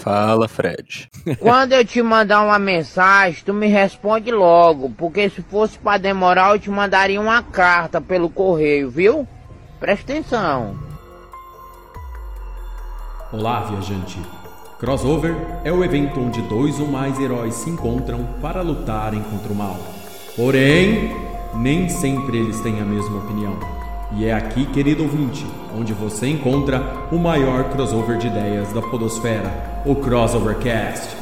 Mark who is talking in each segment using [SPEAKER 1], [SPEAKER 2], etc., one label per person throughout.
[SPEAKER 1] Fala, Fred.
[SPEAKER 2] Quando eu te mandar uma mensagem, tu me responde logo, porque se fosse pra demorar, eu te mandaria uma carta pelo correio, viu? Presta atenção.
[SPEAKER 3] Olá, viajante. Crossover é o evento onde dois ou mais heróis se encontram para lutarem contra o mal. Porém, nem sempre eles têm a mesma opinião. E é aqui, querido ouvinte, onde você encontra o maior crossover de ideias da Podosfera, o Crossovercast.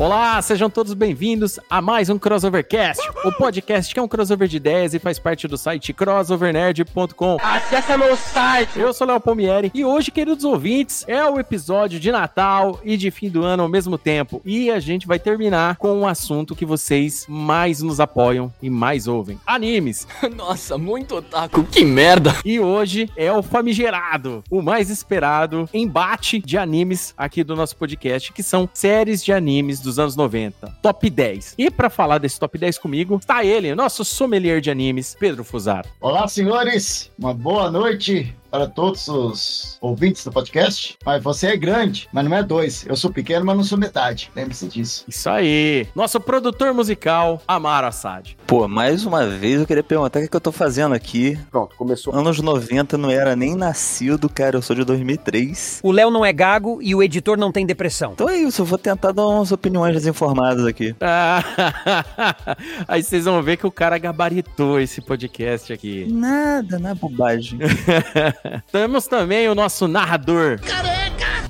[SPEAKER 4] Olá, sejam todos bem-vindos a mais um Crossovercast, o podcast que é um crossover de ideias e faz parte do site crossovernerd.com.
[SPEAKER 2] Acesse meu site.
[SPEAKER 4] Eu sou Léo Palmieri e hoje, queridos ouvintes, é o episódio de Natal e de fim do ano ao mesmo tempo. E a gente vai terminar com um assunto que vocês mais nos apoiam e mais ouvem: animes.
[SPEAKER 1] Nossa, muito otaku, que merda!
[SPEAKER 4] E hoje é o famigerado, o mais esperado embate de animes aqui do nosso podcast, que são séries de animes dos anos 90, top 10. E para falar desse top 10 comigo, está ele, nosso sommelier de animes, Pedro Fusaro.
[SPEAKER 5] Olá, senhores. Uma boa noite para todos os ouvintes do podcast. Mas você é grande, mas não é dois. Eu sou pequeno, mas não sou metade. Lembre-se disso.
[SPEAKER 4] Isso aí. Nosso produtor musical, Amaro Assad.
[SPEAKER 1] Pô, mais uma vez eu queria perguntar o que, é que eu tô fazendo aqui.
[SPEAKER 6] Pronto, começou.
[SPEAKER 1] Anos 90 não era nem nascido, cara. Eu sou de 2003.
[SPEAKER 7] O Léo não é gago e o editor não tem depressão.
[SPEAKER 1] Então é isso, eu vou tentar dar umas opiniões desinformadas aqui.
[SPEAKER 4] Ah, aí vocês vão ver que o cara gabaritou esse podcast aqui.
[SPEAKER 1] Nada, não é bobagem.
[SPEAKER 4] Temos também o nosso narrador.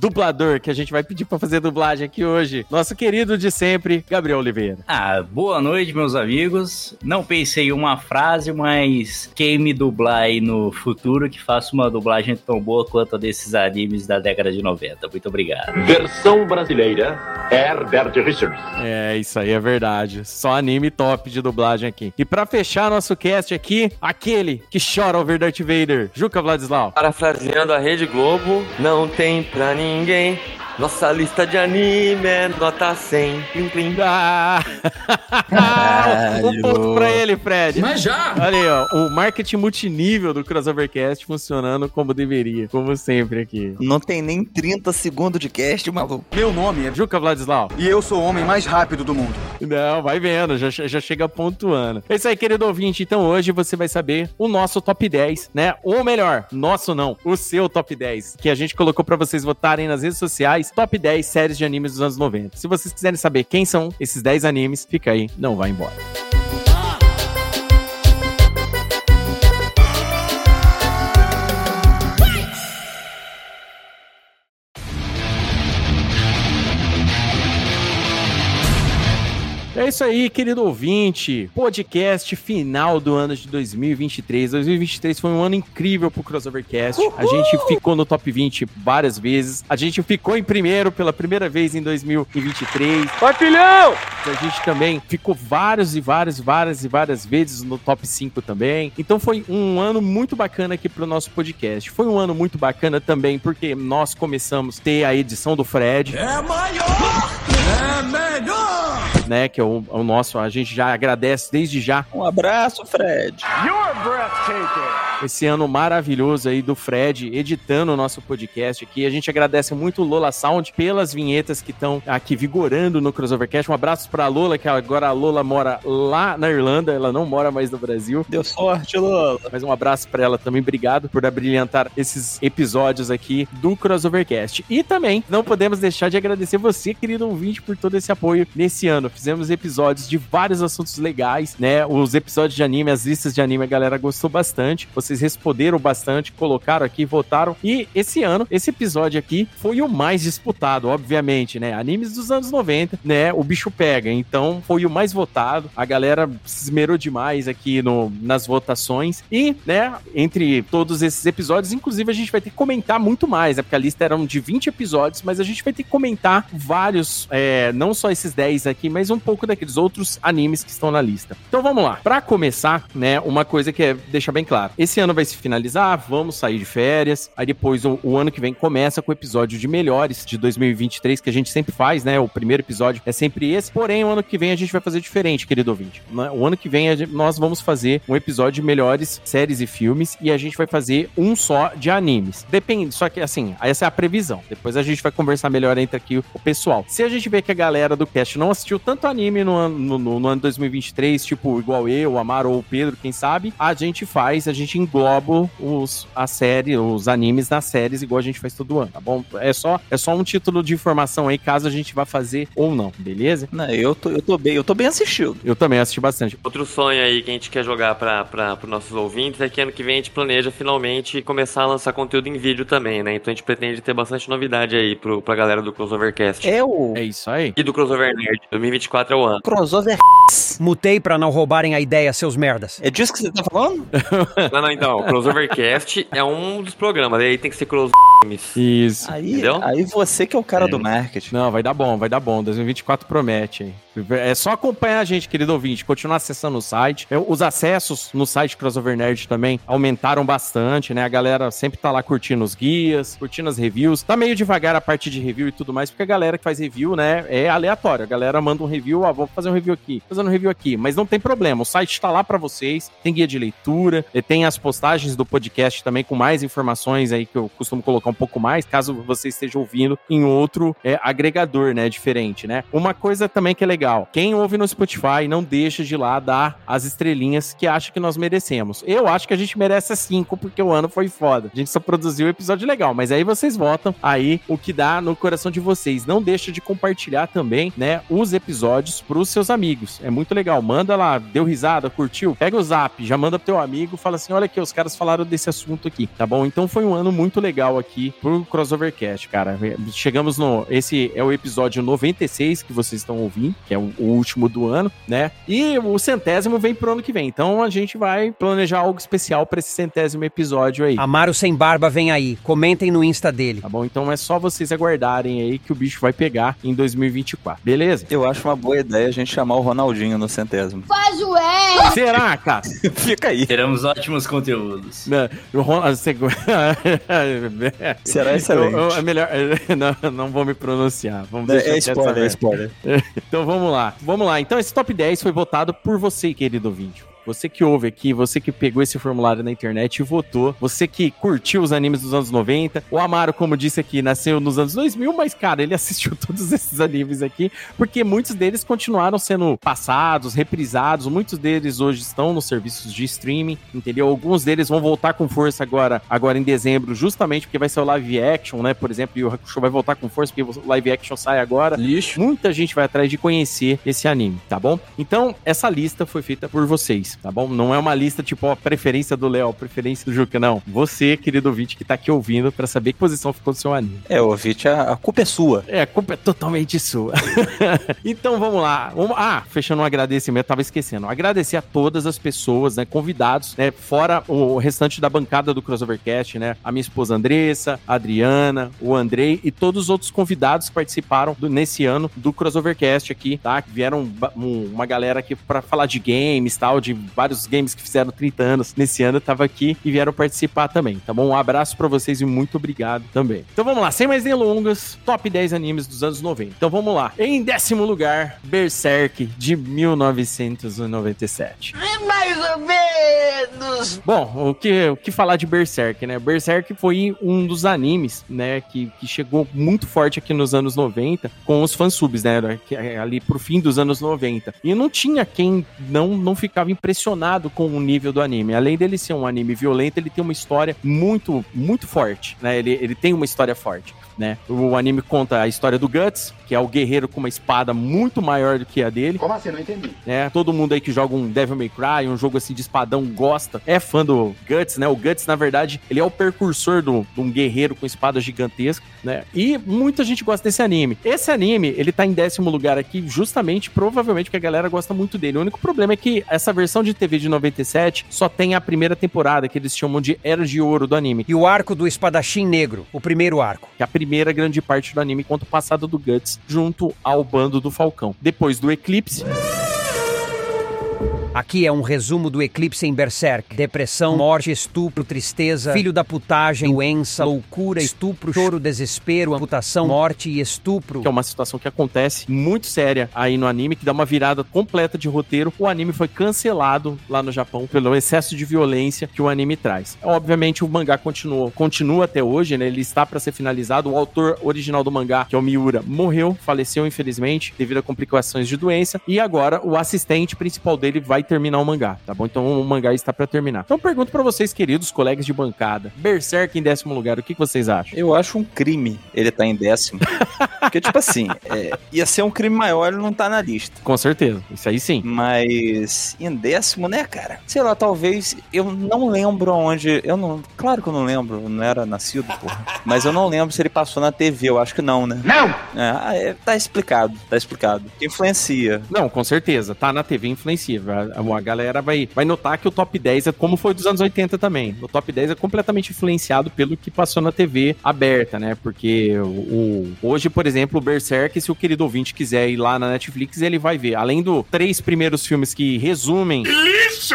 [SPEAKER 4] Dublador, que a gente vai pedir pra fazer dublagem aqui hoje. Nosso querido de sempre, Gabriel Oliveira.
[SPEAKER 8] Ah, boa noite, meus amigos. Não pensei em uma frase, mas quem me dublar aí no futuro que faça uma dublagem tão boa quanto a desses animes da década de 90. Muito obrigado.
[SPEAKER 9] Versão brasileira, Herbert Richards.
[SPEAKER 4] É, isso aí é verdade. Só anime top de dublagem aqui. E pra fechar nosso cast aqui, aquele que chora ao ver Darth Vader, Juca Vladislau.
[SPEAKER 10] Parafraseando a Rede Globo, não tem pra ninguém. Nossa lista de anime é nota 100. Plim, plim.
[SPEAKER 4] Ah! um ponto pra ele, Fred.
[SPEAKER 11] Mas já!
[SPEAKER 4] Olha aí, ó, o marketing multinível do Crossovercast funcionando como deveria, como sempre aqui.
[SPEAKER 1] Não tem nem 30 segundos de cast, maluco.
[SPEAKER 11] Meu nome é
[SPEAKER 4] Juca Vladislau.
[SPEAKER 11] e eu sou o homem mais rápido do mundo.
[SPEAKER 4] Não, vai vendo, já, já chega pontuando. É isso aí, querido ouvinte. Então hoje você vai saber o nosso top 10, né? Ou melhor, nosso não, o seu top 10, que a gente colocou pra vocês votarem nas redes sociais, top 10 séries de animes dos anos 90. Se vocês quiserem saber quem são esses 10 animes, fica aí, não vai embora. Isso aí, querido ouvinte. Podcast final do ano de 2023. 2023 foi um ano incrível pro Crossovercast. A gente ficou no top 20 várias vezes. A gente ficou em primeiro pela primeira vez em 2023.
[SPEAKER 10] Vai, filhão!
[SPEAKER 4] A gente também ficou vários e várias, várias e várias vezes no top 5 também. Então foi um ano muito bacana aqui pro nosso podcast. Foi um ano muito bacana também porque nós começamos a ter a edição do Fred.
[SPEAKER 11] É maior! É melhor!
[SPEAKER 4] né? Que é o, o nosso, a gente já agradece desde já
[SPEAKER 1] Um abraço, Fred.
[SPEAKER 4] Esse ano maravilhoso aí do Fred editando o nosso podcast aqui. A gente agradece muito o Lola Sound pelas vinhetas que estão aqui vigorando no Crossovercast. Um abraço pra Lola, que agora a Lola mora lá na Irlanda, ela não mora mais no Brasil.
[SPEAKER 1] Deu sorte, Lola.
[SPEAKER 4] Mas um abraço pra ela também. Obrigado por abrilhantar esses episódios aqui do Crossovercast. E também não podemos deixar de agradecer você, querido ouvinte, por todo esse apoio nesse ano. Fizemos episódios de vários assuntos legais, né? Os episódios de anime, as listas de anime, a galera gostou bastante. Vocês responderam bastante, colocaram aqui, votaram. E esse ano, esse episódio aqui foi o mais disputado, obviamente, né? Animes dos anos 90, né? O bicho pega. Então foi o mais votado. A galera se esmerou demais aqui no, nas votações. E, né, entre todos esses episódios, inclusive a gente vai ter que comentar muito mais, né? Porque a lista era de 20 episódios, mas a gente vai ter que comentar vários, é, não só esses 10 aqui, mas um pouco daqueles outros animes que estão na lista. Então vamos lá. Pra começar, né, uma coisa que é deixar bem claro. Esse ano vai se finalizar, vamos sair de férias. Aí depois o, o ano que vem começa com o episódio de melhores de 2023, que a gente sempre faz, né? O primeiro episódio é sempre esse. Porém, o ano que vem a gente vai fazer diferente, querido ouvinte. Né? O ano que vem gente, nós vamos fazer um episódio de melhores séries e filmes e a gente vai fazer um só de animes. Depende, só que assim, essa é a previsão. Depois a gente vai conversar melhor entre aqui o pessoal. Se a gente vê que a galera do cast não assistiu tanto anime no ano, no, no, no ano 2023, tipo igual eu, o Amaro ou o Pedro, quem sabe, a gente faz, a gente engloba os, a série, os animes nas séries, igual a gente faz todo ano, tá bom? É só, é só um título de informação aí, caso a gente vá fazer ou não, beleza?
[SPEAKER 1] Não, eu tô, eu tô bem, eu tô bem assistido.
[SPEAKER 4] Eu também assisti bastante.
[SPEAKER 10] Outro sonho aí que a gente quer jogar para os nossos ouvintes é que ano que vem a gente planeja finalmente começar a lançar conteúdo em vídeo também, né? Então a gente pretende ter bastante novidade aí pro, pra galera do Crossovercast.
[SPEAKER 1] É o.
[SPEAKER 4] É isso aí.
[SPEAKER 10] E do Crossover Nerd. 2024 é o ano.
[SPEAKER 1] Crossover.
[SPEAKER 7] Mutei pra não roubarem a ideia, seus merdas.
[SPEAKER 1] É disso que você tá falando?
[SPEAKER 10] não, não, então. O Crossovercast é um dos programas, aí tem que ser Cross.
[SPEAKER 4] Isso.
[SPEAKER 1] Aí, Entendeu? aí você que é o cara é. do marketing.
[SPEAKER 4] Não, vai dar bom, vai dar bom. 2024 promete aí. É só acompanhar a gente, querido ouvinte, continuar acessando o site. Os acessos no site Crossover Nerd também aumentaram bastante, né? A galera sempre tá lá curtindo os guias, curtindo as reviews. Tá meio devagar a parte de review e tudo mais, porque a galera que faz review, né, é aleatória. A galera manda um review, ó, vou fazer um review aqui, fazendo um review aqui. Mas não tem problema, o site tá lá para vocês, tem guia de leitura, tem as postagens do podcast também com mais informações aí que eu costumo colocar um pouco mais, caso você esteja ouvindo em outro é, agregador, né, diferente, né? Uma coisa também que é legal legal. Quem ouve no Spotify, não deixa de lá dar as estrelinhas que acha que nós merecemos. Eu acho que a gente merece cinco, porque o ano foi foda. A gente só produziu um episódio legal, mas aí vocês votam aí o que dá no coração de vocês. Não deixa de compartilhar também, né, os episódios pros seus amigos. É muito legal. Manda lá, deu risada, curtiu, pega o zap, já manda pro teu amigo, fala assim, olha aqui, os caras falaram desse assunto aqui, tá bom? Então foi um ano muito legal aqui pro Crossovercast, cara. Chegamos no... Esse é o episódio 96 que vocês estão ouvindo, que é o, último do ano, né? E o centésimo vem pro ano que vem. Então a gente vai planejar algo especial para esse centésimo episódio aí.
[SPEAKER 7] Amaro Sem Barba vem aí. Comentem no Insta dele.
[SPEAKER 4] Tá bom? Então é só vocês aguardarem aí que o bicho vai pegar em 2024. Beleza?
[SPEAKER 1] Eu acho uma boa ideia a gente chamar o Ronaldinho no centésimo.
[SPEAKER 2] Faz o é!
[SPEAKER 4] Será, cara?
[SPEAKER 1] Fica aí.
[SPEAKER 8] Teremos ótimos conteúdos.
[SPEAKER 4] Não, o Ronald...
[SPEAKER 1] Será excelente.
[SPEAKER 4] Eu, eu, é melhor... Não, não vou me pronunciar. Vamos
[SPEAKER 1] é, é spoiler, é spoiler.
[SPEAKER 4] então vamos lá. Vamos lá. Então esse top 10 foi votado por você, querido ouvinte. Você que ouve aqui, você que pegou esse formulário na internet e votou, você que curtiu os animes dos anos 90. O Amaro, como disse aqui, nasceu nos anos 2000, mas cara, ele assistiu todos esses animes aqui, porque muitos deles continuaram sendo passados, reprisados, muitos deles hoje estão nos serviços de streaming, entendeu? Alguns deles vão voltar com força agora, agora em dezembro, justamente porque vai ser o live action, né? Por exemplo, e o Hakusho vai voltar com força porque o live action sai agora.
[SPEAKER 1] Lixo.
[SPEAKER 4] Muita gente vai atrás de conhecer esse anime, tá bom? Então, essa lista foi feita por vocês tá bom? Não é uma lista tipo a preferência do Léo, a preferência do Juca, não. Você, querido ouvinte, que tá aqui ouvindo para saber que posição ficou do seu anime.
[SPEAKER 1] É, ouvinte, a, a culpa é sua.
[SPEAKER 4] É, a culpa é totalmente sua. então vamos lá. Ah, fechando um agradecimento, tava esquecendo. Agradecer a todas as pessoas, né, convidados, né, fora o restante da bancada do Crossovercast, né, a minha esposa Andressa, a Adriana, o Andrei e todos os outros convidados que participaram do, nesse ano do Crossovercast aqui, tá? Vieram uma galera aqui para falar de games, tal, de vários games que fizeram 30 anos nesse ano, tava aqui e vieram participar também, tá bom? Um abraço para vocês e muito obrigado também. Então vamos lá, sem mais delongas, top 10 animes dos anos 90. Então vamos lá. Em décimo lugar, Berserk de 1997.
[SPEAKER 2] É mais ou menos.
[SPEAKER 4] Bom, o que, o que falar de Berserk, né? Berserk foi um dos animes, né, que, que chegou muito forte aqui nos anos 90 com os fansubs, né? É ali pro fim dos anos 90. E não tinha quem não, não ficava impressionado com o nível do anime. Além dele ser um anime violento, ele tem uma história muito, muito forte, né? Ele, ele tem uma história forte né? O anime conta a história do Guts, que é o guerreiro com uma espada muito maior do que a dele.
[SPEAKER 5] Como assim? Não entendi.
[SPEAKER 4] É, todo mundo aí que joga um Devil May Cry, um jogo assim de espadão, gosta, é fã do Guts, né? O Guts, na verdade, ele é o precursor do, de um guerreiro com espada gigantesca, né? E muita gente gosta desse anime. Esse anime, ele tá em décimo lugar aqui, justamente, provavelmente, porque a galera gosta muito dele. O único problema é que essa versão de TV de 97 só tem a primeira temporada, que eles chamam de Era de Ouro do anime.
[SPEAKER 7] E o arco do espadachim negro, o primeiro arco.
[SPEAKER 4] Que é a primeira primeira grande parte do anime quanto o passado do Guts junto ao bando do Falcão. Depois do Eclipse.
[SPEAKER 7] Aqui é um resumo do eclipse em Berserk. Depressão, morte, estupro, tristeza, filho da putagem, doença, loucura, estupro, choro, desespero, amputação, morte e estupro.
[SPEAKER 4] Que é uma situação que acontece muito séria aí no anime, que dá uma virada completa de roteiro. O anime foi cancelado lá no Japão pelo excesso de violência que o anime traz. Obviamente o mangá continuou, continua até hoje, né? Ele está para ser finalizado. O autor original do mangá, que é o Miura, morreu, faleceu infelizmente devido a complicações de doença e agora o assistente principal dele vai terminar o mangá, tá bom? Então o mangá está para terminar. Então pergunto para vocês, queridos colegas de bancada, Berserk em décimo lugar, o que, que vocês acham?
[SPEAKER 1] Eu acho um crime ele tá em décimo. Porque, tipo assim, é, ia ser um crime maior ele não tá na lista.
[SPEAKER 4] Com certeza, isso aí sim.
[SPEAKER 1] Mas em décimo, né, cara? Sei lá, talvez. Eu não lembro onde. Eu não. Claro que eu não lembro, eu não era nascido, porra. Mas eu não lembro se ele passou na TV, eu acho que não, né?
[SPEAKER 11] Não!
[SPEAKER 1] É, ah, é, tá explicado, tá explicado. Influencia.
[SPEAKER 4] Não, com certeza. Tá na TV influencia. A, galera vai, vai notar que o top 10 é como foi dos anos 80 também. O top 10 é completamente influenciado pelo que passou na TV aberta, né? Porque o, hoje, por exemplo, o Berserk, se o querido ouvinte quiser ir lá na Netflix, ele vai ver. Além dos três primeiros filmes que resumem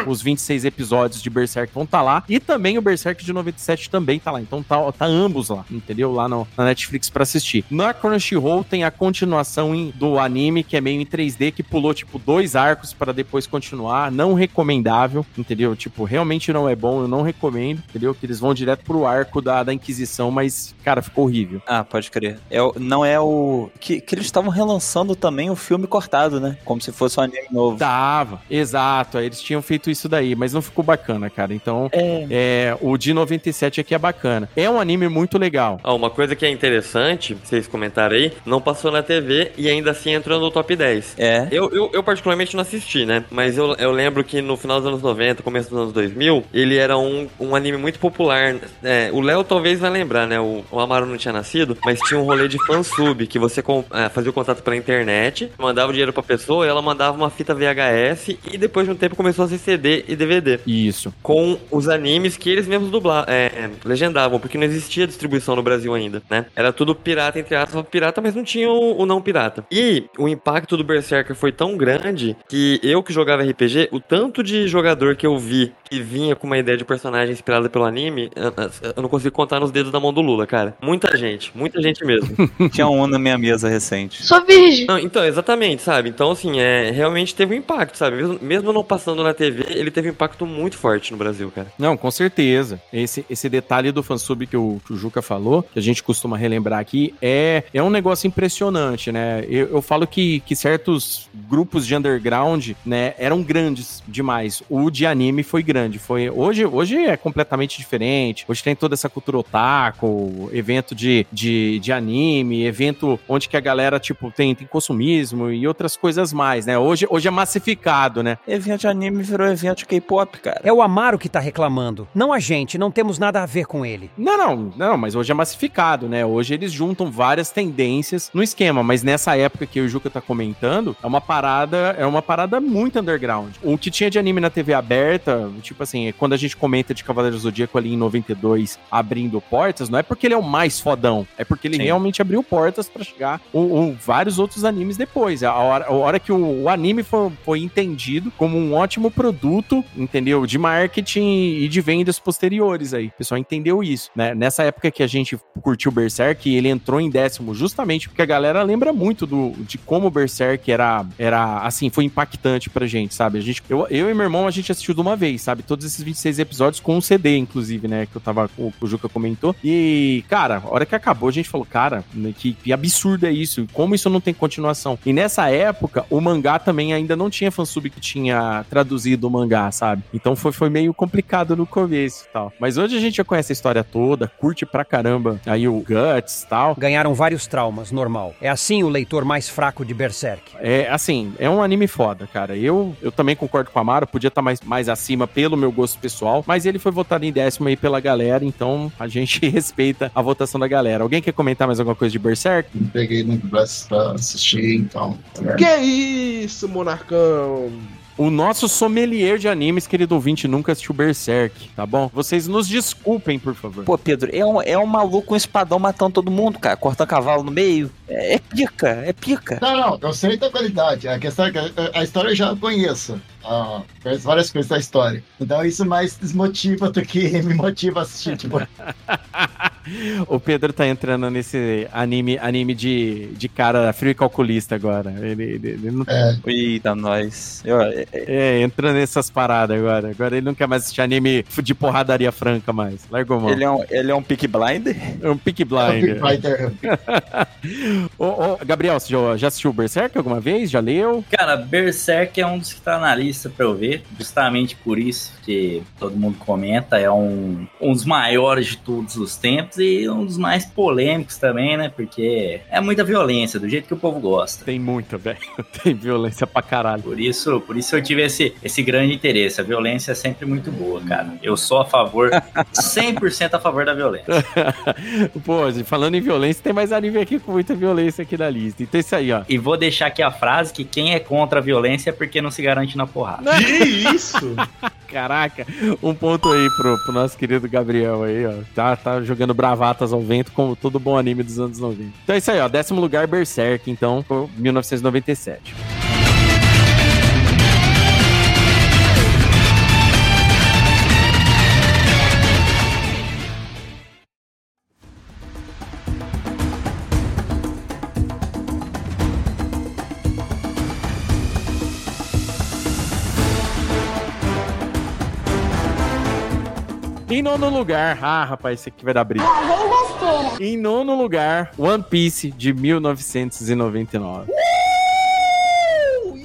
[SPEAKER 4] os 26 episódios de Berserk vão estar lá. E também o Berserk de 97 também tá lá. Então tá, tá ambos lá, entendeu? Lá no- na Netflix pra assistir. Na Crunchyroll tem a continuação em- do anime, que é meio em 3D, que pulou, tipo, dois arcos para depois continuar. Não recomendável, entendeu? Tipo, realmente não é bom, eu não recomendo, entendeu? Que eles vão direto pro arco da, da Inquisição, mas, cara, ficou horrível.
[SPEAKER 1] Ah, pode crer. É, não é o. Que, que eles estavam relançando também o filme cortado, né? Como se fosse um anime novo.
[SPEAKER 4] Tava, exato. aí Eles tinham feito isso daí, mas não ficou bacana, cara. Então,
[SPEAKER 1] É.
[SPEAKER 4] é, o de 97 aqui é bacana. É um anime muito legal.
[SPEAKER 10] Ah, uma coisa que é interessante, vocês comentaram aí, não passou na TV e ainda assim entrou no top 10.
[SPEAKER 1] É.
[SPEAKER 10] Eu, eu, eu particularmente não assisti, né? Mas eu, eu lembro que no final dos anos 90, começo dos anos 2000, ele era um, um anime muito popular. É, o Léo talvez vai lembrar, né? O, o Amaro não tinha nascido, mas tinha um rolê de fansub, que você com- é, fazia o contato pela internet, mandava o dinheiro pra pessoa, ela mandava uma fita VHS e depois de um tempo começou a ser CD e DVD.
[SPEAKER 4] Isso.
[SPEAKER 10] Com os animes que eles mesmos dublavam, é, é, legendavam, porque não existia distribuição no Brasil ainda, né? Era tudo pirata, entre aspas, pirata, mas não tinha o, o não pirata. E o impacto do Berserker foi tão grande que eu que jogava RPG, o tanto de jogador que eu vi que vinha com uma ideia de personagem inspirada pelo anime, eu, eu não consigo contar nos dedos da mão do Lula, cara. Muita gente, muita gente mesmo.
[SPEAKER 1] Tinha um na minha mesa recente.
[SPEAKER 6] Sou virgem.
[SPEAKER 10] Não, então, exatamente, sabe? Então, assim, é, realmente teve um impacto, sabe? Mesmo, mesmo não passando na TV, ele teve um impacto muito forte no Brasil, cara.
[SPEAKER 4] Não, com certeza. Esse, esse detalhe do fansub que o, que o Juca falou, que a gente costuma relembrar aqui, é, é um negócio impressionante, né? Eu, eu falo que, que certos grupos de underground, né, eram grandes demais. O de anime foi grande. Foi, hoje, hoje é completamente diferente. Hoje tem toda essa cultura otaku, evento de, de, de anime, evento onde que a galera, tipo, tem, tem consumismo e outras coisas mais, né? Hoje, hoje é massificado, né?
[SPEAKER 1] Evento de anime virou evento de K-pop, cara.
[SPEAKER 7] É o Amaro que tá reclamando. Não a gente, não temos nada a ver com ele.
[SPEAKER 4] Não, não, não, mas hoje é massificado, né? Hoje eles juntam várias tendências no esquema, mas nessa época que o Juca tá comentando, é uma parada, é uma parada muito underground. O que tinha de anime na TV aberta, tipo assim, quando a gente comenta de Cavaleiro do Zodíaco ali em 92 abrindo portas, não é porque ele é o mais fodão, é porque ele
[SPEAKER 1] Sim.
[SPEAKER 4] realmente abriu portas pra chegar o, o- vários outros animes depois. A hora, a hora que o, o anime foi, foi entendido como um ótimo produto, entendeu? De marketing e de vendas posteriores aí. O pessoal entendeu isso, né? Nessa época que a gente curtiu Berserk, ele entrou em décimo justamente porque a galera lembra muito do, de como o Berserk era, era, assim, foi impactante pra gente, sabe? A gente, eu, eu e meu irmão, a gente assistiu de uma vez, sabe? Todos esses 26 episódios com um CD, inclusive, né? Que eu tava, o, o Juca comentou. E, cara, a hora que acabou, a gente falou, cara, né, que, que absurdo é isso? Como isso não tem continuação? E nessa época, o mangá também ainda não tinha fansub que tinha traduzido o mangá, sabe? Então foi, foi meio complicado no começo e tal. Mas hoje a gente já conhece a história toda, curte pra caramba aí o Guts e tal.
[SPEAKER 7] Ganharam vários traumas, normal. É assim o leitor mais fraco de Berserk.
[SPEAKER 4] É, assim, é um anime foda, cara. Eu, eu também concordo com a Mara, podia estar mais, mais acima pelo meu gosto pessoal, mas ele foi votado em décimo aí pela galera, então a gente respeita a votação da galera. Alguém quer comentar mais alguma coisa de Berserk?
[SPEAKER 5] Não peguei no Blast pra assistir, então.
[SPEAKER 12] Que isso, monarcão?
[SPEAKER 4] O nosso sommelier de animes, querido ouvinte, nunca assistiu Berserk, tá bom? Vocês nos desculpem, por favor.
[SPEAKER 1] Pô, Pedro, é um, é um maluco com um espadão matando todo mundo, cara. Cortando cavalo no meio. É, é pica, é pica.
[SPEAKER 5] Não, não, eu sei da qualidade. A questão é que a, história eu já conheço. Ah, conheço várias coisas da história. Então isso mais desmotiva do que me motiva a assistir. Tipo,
[SPEAKER 4] o Pedro tá entrando nesse anime, anime de, de cara frio e calculista agora. Ele, ele, ele não...
[SPEAKER 5] é,
[SPEAKER 1] Eita, nós. Eu- é- é-
[SPEAKER 4] É, entrando nessas paradas agora. Agora ele não quer mais assistir anime de porradaria franca mais. Largou mão.
[SPEAKER 1] ele, é um, ele é um pick blinder?
[SPEAKER 4] É um pick
[SPEAKER 5] é o Big
[SPEAKER 4] blind. Ô, Gabriel, você já, já assistiu Berserk alguma vez? Já leu?
[SPEAKER 8] Cara, Berserk é um dos que tá na lista pra eu ver, justamente por isso que todo mundo comenta, é um, um dos maiores de todos os tempos e um dos mais polêmicos também, né? Porque é muita violência, do jeito que o povo gosta.
[SPEAKER 4] Tem muita, velho. Tem violência pra caralho.
[SPEAKER 8] Por isso, por isso eu tive esse, esse grande interesse. A violência é sempre muito boa, cara. Eu sou a favor, 100% a favor da violência.
[SPEAKER 4] Pô, falando em violência, tem mais anime aqui com muita violência aqui na lista. Então é isso aí, ó.
[SPEAKER 8] E vou deixar aqui a frase que quem é contra a violência é porque não se garante na porrada.
[SPEAKER 6] Que isso?
[SPEAKER 4] Caraca, um ponto aí pro, pro nosso querido Gabriel aí, ó. Tá, tá jogando bravatas ao vento, como todo bom anime dos anos 90. Então é isso aí, ó. Décimo lugar, Berserk, então, por 1997. Nono lugar, ah, rapaz, esse aqui vai dar briga. Em nono lugar, One Piece de 1999.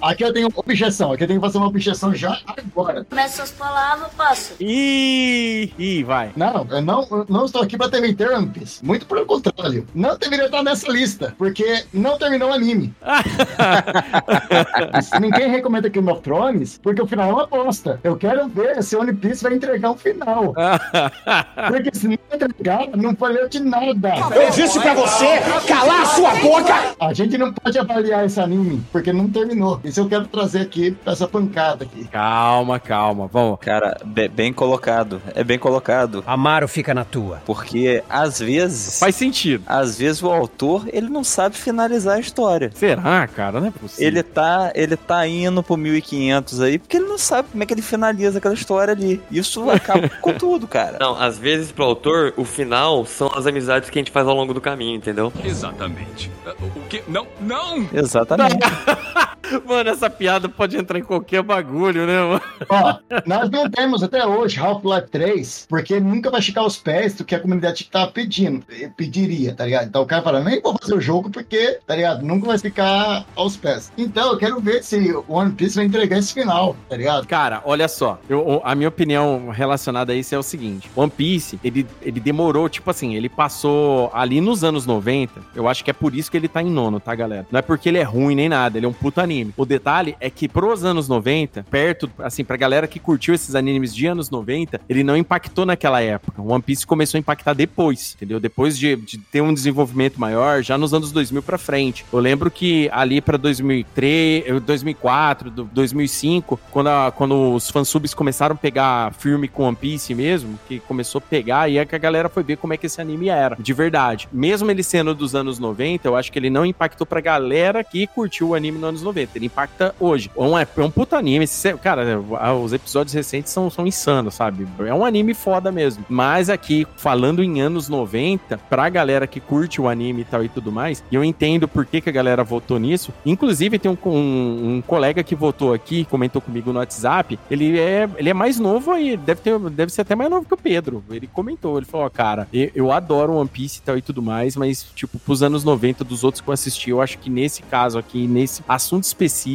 [SPEAKER 5] Aqui eu tenho uma objeção. Aqui eu tenho que fazer uma objeção já agora.
[SPEAKER 12] Começa suas palavras, passo.
[SPEAKER 4] Ih, ih, vai.
[SPEAKER 5] Não, eu não, eu não estou aqui para defender One Piece. Muito pelo contrário. Não deveria estar nessa lista, porque não terminou o anime. Ninguém recomenda aqui o of Thrones, porque o final é uma bosta. Eu quero ver se o One Piece vai entregar um final. Porque se não entregar, não valeu de nada.
[SPEAKER 11] Eu disse pra você calar a sua boca!
[SPEAKER 5] A gente não pode avaliar esse anime, porque não terminou. Isso eu quero trazer aqui, pra essa pancada aqui.
[SPEAKER 4] Calma, calma, vamos.
[SPEAKER 1] Cara, be- bem colocado. É bem colocado.
[SPEAKER 7] Amaro fica na tua.
[SPEAKER 1] Porque, às vezes...
[SPEAKER 4] Faz sentido.
[SPEAKER 1] Às vezes o autor, ele não sabe finalizar a história.
[SPEAKER 4] Será, cara? Não é possível.
[SPEAKER 1] Ele tá, ele tá indo pro 1500 aí, porque ele não sabe como é que ele finaliza aquela história ali. Isso acaba com tudo, cara.
[SPEAKER 10] Não, às vezes pro autor, o final são as amizades que a gente faz ao longo do caminho, entendeu?
[SPEAKER 11] Exatamente. O que? Não, não!
[SPEAKER 1] Exatamente.
[SPEAKER 4] Mano, essa piada pode entrar em qualquer bagulho, né, mano?
[SPEAKER 5] Ó, nós não temos até hoje Half-Life 3, porque nunca vai chegar aos pés do que a comunidade tá pedindo, eh, pediria, tá ligado? Então o cara fala, nem vou fazer o jogo porque, tá ligado? Nunca vai ficar aos pés. Então eu quero ver se o One Piece vai entregar esse final, tá ligado?
[SPEAKER 4] Cara, olha só. Eu- a minha opinião relacionada a isso é o seguinte: One Piece, ele, ele demorou, tipo assim, ele passou ali nos anos 90. Eu acho que é por isso que ele tá em nono, tá, galera? Não é porque ele é ruim nem nada, ele é um puto anime. O detalhe é que pros anos 90, perto, assim, pra galera que curtiu esses animes de anos 90, ele não impactou naquela época. One Piece começou a impactar depois, entendeu? Depois de, de ter um desenvolvimento maior, já nos anos 2000 pra frente. Eu lembro que ali pra 2003, eh, 2004, do- 2005, quando, a- quando os fansubs começaram a pegar filme com One Piece mesmo, que começou a pegar, e é que a galera foi ver como é que esse anime era, de verdade. Mesmo ele sendo dos anos 90, eu acho que ele não impactou pra galera que curtiu o anime nos anos 90. Ele impacta hoje. É um, é um puto anime. Cara, os episódios recentes são, são insanos, sabe? É um anime foda mesmo. Mas aqui, falando em anos 90, pra galera que curte o anime e tal e tudo mais, e eu entendo por que, que a galera votou nisso. Inclusive, tem um, um, um colega que votou aqui, comentou comigo no WhatsApp. Ele é, ele é mais novo aí, deve, ter, deve ser até mais novo que o Pedro. Ele comentou, ele falou: ó, cara, eu, eu adoro One Piece e tal e tudo mais, mas, tipo, pros anos 90 dos outros que eu assisti, eu acho que nesse caso aqui, nesse assunto específico,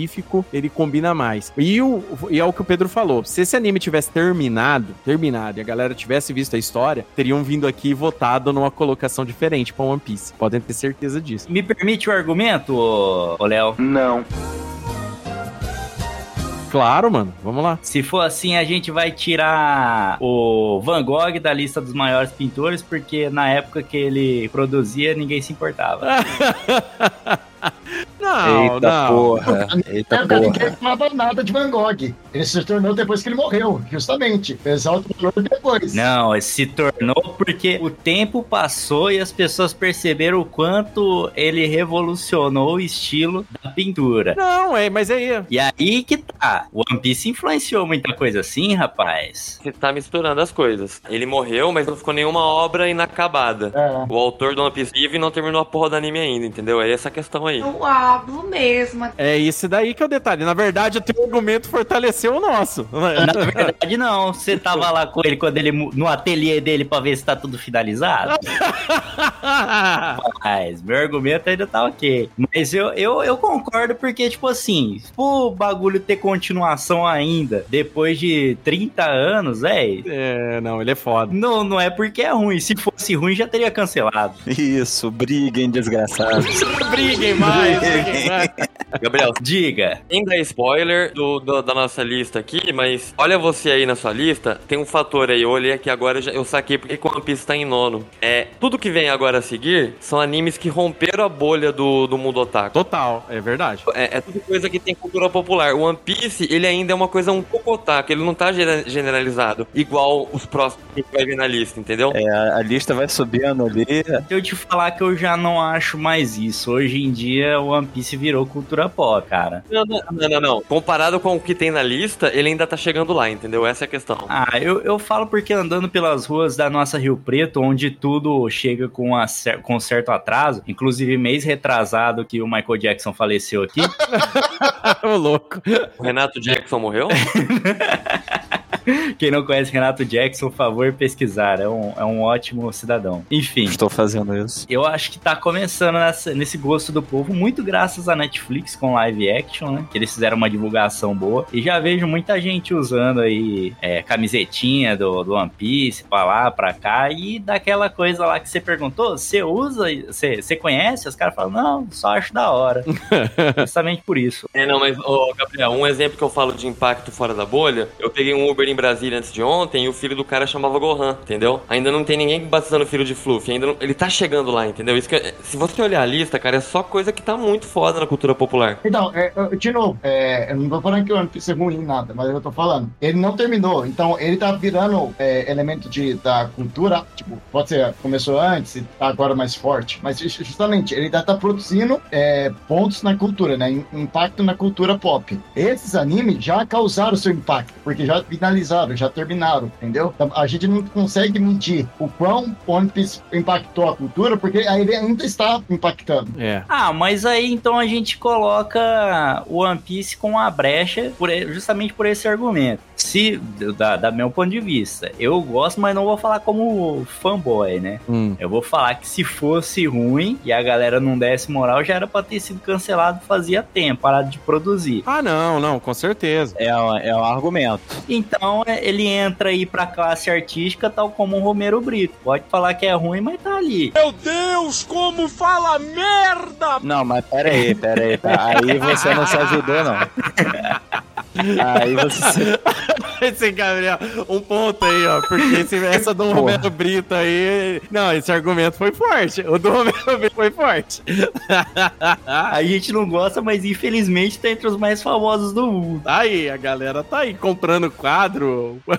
[SPEAKER 4] ele combina mais. E, o, e é o que o Pedro falou: se esse anime tivesse terminado, terminado, e a galera tivesse visto a história, teriam vindo aqui e votado numa colocação diferente pra One Piece. Podem ter certeza disso.
[SPEAKER 8] Me permite o argumento, ô ô Léo?
[SPEAKER 1] Não.
[SPEAKER 4] Claro, mano. Vamos lá.
[SPEAKER 8] Se for assim, a gente vai tirar o Van Gogh da lista dos maiores pintores, porque na época que ele produzia, ninguém se importava.
[SPEAKER 4] Não,
[SPEAKER 1] Eita
[SPEAKER 4] não.
[SPEAKER 1] porra. Eita
[SPEAKER 5] ninguém
[SPEAKER 1] porra.
[SPEAKER 5] falava nada de Van Gogh. Ele se tornou depois que ele morreu, justamente. Exalta o valor depois.
[SPEAKER 8] Não, se tornou porque o tempo passou e as pessoas perceberam o quanto ele revolucionou o estilo da pintura.
[SPEAKER 4] Não, é, mas aí.
[SPEAKER 8] E aí que tá. O One Piece influenciou muita coisa assim, rapaz.
[SPEAKER 10] Você tá misturando as coisas. Ele morreu, mas não ficou nenhuma obra inacabada.
[SPEAKER 5] É.
[SPEAKER 10] O autor do One Piece vive e não terminou a porra do anime ainda, entendeu? É essa a questão aí.
[SPEAKER 6] Eu hablo mesmo.
[SPEAKER 4] É isso daí que é o detalhe. Na verdade, o teu argumento fortaleceu o nosso.
[SPEAKER 8] Na verdade, não. Você tava lá com ele quando ele no ateliê dele pra ver se tá tudo finalizado. Mas meu argumento ainda tá ok. Mas eu, eu, eu concordo porque, tipo assim, o bagulho ter continuação ainda, depois de 30 anos, velho,
[SPEAKER 4] é, não, ele é foda.
[SPEAKER 8] não, não é porque é ruim. Se fosse ruim, já teria cancelado.
[SPEAKER 1] Isso, briguem, desgraçados.
[SPEAKER 4] briguem mais, briguem
[SPEAKER 10] Gabriel,
[SPEAKER 8] Diga.
[SPEAKER 10] sem dar spoiler do, do- da nossa lista aqui, mas olha você aí na sua lista, tem um fator aí, eu olhei aqui agora, eu saquei porque One Piece tá em nono. É, tudo que vem agora a seguir são animes que romperam a bolha do, do mundo otaku.
[SPEAKER 4] Total, é verdade.
[SPEAKER 10] É, é tudo coisa que tem cultura popular. O One Piece, ele ainda é uma coisa um pouco otaku, ele não tá generalizado, igual os próximos que vai vir na lista, entendeu?
[SPEAKER 1] É, a, a lista vai subindo ali.
[SPEAKER 8] Eu te falar que eu já não acho mais isso. Hoje em dia, o One Piece virou cultura pop, cara.
[SPEAKER 10] Não, não, não, não, não. Comparado com o que tem na lista, ele ainda tá chegando lá, entendeu? Essa é a questão.
[SPEAKER 8] Ah, eu, eu falo porque andando pelas ruas da nossa Rio Preto, onde tudo chega com, cer- com certo atraso, inclusive mês retrasado que o Michael Jackson faleceu aqui,
[SPEAKER 4] Ô, louco.
[SPEAKER 10] O Renato Jackson morreu?
[SPEAKER 8] quem não conhece Renato Jackson, por favor, pesquisar, é um, é um ótimo cidadão. Enfim,
[SPEAKER 1] Estou fazendo isso.
[SPEAKER 8] eu acho que tá começando nessa- nesse gosto do povo, muito graças à Netflix com live action, né? Que eles fizeram uma divulgação boa. E já vejo muita gente usando aí é, camisetinha do, do One Piece pra lá, pra cá. E daquela coisa lá que você perguntou, você usa, você você conhece? Os caras falam, não, só acho da hora. Justamente por isso.
[SPEAKER 10] É, não, mas, ô, Gabriel, um exemplo que eu falo de impacto fora da bolha, eu peguei um Uber em Brasília antes de ontem e o filho do cara chamava Gohan, entendeu? Ainda não tem ninguém batizando o filho de Fluffy, ainda não- ele tá chegando lá, entendeu? Isso que, se você olhar a lista, cara, é só coisa que tá muito foda na cultura popular.
[SPEAKER 5] Então, é, é, de novo, é, eu não tô falando que o One Piece é ruim nada, mas eu tô falando. Ele não terminou, então ele tá virando é, elemento de, da cultura, tipo, pode ser, começou antes e tá agora mais forte, mas ju- justamente, ele ainda tá produzindo é, pontos na cultura, né? im- Impacto na cultura pop. Esses animes já causaram seu impacto, porque já finalizaram, já terminaram, entendeu? Então, a gente não consegue medir o quão One Piece impactou a cultura, porque aí ele ainda está impactando.
[SPEAKER 4] É.
[SPEAKER 8] Ah, mas aí então a gente coloca o One Piece com a brecha por justamente por esse argumento. Se, da, da meu ponto de vista, eu gosto, mas não vou falar como fanboy, né?
[SPEAKER 4] Hum.
[SPEAKER 8] Eu vou falar que se fosse ruim e a galera não desse moral, já era pra ter sido cancelado fazia tempo, parado de produzir.
[SPEAKER 4] Ah, não, não, com certeza.
[SPEAKER 1] É, um- é um argumento.
[SPEAKER 8] Então é, ele entra aí pra classe artística, tal como o Romero Brito. Pode falar que é ruim, mas tá ali.
[SPEAKER 11] Meu Deus, como fala merda!
[SPEAKER 1] Não, mas pera aí, pera aí. tá? Aí você não se ajudou, não. Aí você.
[SPEAKER 4] Esse Gabriel, um ponto aí, ó. Porque esse, essa do
[SPEAKER 1] Porra.
[SPEAKER 4] Romero Brito aí. Não, esse argumento foi forte. O do Romero Brito foi forte.
[SPEAKER 8] A gente não gosta, mas infelizmente tá entre os mais famosos do mundo.
[SPEAKER 4] Aí, a galera tá aí comprando quadro.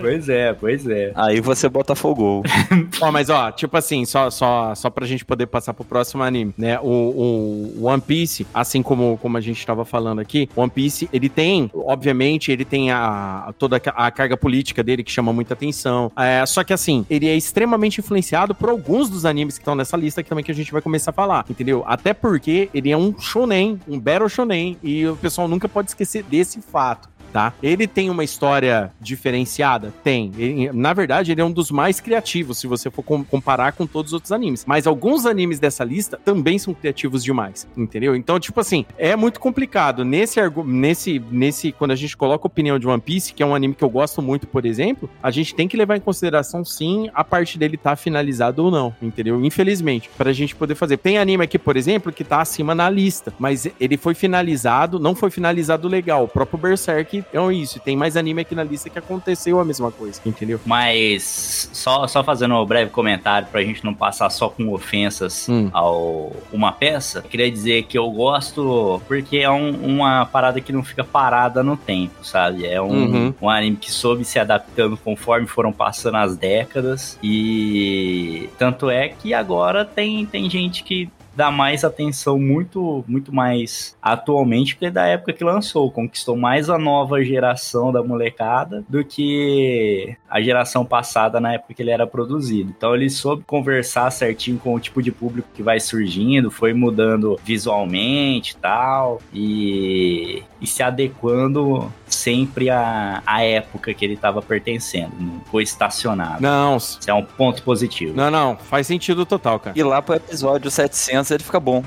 [SPEAKER 8] Pois é, pois é.
[SPEAKER 1] Aí você bota fogo.
[SPEAKER 4] ó, mas ó, tipo assim, só, só, só pra gente poder passar pro próximo anime, né? O, o One Piece, assim como, como a gente tava falando aqui, One Piece, ele tem, obviamente, ele tem a, toda a carga política dele que chama muita atenção. É, só que assim, ele é extremamente influenciado por alguns dos animes que estão nessa lista aqui também que a gente vai começar a falar, entendeu? Até porque ele é um shonen, um battle shonen, e o pessoal nunca pode esquecer desse fato tá? Ele tem uma história diferenciada? Tem. Ele- na verdade, ele é um dos mais criativos, se você for com- comparar com todos os outros animes. Mas alguns animes dessa lista também são criativos demais, entendeu? Então, tipo assim, é muito complicado. Nesse, nesse, nesse quando a gente coloca a opinião de One Piece, que é um anime que eu gosto muito, por exemplo, a gente tem que levar em consideração, sim, a parte dele tá finalizado ou não, entendeu? Infelizmente, pra gente poder fazer. Tem anime aqui, por exemplo, que tá acima na lista, mas ele foi finalizado, não foi finalizado legal. O próprio Berserk é isso. Tem mais anime aqui na lista que aconteceu a mesma coisa, entendeu?
[SPEAKER 8] Mas só, só fazendo um breve comentário pra gente não passar só com ofensas
[SPEAKER 4] Hum.
[SPEAKER 8] ao uma peça, queria dizer que eu gosto porque é um- uma parada que não fica parada no tempo, sabe? É um,
[SPEAKER 4] Uhum.
[SPEAKER 8] um anime que soube se adaptando conforme foram passando as décadas e tanto é que agora tem, tem gente que dá mais atenção muito muito mais atualmente porque da época que lançou, conquistou mais a nova geração da molecada do que a geração passada na época que ele era produzido. Então ele soube conversar certinho com o tipo de público que vai surgindo, foi mudando visualmente e tal e, e se adequando sempre à, à época que ele estava pertencendo, não foi estacionado.
[SPEAKER 4] Não,
[SPEAKER 8] Isso é um ponto positivo.
[SPEAKER 4] não, não. Faz sentido total, cara.
[SPEAKER 1] E lá pro episódio 700 ele fica bom.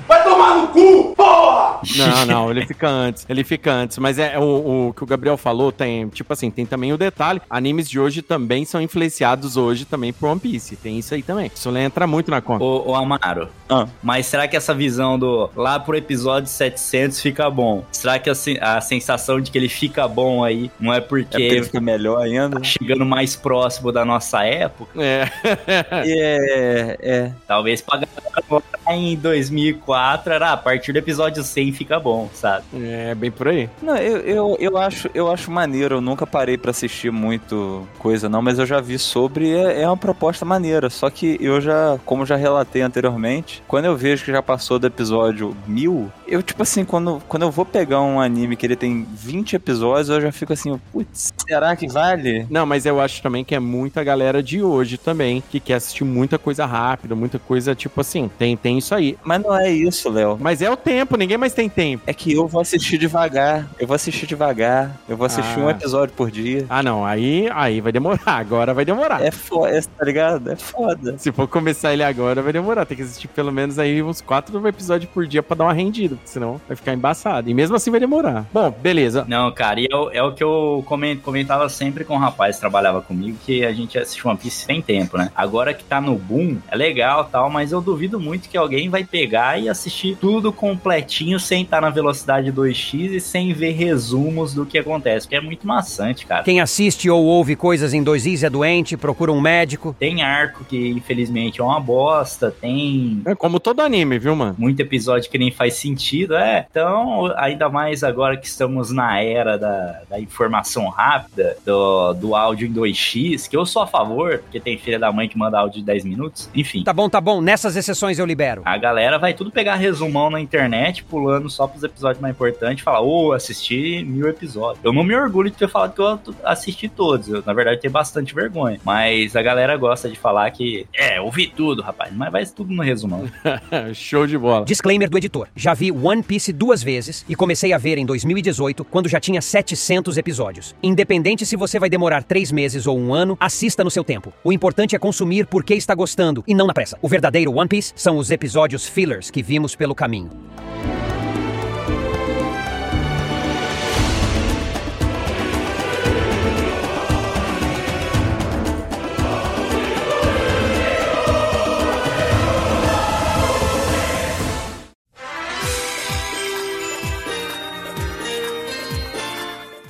[SPEAKER 4] Não, não, ele fica antes. Ele fica antes. Mas é o, o que o Gabriel falou, tem, tipo assim, tem também o detalhe. Animes de hoje também são influenciados hoje também por One Piece. Tem isso aí também. Isso entra muito na conta.
[SPEAKER 8] Ô, ô Amaro,
[SPEAKER 1] Ah.
[SPEAKER 8] mas será que essa visão do lá pro episódio 700 fica bom? Será que a, a sensação de que ele fica bom aí não é
[SPEAKER 1] É porque
[SPEAKER 8] porque
[SPEAKER 1] ele fica melhor ainda.
[SPEAKER 8] tá chegando mais próximo da nossa época?
[SPEAKER 4] É.
[SPEAKER 1] É, é.
[SPEAKER 8] Talvez pra galera agora em 2004 era "Ah, a partir do episódio 100 fica bom, sabe?
[SPEAKER 4] É bem por aí.
[SPEAKER 1] Não, eu, eu, eu, acho, eu acho maneiro. Eu nunca parei pra assistir muito coisa, não, mas eu já vi sobre. e É, é uma proposta maneira. Só que eu já, como já relatei anteriormente, quando eu vejo que já passou do episódio 1000, eu, tipo assim, quando, quando eu vou pegar um anime que ele tem 20 episódios, eu já fico assim, putz, será que vale?
[SPEAKER 4] Não, mas eu acho também que é muita galera de hoje também que quer assistir muita coisa rápida, muita coisa tipo assim. Tem, tem isso aí.
[SPEAKER 1] Mas não é isso, Léo.
[SPEAKER 4] Mas é o tempo, ninguém mais tem tempo.
[SPEAKER 1] É que eu vou assistir devagar. Eu vou assistir devagar. Eu vou assistir
[SPEAKER 4] Ah.
[SPEAKER 1] um episódio por dia.
[SPEAKER 4] Ah, não, aí, aí vai demorar. Agora vai demorar.
[SPEAKER 1] É foda, tá ligado? É foda.
[SPEAKER 4] Se for começar ele agora, vai demorar. Tem que assistir pelo menos aí uns quatro episódios por dia pra dar uma rendida, porque senão vai ficar embaçado. E mesmo assim vai demorar. Bom, beleza.
[SPEAKER 8] Não, cara, e é, o- é o que eu comen- comentava sempre com o rapaz que trabalhava comigo, que a gente assiste One Piece tem tempo, né? Agora que tá no boom, é legal tal, mas eu duvido muito que alguém vai pegar e assistir tudo completinho sem estar na velocidade 2x e sem ver resumos do que acontece, porque é muito maçante, cara.
[SPEAKER 7] Quem assiste ou ouve coisas em 2is é doente, procura um médico.
[SPEAKER 8] Tem arco que infelizmente é uma bosta, tem
[SPEAKER 4] É como todo anime, viu, mano?
[SPEAKER 8] muito episódio que nem faz sentido, é. Então, ainda mais agora que estamos na era da, da informação rápida, do, do áudio em 2x, que eu sou a favor, porque tem filha da mãe que manda áudio de 10 minutos, enfim.
[SPEAKER 7] Tá bom, tá bom, nessas exceções eu libero.
[SPEAKER 8] A galera vai tudo pegar resumão na internet, pulando só pros episódios mais importantes, e falar, ô, assisti mil episódios. Eu não me orgulho de ter falado que eu assisti todos. Eu, na verdade, tenho bastante vergonha. Mas a galera gosta de falar que, é, ouvi tudo, rapaz. Mas vai tudo no resumão.
[SPEAKER 4] Show de bola.
[SPEAKER 7] Disclaimer do editor. Já vi One Piece duas vezes e comecei a ver em 2018, quando já tinha 700 episódios. Independente se você vai demorar três meses ou um ano, assista no seu tempo. O importante é consumir porque está gostando e não na pressa. O verdadeiro One Piece são os episódios fillers que vimos pelo caminho.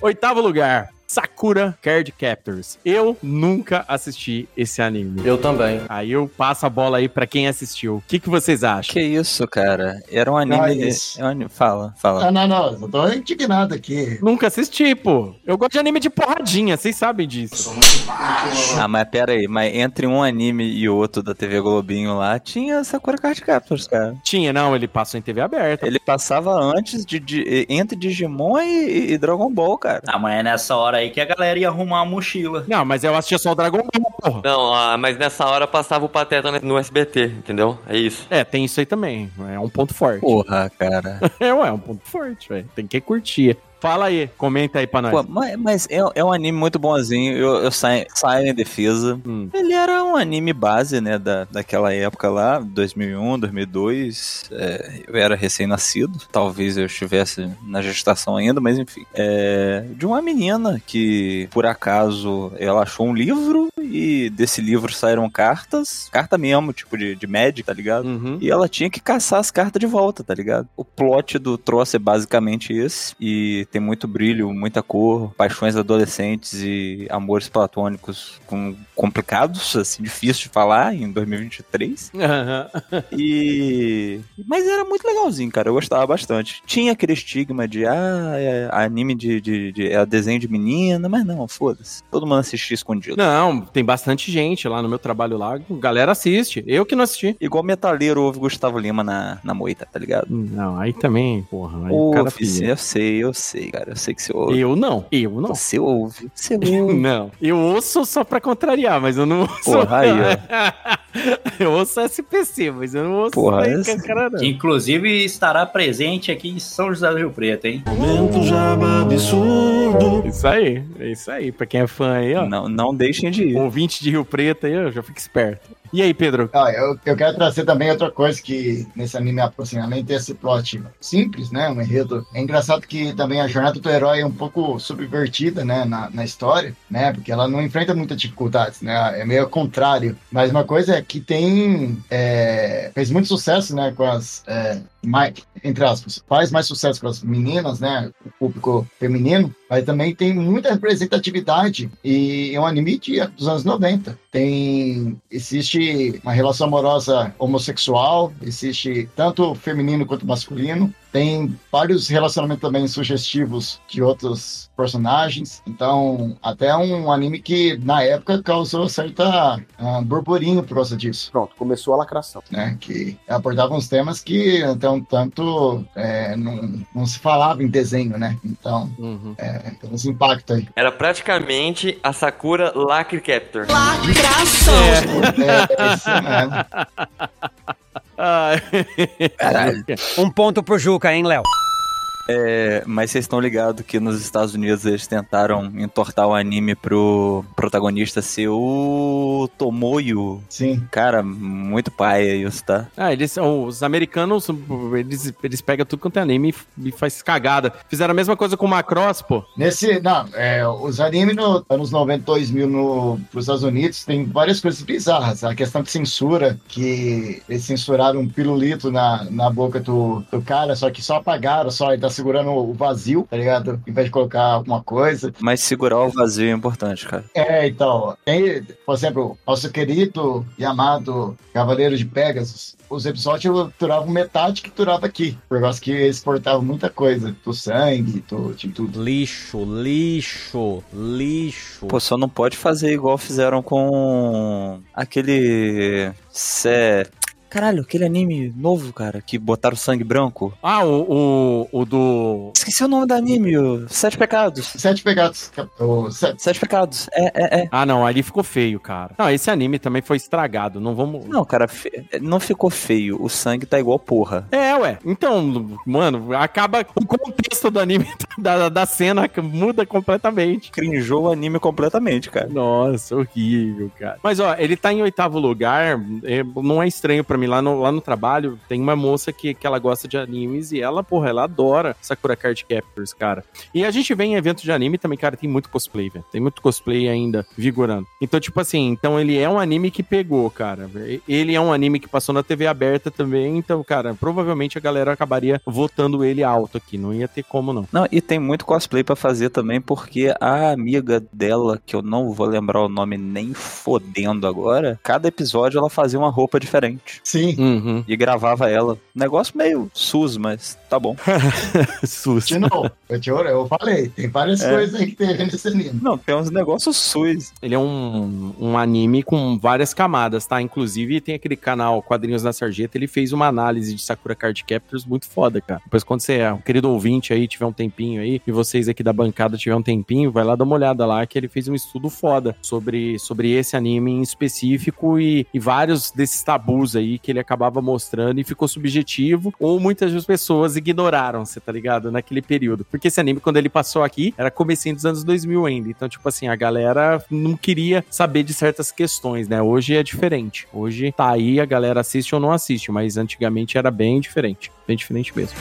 [SPEAKER 4] Oitavo lugar. Sakura Card Captors. Eu nunca assisti esse anime.
[SPEAKER 10] Eu também.
[SPEAKER 4] Aí eu passo a bola aí pra quem assistiu. O que, que vocês acham?
[SPEAKER 1] Que isso, cara? Era um anime.
[SPEAKER 5] Ah, isso.
[SPEAKER 1] é anime- Fala, fala.
[SPEAKER 5] Ah, não, não, eu tô indignado aqui.
[SPEAKER 4] Nunca assisti, pô. Eu gosto de anime de porradinha, vocês sabem disso.
[SPEAKER 1] Ah, mas pera aí, mas entre um anime e outro da TV Globinho lá, tinha Sakura Card Captors, cara.
[SPEAKER 4] Tinha, não, ele passou em TV aberta.
[SPEAKER 1] Ele passava antes de, de- entre Digimon e, e Dragon Ball, cara.
[SPEAKER 8] Ah, mas é nessa hora aí que a galera ia arrumar a mochila.
[SPEAKER 4] Não, mas eu assistia só o Dragon Ball, porra.
[SPEAKER 10] Não, ah, mas nessa hora passava o Pateta no SBT, entendeu? É isso.
[SPEAKER 4] É, tem isso aí também. É um ponto forte.
[SPEAKER 1] Porra, cara.
[SPEAKER 4] É, ué, é um ponto forte, velho. Tem que curtir. Fala aí, comenta aí pra nós.
[SPEAKER 1] Pô, mas mas é, é um anime muito bonzinho, eu, eu saio, saio em defesa.
[SPEAKER 4] Hum.
[SPEAKER 1] Ele era um anime base, né, da, daquela época lá, 2001, 2002. É, eu era recém-nascido, talvez eu estivesse na gestação ainda, mas enfim. É, de uma menina que, por acaso, ela achou um livro e desse livro saíram cartas, carta mesmo, tipo de, de Magic, tá ligado?
[SPEAKER 4] Uhum.
[SPEAKER 1] E ela tinha que caçar as cartas de volta, tá ligado? O plot do troço é basicamente esse. E tem muito brilho, muita cor, paixões adolescentes e amores platônicos com, complicados, assim, difícil de falar em 2023. E. Mas era muito legalzinho, cara. Eu gostava bastante. Tinha aquele estigma de, ah, é anime de, de, de- é desenho de menina, mas não, foda-se. Todo mundo assistia escondido.
[SPEAKER 4] Não, tem bastante gente lá no meu trabalho lá. Galera assiste. Eu que não assisti.
[SPEAKER 1] Igual metaleiro ouve Gustavo Lima na, na moita, tá ligado?
[SPEAKER 4] Não, aí também, porra. Aí o cara
[SPEAKER 1] eu sei, eu sei, cara. Eu sei que você ouve.
[SPEAKER 4] Eu não. Eu não.
[SPEAKER 1] Você ouve. Você ouve.
[SPEAKER 4] Não. Eu ouço só pra contrariar, mas eu não ouço.
[SPEAKER 1] Porra, aí,
[SPEAKER 4] eu ouço SPC, mas eu não ouço
[SPEAKER 1] Porra,
[SPEAKER 4] aí,
[SPEAKER 1] esse-
[SPEAKER 4] cara, não.
[SPEAKER 8] Que inclusive estará presente aqui em São José do Rio Preto, hein?
[SPEAKER 3] Momento jaba absurdo.
[SPEAKER 4] Isso aí, é isso aí. Pra quem é fã aí, ó.
[SPEAKER 1] Não, não deixem de ir.
[SPEAKER 4] Ouvinte de Rio Preto aí, ó, já fica esperto. E aí, Pedro?
[SPEAKER 5] Ah, eu, eu quero trazer também outra coisa que nesse anime aproximadamente tem esse plot simples, né? Um enredo. É engraçado que também a jornada do herói é um pouco subvertida, né? Na, na história, né? Porque ela não enfrenta muitas dificuldades, né? É meio ao contrário. Mas uma coisa é que tem. é, fez muito sucesso, né? Com as. é, mais, entre aspas, faz mais sucesso com as meninas, né? O público feminino, mas também tem muita representatividade e é um anime de, dos anos 90. Tem existe uma relação amorosa homossexual, existe tanto feminino quanto masculino. Tem vários relacionamentos também sugestivos de outros personagens. Então, até um anime que na época causou certa ah, burburinho por causa disso
[SPEAKER 6] Pronto, começou a lacração.
[SPEAKER 5] né, que abordava uns temas que até um tanto é, não, não se falava em desenho, né? Então,
[SPEAKER 4] Uhum.
[SPEAKER 5] é, tem esse impacto aí.
[SPEAKER 10] Era praticamente a Sakura Lacre Captor.
[SPEAKER 5] É, é isso mesmo.
[SPEAKER 4] Caralho.
[SPEAKER 7] Um ponto pro Juca, hein, Léo?
[SPEAKER 1] É, mas vocês estão ligados que nos Estados Unidos eles tentaram entortar o anime pro protagonista ser o Tomoyo.
[SPEAKER 5] Sim.
[SPEAKER 1] Cara, muito paia isso, tá?
[SPEAKER 4] Ah, eles são os americanos, eles, eles pegam tudo quanto é anime e, e faz cagada. Fizeram a mesma coisa com o Macross, pô.
[SPEAKER 5] Nesse, não, é, os animes nos anos 90, 2000 no, nos Estados Unidos tem várias coisas bizarras. A questão de censura, que eles censuraram um pirulito na, na boca do, do cara, só que só apagaram, só ele tá segurando o vazio, tá ligado? Em vez de colocar alguma coisa.
[SPEAKER 1] Mas segurar o vazio é importante, cara.
[SPEAKER 5] É, então, tem, por exemplo, nosso querido e amado Cavaleiro de Pegasus, os episódios duravam metade que durava aqui, por causa que eles portavam muita coisa, do sangue, do, de tudo.
[SPEAKER 7] Lixo, lixo, lixo.
[SPEAKER 1] Pô, só não pode fazer igual fizeram com aquele. Cé... Caralho, aquele anime novo, cara, que botaram sangue branco.
[SPEAKER 4] Ah, o, o, o do.
[SPEAKER 1] Esqueci o nome do anime, o Sete Pecados.
[SPEAKER 5] Sete Pecados. O sete...
[SPEAKER 1] Sete Pecados, é, é, é.
[SPEAKER 4] Ah, não, ali ficou feio, cara. Não, esse anime também foi estragado. Não vamos.
[SPEAKER 1] Não, cara, fe- não ficou feio. O sangue tá igual porra.
[SPEAKER 4] É, ué. Então, mano, acaba. O contexto do anime, da, da cena, muda completamente.
[SPEAKER 1] Crinjou o anime completamente, cara.
[SPEAKER 4] Nossa, horrível, cara. Mas, ó, ele tá em oitavo lugar. é, não é estranho pra mim. Lá no, lá no trabalho, tem uma moça que, que ela gosta de animes e ela, porra, ela adora Sakura Card Captors, cara. E a gente vem em eventos de anime também, cara, tem muito cosplay, velho. Tem muito cosplay ainda vigorando. Então, tipo assim, então ele é um anime que pegou, cara. Ele é um anime que passou na TV aberta também. Então, cara, provavelmente a galera acabaria votando ele alto aqui. Não ia ter como, não.
[SPEAKER 1] Não, e tem muito cosplay pra fazer também, porque a amiga dela, que eu não vou lembrar o nome nem fodendo agora, cada episódio ela fazia uma roupa diferente.
[SPEAKER 5] Sim.
[SPEAKER 4] Uhum.
[SPEAKER 1] E gravava ela. Negócio meio sus, mas tá bom.
[SPEAKER 4] sus.
[SPEAKER 5] De novo, eu, te, eu falei, tem várias
[SPEAKER 1] É.
[SPEAKER 5] coisas aí que tem nesse anime.
[SPEAKER 1] Não, tem uns negócios sus.
[SPEAKER 4] Ele é um, um anime com várias camadas, tá? Inclusive tem aquele canal Quadrinhos da Sarjeta, ele fez uma análise de Sakura Card Captors muito foda, cara. Depois quando você é um querido ouvinte aí, tiver um tempinho aí, e vocês aqui da bancada tiver um tempinho, vai lá dar uma olhada lá, que ele fez um estudo foda sobre, sobre esse anime em específico e, e vários desses tabus aí que ele acabava mostrando e ficou subjetivo, ou muitas das pessoas ignoraram, você tá ligado? Naquele período. Porque esse anime, quando ele passou aqui, era comecinho dos anos 2000 ainda. Então, tipo assim, a galera não queria saber de certas questões, né? Hoje é diferente. Hoje tá aí, a galera assiste ou não assiste, mas antigamente era bem diferente. Bem diferente mesmo.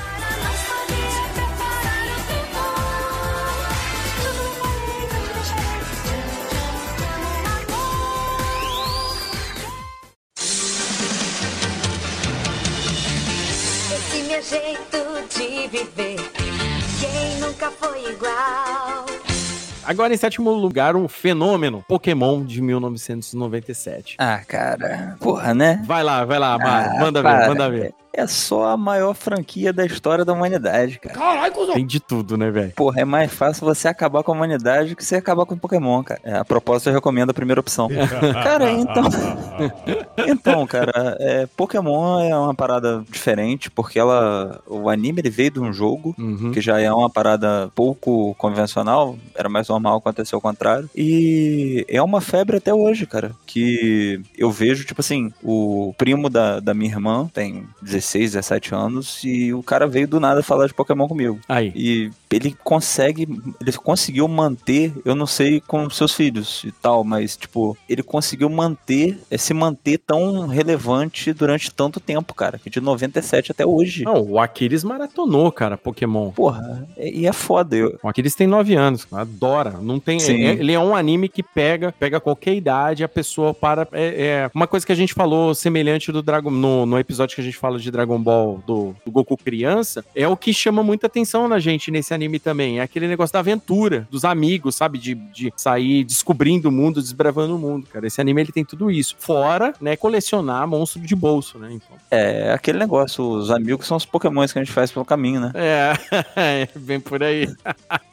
[SPEAKER 4] Agora, em sétimo lugar, o fenômeno Pokémon de 1997.
[SPEAKER 1] Ah, cara. Porra, né?
[SPEAKER 4] Vai lá, vai lá, Mário.
[SPEAKER 1] Ah,
[SPEAKER 4] manda
[SPEAKER 1] para.
[SPEAKER 4] ver, manda ver.
[SPEAKER 1] É só a maior franquia da história da humanidade, cara.
[SPEAKER 11] Caralho, cuzão.
[SPEAKER 4] Tem de tudo, né, velho?
[SPEAKER 1] Porra, é mais fácil você acabar com a humanidade que você acabar com o Pokémon, cara. É, a propósito, eu recomendo a primeira opção. cara, então. então, cara, é, Pokémon é uma parada diferente, porque ela. O anime ele veio de um jogo,
[SPEAKER 4] Uhum.
[SPEAKER 1] que já é uma parada pouco convencional, era mais normal acontecer o contrário. E é uma febre até hoje, cara. Que eu vejo, tipo assim, o primo da, da minha irmã tem 16, 17 anos, e o cara veio do nada falar de Pokémon comigo.
[SPEAKER 4] Aí.
[SPEAKER 1] E ele consegue, ele conseguiu manter, eu não sei com seus filhos e tal, mas tipo, ele conseguiu manter, eh, se manter tão relevante durante tanto tempo, cara, que de 97 até hoje.
[SPEAKER 4] Não, o Aquiles maratonou, cara, Pokémon.
[SPEAKER 1] Porra, é- e é foda. Eu,
[SPEAKER 4] O Aquiles tem 9 anos, adora. Não tem.
[SPEAKER 1] Sim.
[SPEAKER 4] é- ele é um anime que pega, pega qualquer idade, a pessoa para. É, é uma coisa que a gente falou semelhante do Dragon. No, no episódio que a gente fala de Dragon Ball do, do Goku criança, é o que chama muita atenção na gente nesse anime também. É aquele negócio da aventura, dos amigos, sabe? De, de sair descobrindo o mundo, desbravando o mundo, cara. Esse anime ele tem tudo isso. Fora, né, colecionar monstro de bolso, né? Então.
[SPEAKER 1] é aquele negócio, os amigos são os pokémons que a gente faz pelo caminho, né?
[SPEAKER 4] É, bem por aí.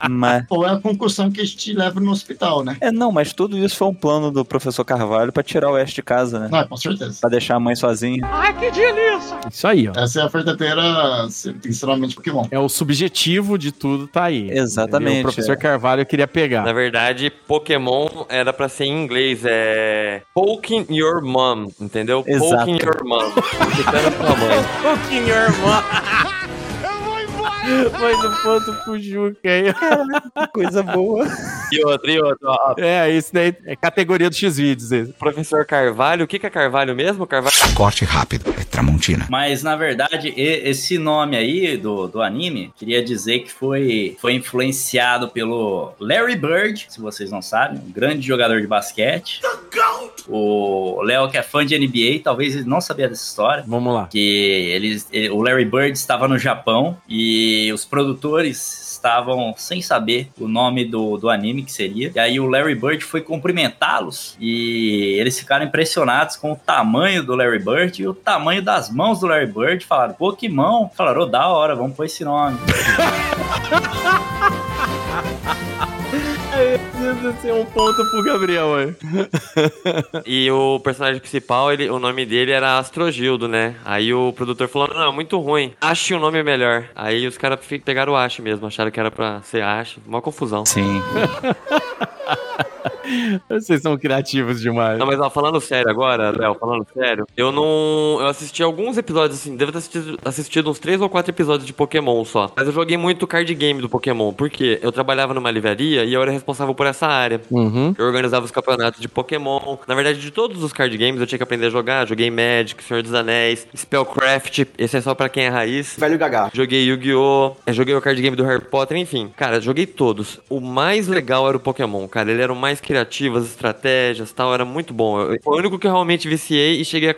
[SPEAKER 1] Mas.
[SPEAKER 5] Ou é a concussão que a gente leva no hospital, né?
[SPEAKER 1] É, não, mas tudo isso foi um plano do professor Carvalho pra tirar o Ash de casa, né?
[SPEAKER 5] Não, com certeza.
[SPEAKER 1] Pra deixar a mãe sozinha.
[SPEAKER 11] Ai, que delícia.
[SPEAKER 4] Isso aí, ó.
[SPEAKER 5] Essa é a verdadeira de Pokémon.
[SPEAKER 4] É o subjetivo de tudo, tá aí.
[SPEAKER 1] Exatamente,
[SPEAKER 4] entendeu? O professor
[SPEAKER 1] é.
[SPEAKER 4] Carvalho queria pegar.
[SPEAKER 10] Na verdade, Pokémon era pra ser em inglês, é. Poking Your Mom, entendeu?
[SPEAKER 1] Exato.
[SPEAKER 10] Poking Your Mom. Ficando com a mãe.
[SPEAKER 4] Pouquinho, irmão. Mas o ponto pro Juca aí.
[SPEAKER 1] Coisa boa.
[SPEAKER 10] E outra, e outra. ó.
[SPEAKER 4] É, isso daí é categoria do X-Vídeos. esse.
[SPEAKER 10] Professor Carvalho, o que que é Carvalho mesmo? Carvalho.
[SPEAKER 13] Corte rápido, é Tramontina.
[SPEAKER 8] Mas, na verdade, esse nome aí do, do anime, queria dizer que foi, foi influenciado pelo Larry Bird, se vocês não sabem, um grande jogador de basquete. O Léo, que é fã de NBA, talvez ele não sabia dessa história.
[SPEAKER 4] Vamos lá.
[SPEAKER 8] Que eles, ele- o Larry Bird estava no Japão e os produtores estavam sem saber o nome do, do anime que seria. E aí o Larry Bird foi cumprimentá-los e eles ficaram impressionados com o tamanho do Larry Bird e o tamanho das mãos do Larry Bird. Falaram, pô, que mão. Falaram, ô, da hora, vamos pôr esse nome.
[SPEAKER 4] Precisa ser um ponto pro Gabriel, aí.
[SPEAKER 10] E o personagem principal, ele, o nome dele era Astrogildo, né? Aí o produtor falou: não, é muito ruim. Ache o nome melhor. Aí os caras pegaram o Ache mesmo, acharam que era pra ser Ache. Uma confusão.
[SPEAKER 1] Sim.
[SPEAKER 4] Vocês são criativos demais.
[SPEAKER 10] Não, mas ó, falando sério agora, Léo, falando sério, eu não. Eu assisti alguns episódios, assim, devo ter assistido, assistido uns três ou quatro episódios de Pokémon só. Mas eu joguei muito card game do Pokémon, porque eu trabalhava numa livraria e eu era responsável por essa área.
[SPEAKER 4] Uhum.
[SPEAKER 10] Eu organizava os campeonatos de Pokémon. Na verdade, de todos os card games eu tinha que aprender a jogar. Joguei Magic, Senhor dos Anéis, Spellcraft, esse é só pra quem é raiz.
[SPEAKER 14] Velho Gagá.
[SPEAKER 10] Joguei Yu-Gi-Oh! eh, Joguei o card game do Harry Potter, enfim. Cara, joguei todos. O mais legal era o Pokémon, cara. Ele era o mais criativo, as estratégias tal, era muito bom. Eu- Foi o único que eu realmente viciei e cheguei a,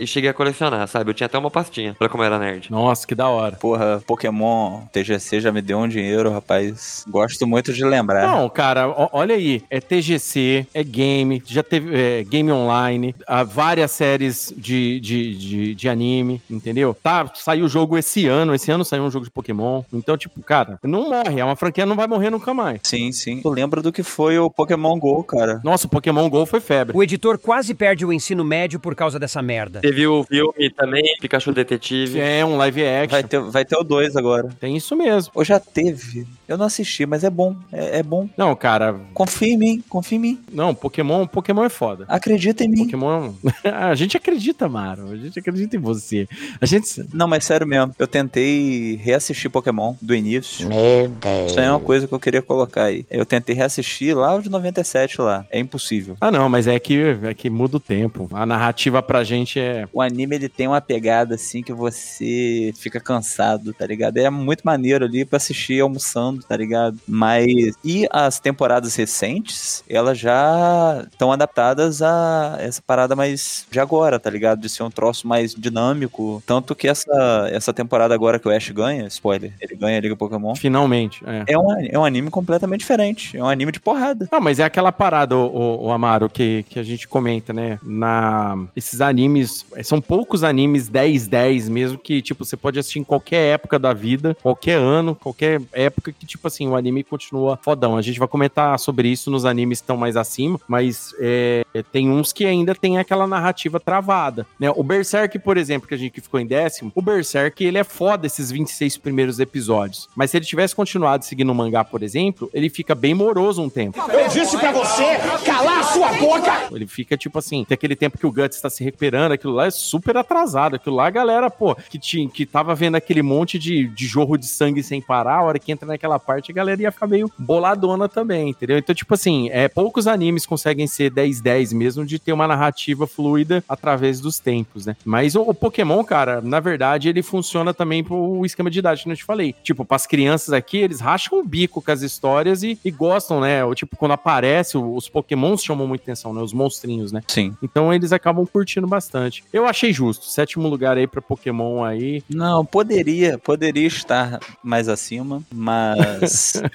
[SPEAKER 10] e cheguei a colecionar, sabe? Eu tinha até uma pastinha pra como era nerd.
[SPEAKER 4] Nossa, que da hora.
[SPEAKER 1] Porra, Pokémon TGC já me deu um dinheiro, rapaz. Gosto muito de lembrar.
[SPEAKER 4] Não, cara, olha aí. É TGC, é game, já teve é, game online, há várias séries de, de, de, de anime, entendeu? Tá, saiu o jogo esse ano, esse ano saiu um jogo de Pokémon. Então, tipo, cara, não morre, é uma franquia não vai morrer nunca mais.
[SPEAKER 1] Sim, sim. Tu lembra do que foi o Pokémon GO, cara?
[SPEAKER 4] Nossa, o Pokémon GO foi febre.
[SPEAKER 7] O editor quase perde o ensino médio por causa dessa merda.
[SPEAKER 10] Teve o filme também, Pikachu Detetive.
[SPEAKER 4] É, um live action.
[SPEAKER 1] Vai ter, vai ter o 2 agora.
[SPEAKER 4] Tem isso mesmo.
[SPEAKER 1] Ou já teve. Eu não assisti, mas é bom. É, é bom.
[SPEAKER 4] Não, cara,
[SPEAKER 1] Confia em mim, confia em mim.
[SPEAKER 4] não, Pokémon, Pokémon é foda.
[SPEAKER 1] Acredita em mim.
[SPEAKER 4] Pokémon. a gente acredita, Maro. A gente acredita em você. A gente.
[SPEAKER 1] Não, mas sério mesmo. Eu tentei reassistir Pokémon do início.
[SPEAKER 2] Meu Deus.
[SPEAKER 1] Isso aí é uma coisa que eu queria colocar aí. Eu tentei reassistir lá o de 97 lá. É impossível.
[SPEAKER 4] Ah, não, mas é que, é que muda o tempo. A narrativa pra gente é.
[SPEAKER 1] O anime ele tem uma pegada assim que você fica cansado, tá ligado? É muito maneiro ali pra assistir almoçando. Tá ligado? Mas. E as temporadas recentes, elas já estão adaptadas a essa parada mais de agora, tá ligado? De ser um troço mais dinâmico. Tanto que essa, essa temporada agora que o Ash ganha, spoiler, ele ganha a Liga Pokémon.
[SPEAKER 4] Finalmente, é.
[SPEAKER 1] É um, é um anime completamente diferente. É um anime de porrada.
[SPEAKER 4] Não, mas é aquela parada, o, o, o Amaro, que, que a gente comenta, né? Na, esses animes, são poucos animes 10-10 mesmo, que, tipo, você pode assistir em qualquer época da vida, qualquer ano, qualquer época que, tipo assim, o anime continua fodão. A gente vai comentar sobre isso nos animes que estão mais acima, mas é, tem uns que ainda tem aquela narrativa travada, né? O Berserk, por exemplo, que a gente ficou em décimo, o Berserk, ele é foda esses 26 primeiros episódios. Mas se ele tivesse continuado seguindo o mangá, por exemplo, ele fica bem moroso um tempo.
[SPEAKER 11] Eu disse pra você calar a sua boca!
[SPEAKER 4] Ele fica tipo assim, tem aquele tempo que o Guts está se recuperando, aquilo lá é super atrasado. Aquilo lá, a galera, pô, que, tinha, que tava vendo aquele monte de, de jorro de sangue sem parar, a hora que entra naquela parte, a galera ia ficar meio boladona também, entendeu? Então, tipo assim, é, poucos animes conseguem ser 10-10 mesmo de ter uma narrativa fluida através dos tempos, né? Mas o, o Pokémon, cara, na verdade, ele funciona também pro esquema de idade que eu te falei. Tipo, pras crianças aqui, eles racham o bico com as histórias e, e gostam, né? Ou, tipo, quando aparece, os Pokémons chamam muita atenção, né? Os monstrinhos, né?
[SPEAKER 1] Sim.
[SPEAKER 4] Então eles acabam curtindo bastante. Eu achei justo. Sétimo lugar aí pra Pokémon aí.
[SPEAKER 1] Não, poderia, poderia estar mais acima, mas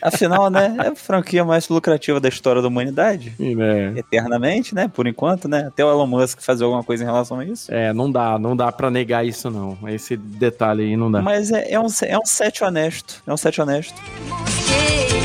[SPEAKER 1] afinal, né, é a franquia mais lucrativa da história da humanidade.
[SPEAKER 4] E, né?
[SPEAKER 1] Eternamente, né? Por enquanto, né? Até o Elon Musk fazer alguma coisa em relação a isso.
[SPEAKER 4] É, não dá, não dá pra negar isso, não. Esse detalhe aí não dá.
[SPEAKER 1] Mas é, é um, é um set honesto. É um set honesto.
[SPEAKER 6] mundo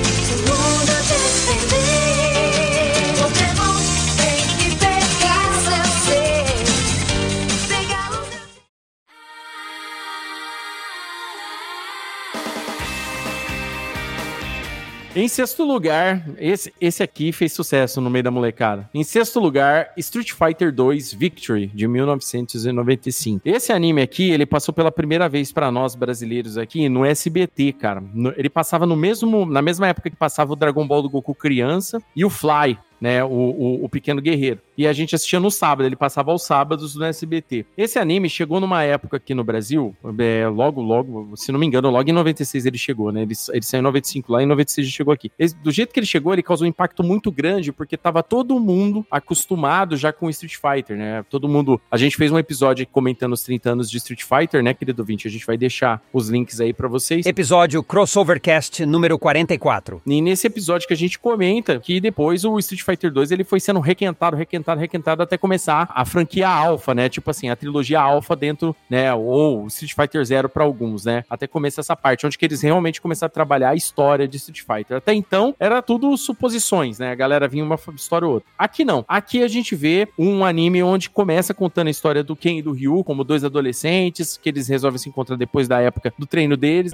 [SPEAKER 4] Em sexto lugar, esse, esse aqui fez sucesso no meio da molecada. Em sexto lugar, Street Fighter 2 Victory, de 1995. Esse anime aqui, ele passou pela primeira vez pra nós brasileiros aqui no SBT, cara. No- ele passava no mesmo, na mesma época que passava o Dragon Ball do Goku criança e o Fly. Né, o, o, o Pequeno Guerreiro. E a gente assistia no sábado, ele passava aos sábados no SBT. Esse anime chegou numa época aqui no Brasil, é, logo, logo, se não me engano, logo em 96 ele chegou, né? Ele, ele saiu em 95 lá, em 96 ele chegou aqui. Esse- do jeito que ele chegou, ele causou um impacto muito grande, porque tava todo mundo acostumado já com Street Fighter, né? Todo mundo. A gente fez um episódio comentando os 30 anos de Street Fighter, né, querido Vinte? A gente vai deixar os links aí pra vocês.
[SPEAKER 7] Episódio Crossovercast número 44.
[SPEAKER 4] E nesse episódio que a gente comenta que depois o Street Fighter 2 ele foi sendo requentado, requentado, requentado até começar a franquia Alpha, né? Tipo assim, a trilogia Alpha dentro, né? Ou Street Fighter Zero pra alguns, né? Até começa essa parte, onde que eles realmente começaram a trabalhar a história de Street Fighter. Até então, era tudo suposições, né? A galera vinha uma história ou outra. Aqui não. Aqui a gente vê um anime onde começa contando a história do Ken e do Ryu como dois adolescentes, que eles resolvem se encontrar depois da época do treino deles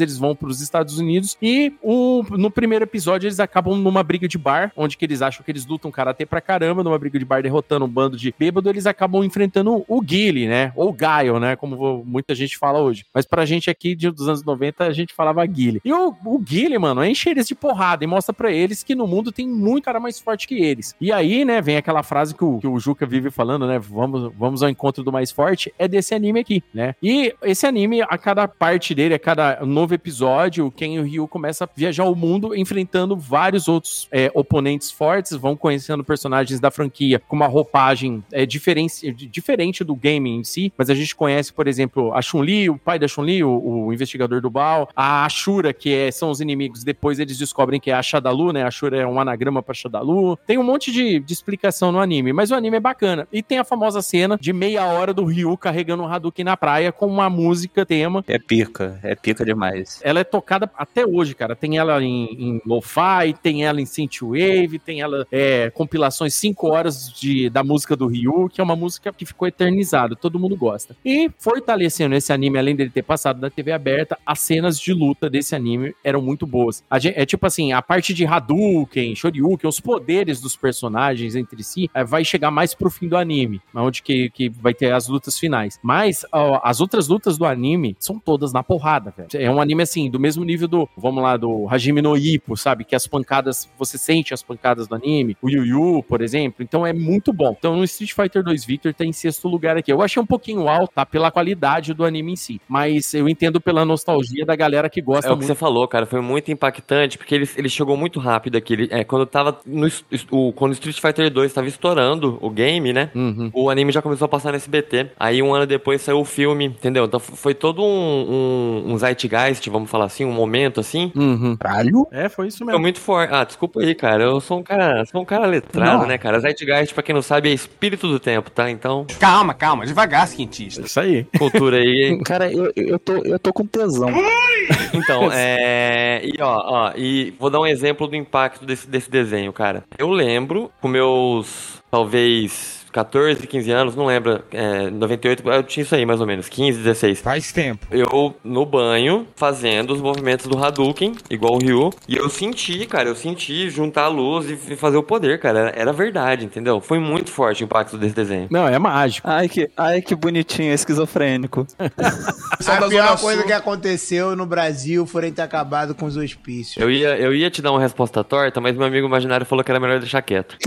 [SPEAKER 4] eles vão para os Estados Unidos e o, no primeiro episódio eles acabam numa briga de bar, onde que eles acham que eles lutam karatê pra caramba, numa briga de bar derrotando um bando de bêbado, eles acabam enfrentando o Guile, né? Ou Gaio, né? Como muita gente fala hoje. Mas pra gente aqui de- dos anos 90 a gente falava Guile. E o, o Guile, mano, enche eles de porrada e mostra pra eles que no mundo tem muito cara mais forte que eles. E aí, né, vem aquela frase que o, que o Juca vive falando, né? Vamos, vamos ao encontro do mais forte, é desse anime aqui, né? E esse anime, a cada parte dele, a cada novo episódio, o Ken e o Ryu começam a viajar o mundo enfrentando vários outros é, oponentes fortes, vão conhecendo personagens da franquia com uma roupagem é, diferente, diferente do game em si, mas a gente conhece, por exemplo, a Chun-Li, o pai da Chun-Li, o, o investigador do Baal, a Ashura, que é- são os inimigos, depois eles descobrem que é a Shadalu, né? A Ashura é um anagrama pra Shadalu. Tem um monte de, de explicação no anime, mas o anime é bacana. E tem a famosa cena de meia hora do Ryu carregando um Hadouken na praia com uma música tema
[SPEAKER 1] É pica, é pica demais.
[SPEAKER 4] Ela é tocada até hoje, cara. Tem ela em, em lo-fi, tem ela em synthwave, tem ela é, compilações 5 horas de, da música do Ryu, que é uma música que ficou eternizada, todo mundo gosta. E fortalecendo esse anime, além dele ter passado na TV aberta, as cenas de luta desse anime eram muito boas. A gen- é tipo assim, a parte de Hadouken, Shoryuken, os poderes dos personagens entre si, é, vai chegar mais pro fim do anime, onde que, que vai ter as lutas finais. Mas ó, as outras lutas do anime são todas na porrada, velho. É um anime assim, do mesmo nível do, vamos lá, do Hajime no Ippo, sabe? Que as pancadas, você sente as pancadas do anime. O Yu Yu, por exemplo. Então é muito bom. Então no Street Fighter 2 Victor tá em sexto lugar aqui. Eu achei um pouquinho alto, tá? Pela qualidade do anime em si. Mas eu entendo pela nostalgia da galera que gosta
[SPEAKER 10] É o que
[SPEAKER 4] muito.
[SPEAKER 10] você falou, cara. Foi muito impactante, porque ele, ele chegou muito rápido aqui. Ele- é, quando tava. No, o, quando o Street Fighter 2 tava estourando o game, né?
[SPEAKER 4] Uhum.
[SPEAKER 10] O anime já começou a passar no SBT. Aí um ano depois saiu o filme, entendeu? Então foi todo um, um, um zeitgeist, vamos falar assim, um momento assim.
[SPEAKER 4] Uhum.
[SPEAKER 1] Caralho.
[SPEAKER 4] É, foi isso
[SPEAKER 10] Foi
[SPEAKER 4] mesmo.
[SPEAKER 10] muito forte. Ah, desculpa aí, cara. Eu sou um cara, sou um cara letrado,
[SPEAKER 1] Não.
[SPEAKER 10] né, cara? Zeitgeist, pra quem não sabe, é espírito do tempo, tá? Então,
[SPEAKER 11] Calma, calma, devagar, cientista.
[SPEAKER 4] Isso aí.
[SPEAKER 10] cultura aí.
[SPEAKER 1] Cara, eu, eu, tô, eu tô com tesão.
[SPEAKER 10] Então, é. E ó, ó, e vou dar um exemplo do impacto desse, desse desenho, cara. Eu lembro, com meus, talvez, 14, 15 anos, não lembro, é, 98, eu tinha isso aí mais ou menos, 15, 16.
[SPEAKER 11] Faz tempo.
[SPEAKER 10] Eu no banho, fazendo os movimentos do Hadouken, igual o Ryu, e eu senti, cara, eu senti juntar a luz e fazer o poder, cara. Era, era verdade, entendeu? Foi muito forte o impacto desse desenho.
[SPEAKER 4] Não, é mágico.
[SPEAKER 1] Ai, que, ai, que bonitinho, esquizofrênico.
[SPEAKER 14] A pior coisa que aconteceu no Brasil foi ter acabado com os hospícios.
[SPEAKER 10] Eu ia, eu ia te dar uma resposta torta, mas meu amigo imaginário falou que era melhor deixar quieto.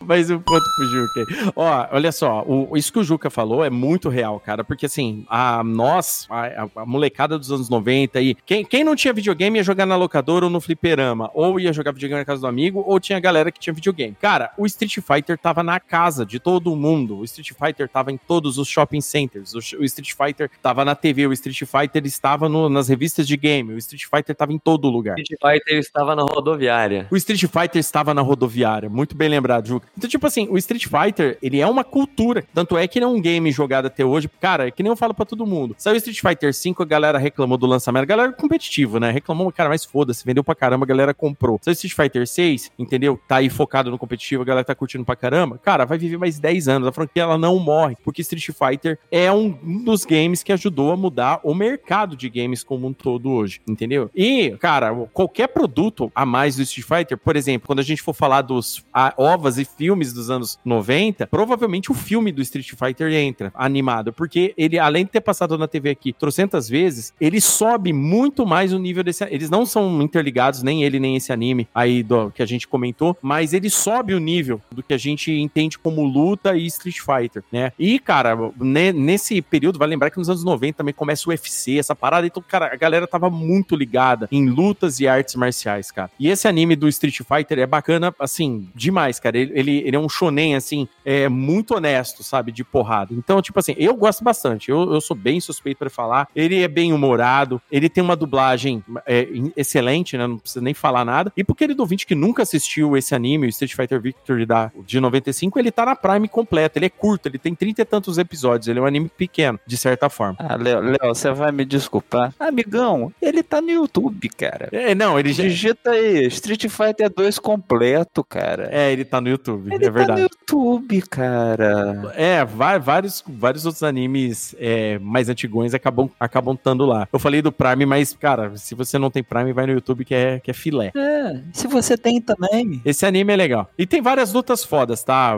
[SPEAKER 4] Mais um ponto pro Juca. Ó, olha só, o, isso que o Juca falou é muito real, cara, porque assim, a nós, a, a- molecada dos anos 90 aí, quem, quem não tinha videogame ia jogar na locadora ou no fliperama, ou ia jogar videogame na casa do amigo, ou tinha galera que tinha videogame. Cara, o Street Fighter tava na casa de todo mundo, o Street Fighter tava em todos os shopping centers, o, o Street Fighter tava na TV, o Street Fighter estava no- nas revistas de game, o Street Fighter tava em todo lugar.
[SPEAKER 10] Street Fighter estava na rodoviária.
[SPEAKER 4] O Street Fighter estava na rodoviária, muito bem lembrado, Juca. Então, tipo assim, o Street Fighter, ele é uma cultura. Tanto é que ele é um game jogado até hoje. Cara, é que nem eu falo pra todo mundo. Saiu Street Fighter V, a galera reclamou do lançamento. A galera competitiva, né? Reclamou, cara, mas foda-se, vendeu pra caramba, a galera comprou. Saiu Street Fighter 6, entendeu? Tá aí focado no competitivo, a galera tá curtindo pra caramba. Cara, vai viver mais 10 anos. A franquia, ela não morre, porque Street Fighter é um dos games que ajudou a mudar o mercado de games como um todo hoje, entendeu? E, cara, qualquer produto a mais do Street Fighter, por exemplo, quando a gente for falar dos a, ovas e filmes dos anos 90, provavelmente o filme do Street Fighter entra animado, porque ele, além de ter passado na TV aqui trocentas vezes, ele sobe muito mais o nível desse. Eles não são interligados, nem ele, nem esse anime aí do, que a gente comentou, mas ele sobe o nível do que a gente entende como luta e Street Fighter, né? E, cara, ne- nesse período, vai lembrar que nos anos 90 também começa o UFC, essa parada, então, cara, a galera tava muito ligada em lutas e artes marciais, cara. E esse anime do Street Fighter é bacana, assim, demais, cara. Ele, ele, ele é um shonen, assim, é muito honesto, sabe, de porrada. Então, tipo assim, eu gosto bastante. Eu, eu sou bem suspeito pra falar. Ele é bem humorado, ele tem uma dublagem é, excelente, né? Não precisa nem falar nada. E pro querido ouvinte que nunca assistiu esse anime, o Street Fighter Victory da, de 95, ele tá na Prime completo. Ele é curto, ele tem trinta e tantos episódios. Ele é um anime pequeno, de certa forma.
[SPEAKER 1] Ah, Léo, Léo, você vai me desculpar. Amigão, ele tá no YouTube, cara.
[SPEAKER 4] É, não, ele já.
[SPEAKER 1] Digita aí, Street Fighter 2 completo, cara.
[SPEAKER 4] É, ele tá no YouTube,
[SPEAKER 1] Ele
[SPEAKER 4] é verdade.
[SPEAKER 1] tá no YouTube, cara.
[SPEAKER 4] É, vários, vários outros animes é, mais antigões acabam acabam estando lá. Eu falei do Prime, mas, cara, se você não tem Prime, vai no YouTube que é, que é filé.
[SPEAKER 1] É, se você tem também.
[SPEAKER 4] Esse anime é legal. E tem várias lutas fodas, tá?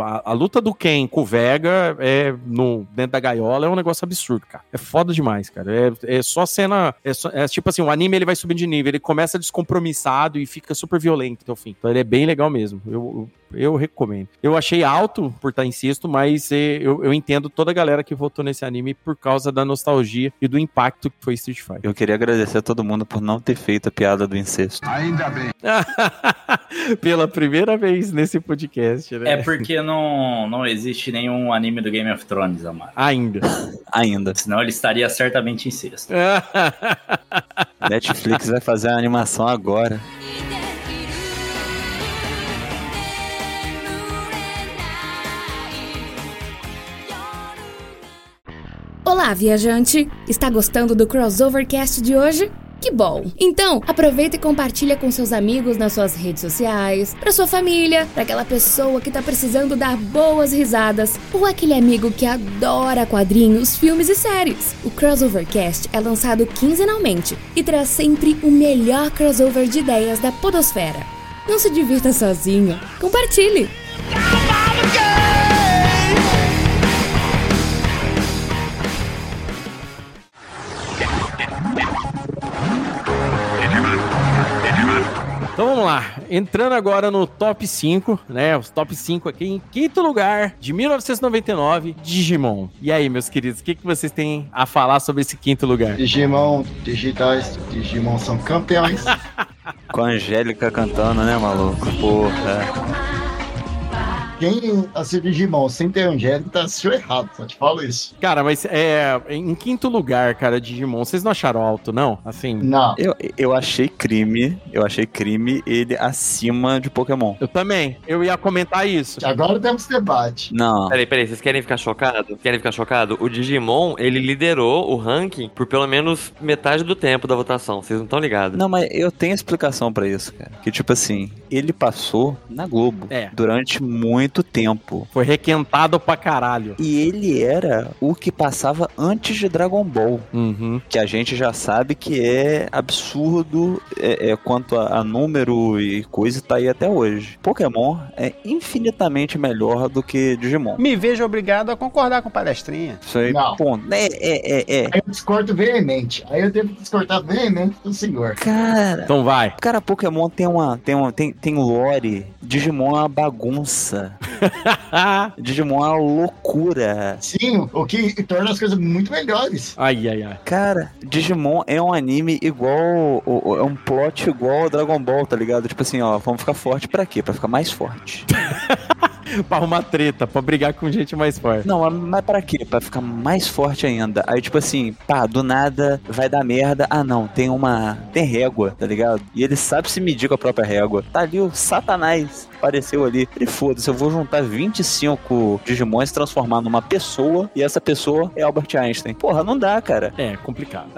[SPEAKER 4] A, a luta do Ken com o Vega é no, dentro da gaiola é um negócio absurdo, cara. É foda demais, cara. É, é só cena. É, só- é tipo assim, o anime ele vai subindo de nível, ele começa descompromissado e fica super violento até o fim. Então ele é bem legal mesmo. Eu, eu, eu recomendo. Eu achei alto por estar em sexto, mas é, eu, eu entendo toda a galera que votou nesse anime por causa da nostalgia e do impacto que foi Street Fighter.
[SPEAKER 1] Eu queria agradecer a todo mundo por não ter feito a piada do incesto.
[SPEAKER 11] Ainda bem.
[SPEAKER 4] Pela primeira vez nesse podcast, né?
[SPEAKER 8] É porque não, não existe nenhum anime do Game of Thrones, Amaro.
[SPEAKER 4] Ainda.
[SPEAKER 1] Ainda.
[SPEAKER 8] Senão ele estaria certamente em sexto.
[SPEAKER 1] Netflix vai fazer a animação agora.
[SPEAKER 15] Olá, viajante! Está gostando do Crossovercast de hoje? Que bom! Então, aproveita e compartilha com seus amigos nas suas redes sociais, para sua família, para aquela pessoa que tá precisando dar boas risadas, ou aquele amigo que adora quadrinhos, filmes e séries. O Crossovercast é lançado quinzenalmente e traz sempre o melhor crossover de ideias da podosfera. Não se divirta sozinho, compartilhe!
[SPEAKER 4] Então vamos lá, entrando agora no top 5, né? Os top 5 aqui em quinto lugar de 1999, Digimon. E aí, meus queridos, o que, que vocês têm a falar sobre esse quinto lugar?
[SPEAKER 5] Digimon digitais, Digimon são campeões.
[SPEAKER 1] Com a Angélica cantando, né, maluco? Porra.
[SPEAKER 5] Quem assistiu Digimon sem ter Angélica tá assistiu errado, só te falo isso.
[SPEAKER 4] Cara, mas é. Em quinto lugar, cara, Digimon, vocês não acharam alto, não? Assim.
[SPEAKER 5] Não.
[SPEAKER 1] Eu, eu achei crime, eu achei crime ele acima de Pokémon.
[SPEAKER 4] Eu também. Eu ia comentar isso.
[SPEAKER 5] Agora temos debate.
[SPEAKER 1] Não.
[SPEAKER 10] Peraí, peraí, vocês querem ficar chocados? Querem ficar chocados? O Digimon, ele liderou o ranking por pelo menos metade do tempo da votação. Vocês não estão ligados?
[SPEAKER 1] Não, mas eu tenho explicação pra isso, cara. Que tipo assim, ele passou na Globo
[SPEAKER 4] É.
[SPEAKER 1] durante muito tempo.
[SPEAKER 4] Foi requentado pra caralho.
[SPEAKER 1] E ele era o que passava antes de Dragon Ball.
[SPEAKER 4] Uhum.
[SPEAKER 1] Que a gente já sabe que é absurdo é, é, quanto a, a número e coisa e tá aí até hoje. Pokémon é infinitamente melhor do que Digimon.
[SPEAKER 11] Me vejo obrigado a concordar com o palestrinha.
[SPEAKER 1] Isso aí,
[SPEAKER 5] Não.
[SPEAKER 1] ponto. É, é, é, é.
[SPEAKER 5] Aí eu discordo veemente. Aí eu tenho que discordar veemente do senhor.
[SPEAKER 1] Cara.
[SPEAKER 4] Então vai.
[SPEAKER 1] Cara, Pokémon tem uma. Tem, uma, tem, tem lore. Digimon é uma bagunça. Digimon é uma loucura.
[SPEAKER 5] Sim, o que torna as coisas muito melhores.
[SPEAKER 4] ai, ai, ai.
[SPEAKER 1] Cara, Digimon é um anime igual. É um plot igual ao Dragon Ball, tá ligado? Tipo assim, ó, vamos ficar forte pra quê? Pra ficar mais forte.
[SPEAKER 4] pra arrumar treta, pra brigar com gente mais forte.
[SPEAKER 1] Não, mas- mas pra quê? Pra ficar mais forte ainda. Aí, tipo assim, pá, do nada vai dar merda. Ah, não, tem uma. Tem régua, tá ligado? E ele sabe se medir com a própria régua. Tá ali o Satanás. Apareceu ali. Ele foda-se, eu vou juntar 25 Digimons e transformar numa pessoa. E essa pessoa é Albert Einstein. Porra, não dá, cara.
[SPEAKER 4] É, complicado.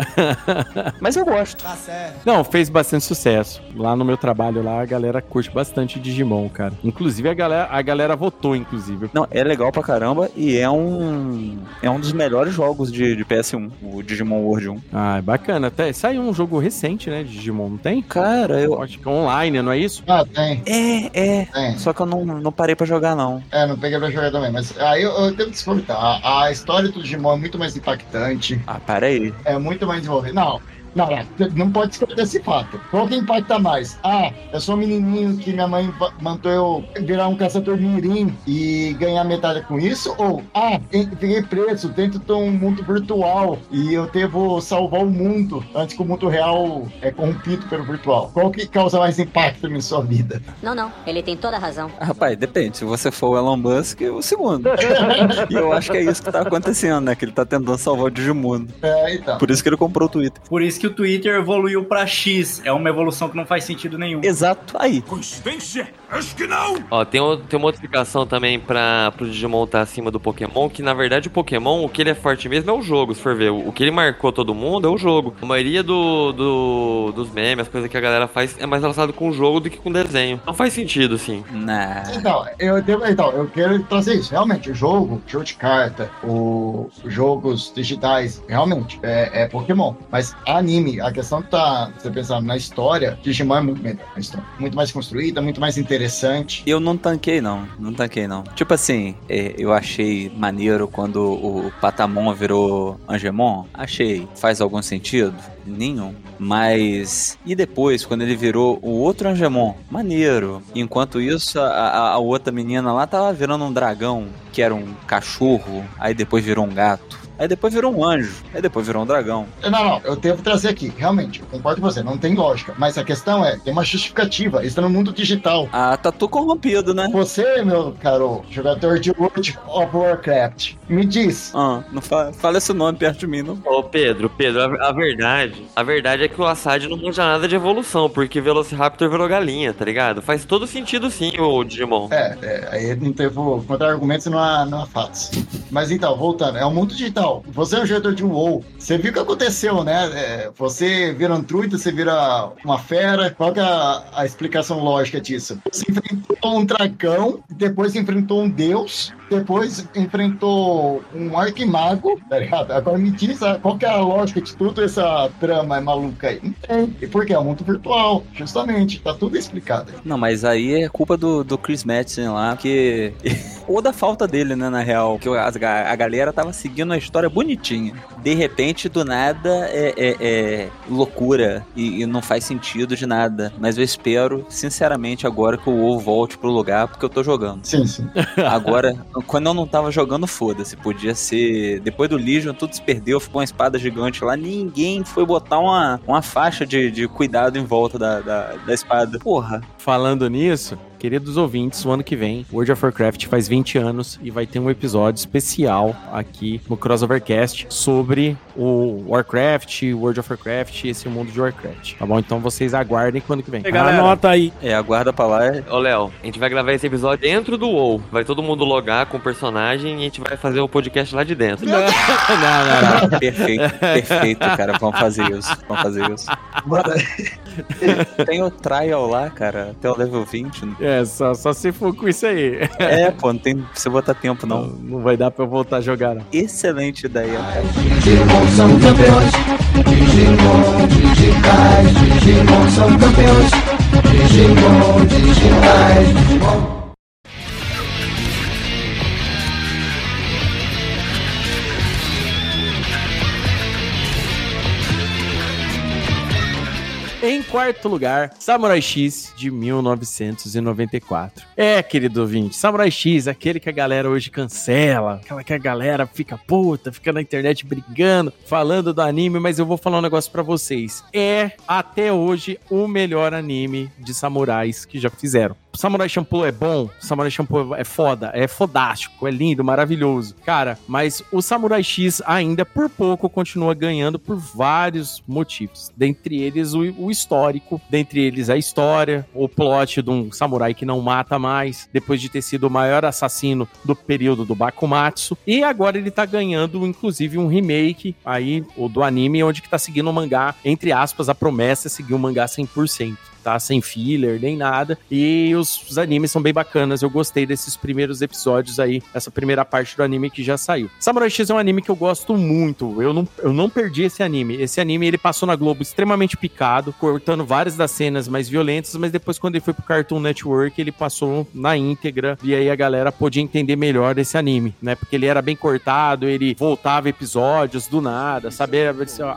[SPEAKER 1] Mas eu gosto.
[SPEAKER 14] Tá certo.
[SPEAKER 4] Não, fez bastante sucesso. Lá no meu trabalho, lá, a galera curte bastante Digimon, cara. Inclusive, a galera, a galera votou, inclusive.
[SPEAKER 1] Não, é legal pra caramba e é um. É um dos melhores jogos de, de PS1, o Digimon World 1.
[SPEAKER 4] Ah, é bacana. Até saiu um jogo recente, né, de Digimon, não tem?
[SPEAKER 1] Cara, eu.
[SPEAKER 4] Acho que é online, não é isso?
[SPEAKER 5] Ah, tem.
[SPEAKER 1] É, é.
[SPEAKER 5] Tem.
[SPEAKER 1] Só que eu não, não parei pra jogar, não.
[SPEAKER 5] É, não peguei pra jogar também, mas aí eu, eu tenho que discordar. A, a história do Digimon é muito mais impactante,
[SPEAKER 1] Ah, para aí.
[SPEAKER 5] é muito mais envolvida. Não, não, não, não pode discordar desse fato. Qual que impacta mais? Ah, eu sou um menininho que minha mãe mandou eu virar um caçador mirim e ganhar medalha com isso? Ou, ah, fiquei preso dentro de um mundo virtual e eu devo salvar o mundo antes que o mundo real é corrompido pelo virtual? Qual que causa mais impacto na sua vida?
[SPEAKER 12] Não, não, ele tem toda a razão.
[SPEAKER 1] Ah, Rapaz, depende. Se você for o Elon Musk, o segundo. e eu acho que é isso que tá acontecendo, né? Que ele tá tentando salvar o Digimundo.
[SPEAKER 5] É, então.
[SPEAKER 1] Por isso que ele comprou o Twitter.
[SPEAKER 8] Por isso que o Twitter evoluiu pra X. É uma evolução que não faz sentido nenhum.
[SPEAKER 1] Exato, aí.
[SPEAKER 9] Coincidência? Acho que não.
[SPEAKER 10] Ó, tem, o- tem uma outra explicação também pra, pro Digimon estar acima do Pokémon, que na verdade o Pokémon, o que ele é forte mesmo é o jogo, se for ver. O, o que ele marcou todo mundo é o jogo. A maioria do, do- dos memes, as coisas que a galera faz, é mais relacionado com o jogo do que com desenho. Não faz sentido, assim.
[SPEAKER 1] Nah.
[SPEAKER 5] Então, eu, então, eu quero trazer isso. Realmente, o jogo, jogo de carta, o, os jogos digitais, realmente, é, é Pokémon. Mas anime, a questão tá, você pensar na história, Digimon é muito melhor. A história. Muito mais construída, muito mais interessante.
[SPEAKER 1] Eu não tanquei, não. Não tanquei, não. Tipo assim, é, eu achei maneiro quando o Patamon virou Angemon. Achei. Faz algum sentido? Nenhum. Mas. E depois, quando ele virou o outro Angemon? Maneiro. Enquanto isso, a- a outra menina lá tava virando um dragão, que era um cachorro. Aí depois virou um gato. Aí depois virou um anjo. Aí depois virou um dragão.
[SPEAKER 5] Não, não, eu devo trazer aqui. Realmente, eu concordo com você, não tem lógica. Mas a questão é, tem uma justificativa. Está no mundo digital.
[SPEAKER 1] Ah, tá tudo corrompido, né?
[SPEAKER 5] Você, meu caro jogador de World of Warcraft, me diz.
[SPEAKER 1] Ah, não fa fala esse nome perto de mim, não.
[SPEAKER 10] Ô, Pedro, Pedro, a, a verdade, a verdade é que o Assad não manja nada de evolução, porque Velociraptor virou galinha, tá ligado? Faz todo sentido sim o Digimon.
[SPEAKER 5] É, é, aí não teve contra argumentos e não há, não há fatos. Mas então, voltando, é um mundo digital. Você é um jogador de WoW. Você viu o que aconteceu, né? É, você vira um druida, você vira uma fera. Qual que é a, a explicação lógica disso? Você enfrentou um dragão, depois enfrentou um deus, depois enfrentou um arquimago, tá ligado? Agora me diz ah, qual que é a lógica de tudo essa trama maluca aí. Não tem. E por quê? É um mundo virtual, justamente. Tá tudo explicado.
[SPEAKER 1] Não, mas aí é culpa do, do Chris Madison lá, que. Ou da falta dele, né, na real. Que ga- a galera tava seguindo a história bonitinha. De repente, do nada, é, é- é loucura. E, e não faz sentido de nada. Mas eu espero, sinceramente, agora que o WoW volte pro lugar, porque eu tô jogando.
[SPEAKER 5] Sim, sim.
[SPEAKER 1] Agora, quando eu não tava jogando, foda-se. Podia ser. Depois do Legion, tudo se perdeu, ficou uma espada gigante lá. Ninguém foi botar uma, uma faixa de, de cuidado em volta da, da, da espada. Porra.
[SPEAKER 4] Falando nisso, queridos ouvintes, o ano que vem, World of Warcraft faz 20 anos e vai ter um episódio especial aqui no Crossovercast sobre o Warcraft, World of Warcraft e esse mundo de Warcraft. Tá bom? Então vocês aguardem quando que vem.
[SPEAKER 1] Anota aí. É, aguarda pra lá. é-
[SPEAKER 10] Ô, Léo, a gente vai gravar esse episódio dentro do WoW. Vai todo mundo logar com o personagem e a gente vai fazer o podcast lá de dentro.
[SPEAKER 4] não, não,
[SPEAKER 1] não. Perfeito, perfeito, cara. Vamos fazer isso. Vamos fazer isso. Tem o trial lá, cara, até o level 20. né?
[SPEAKER 4] É, só, só se for com isso aí.
[SPEAKER 1] É, pô, não tem pra você botar tempo, não.
[SPEAKER 4] Não vai dar pra eu voltar a jogar, não.
[SPEAKER 1] Excelente ideia, cara.
[SPEAKER 6] Digimon são campeões. Digimon digitais. Digimon são campeões. Digimon digitais. Digimon.
[SPEAKER 4] Em quarto lugar, Samurai X de 1994. É, querido ouvinte, Samurai X, aquele que a galera hoje cancela, aquela que a galera fica puta, fica na internet brigando, falando do anime, mas eu vou falar um negócio pra vocês. É, até hoje, o melhor anime de samurais que já fizeram. Samurai Champloo é bom, Samurai Champloo é foda, é fodástico, é lindo, maravilhoso. Cara, mas o Samurai X ainda por pouco continua ganhando por vários motivos. Dentre eles o, o histórico, dentre eles a história, o plot de um samurai que não mata mais, depois de ter sido o maior assassino do período do Bakumatsu. E agora ele tá ganhando, inclusive, um remake aí, o do anime, onde que tá seguindo o mangá, entre aspas, a promessa é seguir o mangá 100% tá? Sem filler, nem nada. E os, os animes são bem bacanas. Eu gostei desses primeiros episódios aí, essa primeira parte do anime que já saiu. Samurai X é um anime que eu gosto muito. Eu não, eu não perdi esse anime. Esse anime ele passou na Globo extremamente picado, cortando várias das cenas mais violentas, mas depois quando ele foi pro Cartoon Network, ele passou na íntegra e aí a galera podia entender melhor esse anime, né? Porque ele era bem cortado, ele voltava episódios do nada, sabe?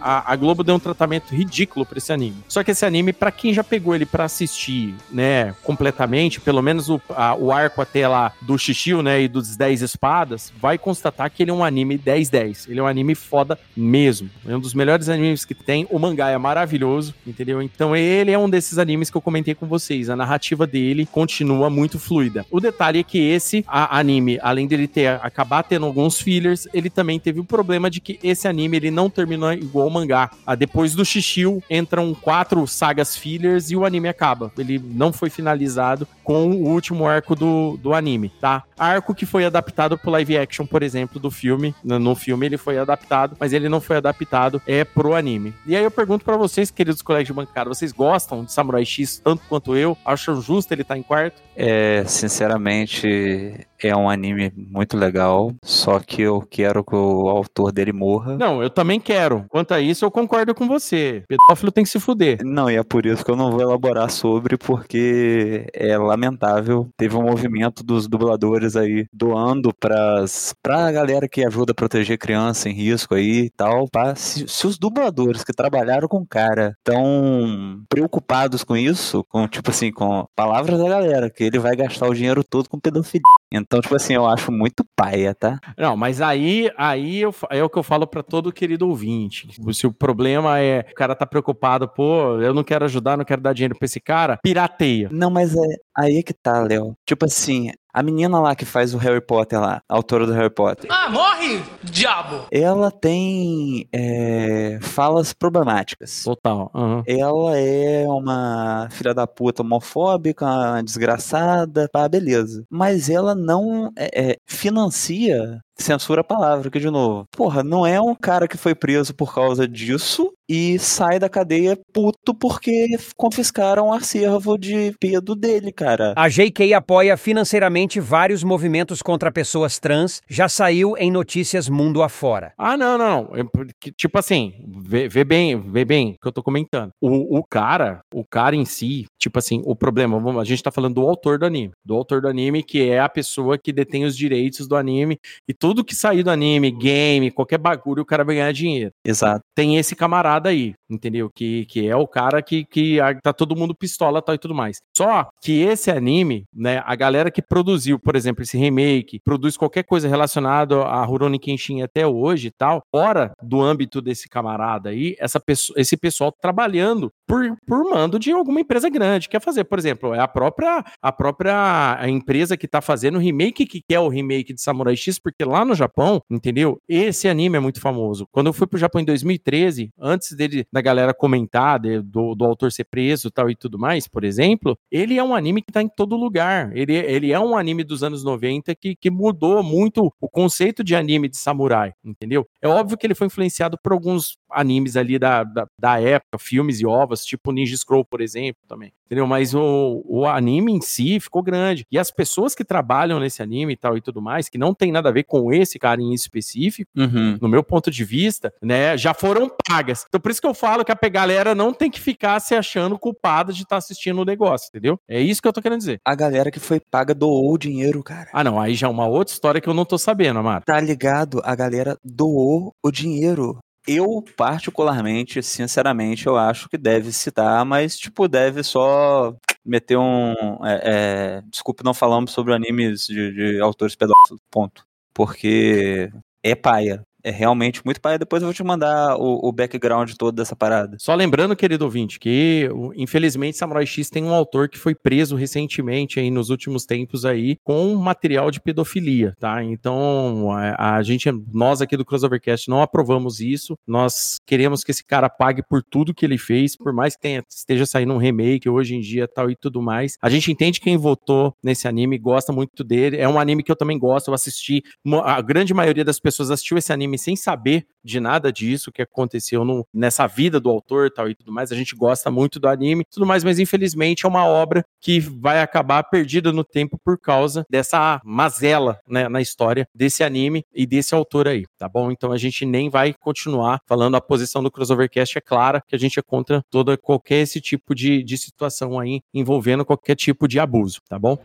[SPEAKER 4] A, a Globo deu um tratamento ridículo pra esse anime. Só que esse anime, pra quem já pegou ele pra assistir, né, completamente, pelo menos o, a- o arco até lá do Shishio, né, e dos 10 espadas, vai constatar que ele é um anime 10-10. Ele é um anime foda mesmo. É um dos melhores animes que tem. O mangá é maravilhoso, entendeu? Então ele é um desses animes que eu comentei com vocês. A narrativa dele continua muito fluida. O detalhe é que esse anime, além dele ter acabar tendo alguns fillers, ele também teve o problema de que esse anime ele não terminou igual o mangá. Ah, depois do Shishio entram quatro sagas fillers e o anime acaba. Ele não foi finalizado com o último arco do, do anime, tá? Arco que foi adaptado pro live action, por exemplo, do filme. No, filme ele foi adaptado, mas ele não foi adaptado é pro anime. E aí eu pergunto pra vocês, queridos colegas de bancada, vocês gostam de Samurai X tanto quanto eu? Acham justo ele estar em quarto?
[SPEAKER 1] É, sinceramente, é um anime muito legal, só que eu quero que o autor dele morra.
[SPEAKER 4] Não, eu também quero. Quanto a isso, eu concordo com você. Pedófilo tem que se fuder.
[SPEAKER 1] Não, e é por isso que eu não vou elaborar sobre, porque é lamentável. Teve um movimento dos dubladores aí doando pras, pra galera que ajuda a proteger criança em risco aí e tal. Pra, se, se os dubladores que trabalharam com o cara tão preocupados com isso, com tipo assim, com palavras da galera, que ele vai gastar o dinheiro todo com pedofilia. Então, tipo assim, eu acho muito paia, tá?
[SPEAKER 4] Não, mas aí, aí eu é o que eu falo pra todo querido ouvinte. Se o problema é o cara tá preocupado, pô, eu não quero ajudar, não quero dar dinheiro pra esse cara, pirateia.
[SPEAKER 1] Não, mas é aí é que tá, Léo. Tipo assim, a menina lá que faz o Harry Potter lá, a autora do Harry Potter.
[SPEAKER 6] Ah, morre, diabo!
[SPEAKER 1] Ela tem é, falas problemáticas.
[SPEAKER 4] Total.
[SPEAKER 1] Ela é uma filha da puta homofóbica, uma desgraçada, pá, beleza. Mas ela não é, é, financia censura a palavra aqui de novo. Porra, não é um cara que foi preso por causa disso e sai da cadeia puto porque confiscaram o acervo de pedo dele, cara.
[SPEAKER 7] A JK apoia financeiramente vários movimentos contra pessoas trans, já saiu em notícias mundo afora.
[SPEAKER 4] Ah, não, não. É porque, tipo assim, vê, vê bem, vê bem o que eu tô comentando. O, o cara, o cara em si, tipo assim, o problema, a gente tá falando do autor do anime. Do autor do anime, que é a pessoa que detém os direitos do anime. E tudo que sair do anime, game, qualquer bagulho, o cara vai ganhar dinheiro.
[SPEAKER 1] Exato.
[SPEAKER 4] Tem esse camarada aí, entendeu? Que, que é o cara que, que tá todo mundo pistola tal e tudo mais. Só que esse anime, né, a galera que produziu, por exemplo, esse remake, produz qualquer coisa relacionada a Rurouni Kenshin até hoje e tal, fora do âmbito desse camarada aí, essa pessoa, esse pessoal trabalhando por, por mando de alguma empresa grande. Quer fazer, por exemplo, é a própria, a própria empresa que tá fazendo o remake que quer o remake de Samurai X, porque lá no Japão, entendeu? Esse anime é muito famoso. Quando eu fui pro Japão em 2013, antes dele da galera comentar de- do, do autor ser preso tal e tudo mais, por exemplo, ele é um anime que tá em todo lugar. Ele, ele é um anime dos anos 90 que, que mudou muito o conceito de anime de samurai, entendeu? É óbvio que ele foi influenciado por alguns animes ali da, da, da época, filmes e ovas, tipo Ninja Scroll, por exemplo, também. Entendeu? Mas o, o anime em si ficou grande. E as pessoas que trabalham nesse anime e tal e tudo mais, que não tem nada a ver com esse cara em específico,
[SPEAKER 1] Uhum.
[SPEAKER 4] no meu ponto de vista, né, já foram pagas. Então por isso que eu falo que a galera não tem que ficar se achando culpada de estar assistindo o negócio, entendeu? É isso que eu tô querendo dizer.
[SPEAKER 1] A galera que foi paga doou o dinheiro, cara.
[SPEAKER 4] Ah, não, aí já é uma outra história que eu não tô sabendo, Amaro.
[SPEAKER 1] Tá ligado? A galera doou o dinheiro. Eu, particularmente, sinceramente, eu acho que deve citar, mas, tipo, deve só meter um. é, é, desculpe, não falamos sobre animes de, de autores pedófilos, ponto. Porque é paia. É realmente muito paia. Depois eu vou te mandar o, o background todo dessa parada.
[SPEAKER 4] Só lembrando, querido ouvinte, que infelizmente Samurai X tem um autor que foi preso recentemente aí nos últimos tempos aí com material de pedofilia, tá? Então, a, a gente, nós aqui do Crossovercast não aprovamos isso. Nós queremos que esse cara pague por tudo que ele fez, por mais que tenha, esteja saindo um remake hoje em dia tal e tudo mais. A gente entende quem votou nesse anime, gosta muito dele. É um anime que eu também gosto, eu assisti. A grande maioria das pessoas assistiu esse anime sem saber de nada disso que aconteceu no- nessa vida do autor tal e tudo mais. A gente gosta muito do anime tudo mais, mas infelizmente é uma obra que vai acabar perdida no tempo por causa dessa mazela né, na história desse anime e desse autor aí, tá bom? Então a gente nem vai continuar falando a posição do Crossovercast é clara que a gente é contra toda qualquer esse tipo de, de situação aí envolvendo qualquer tipo de abuso, tá bom?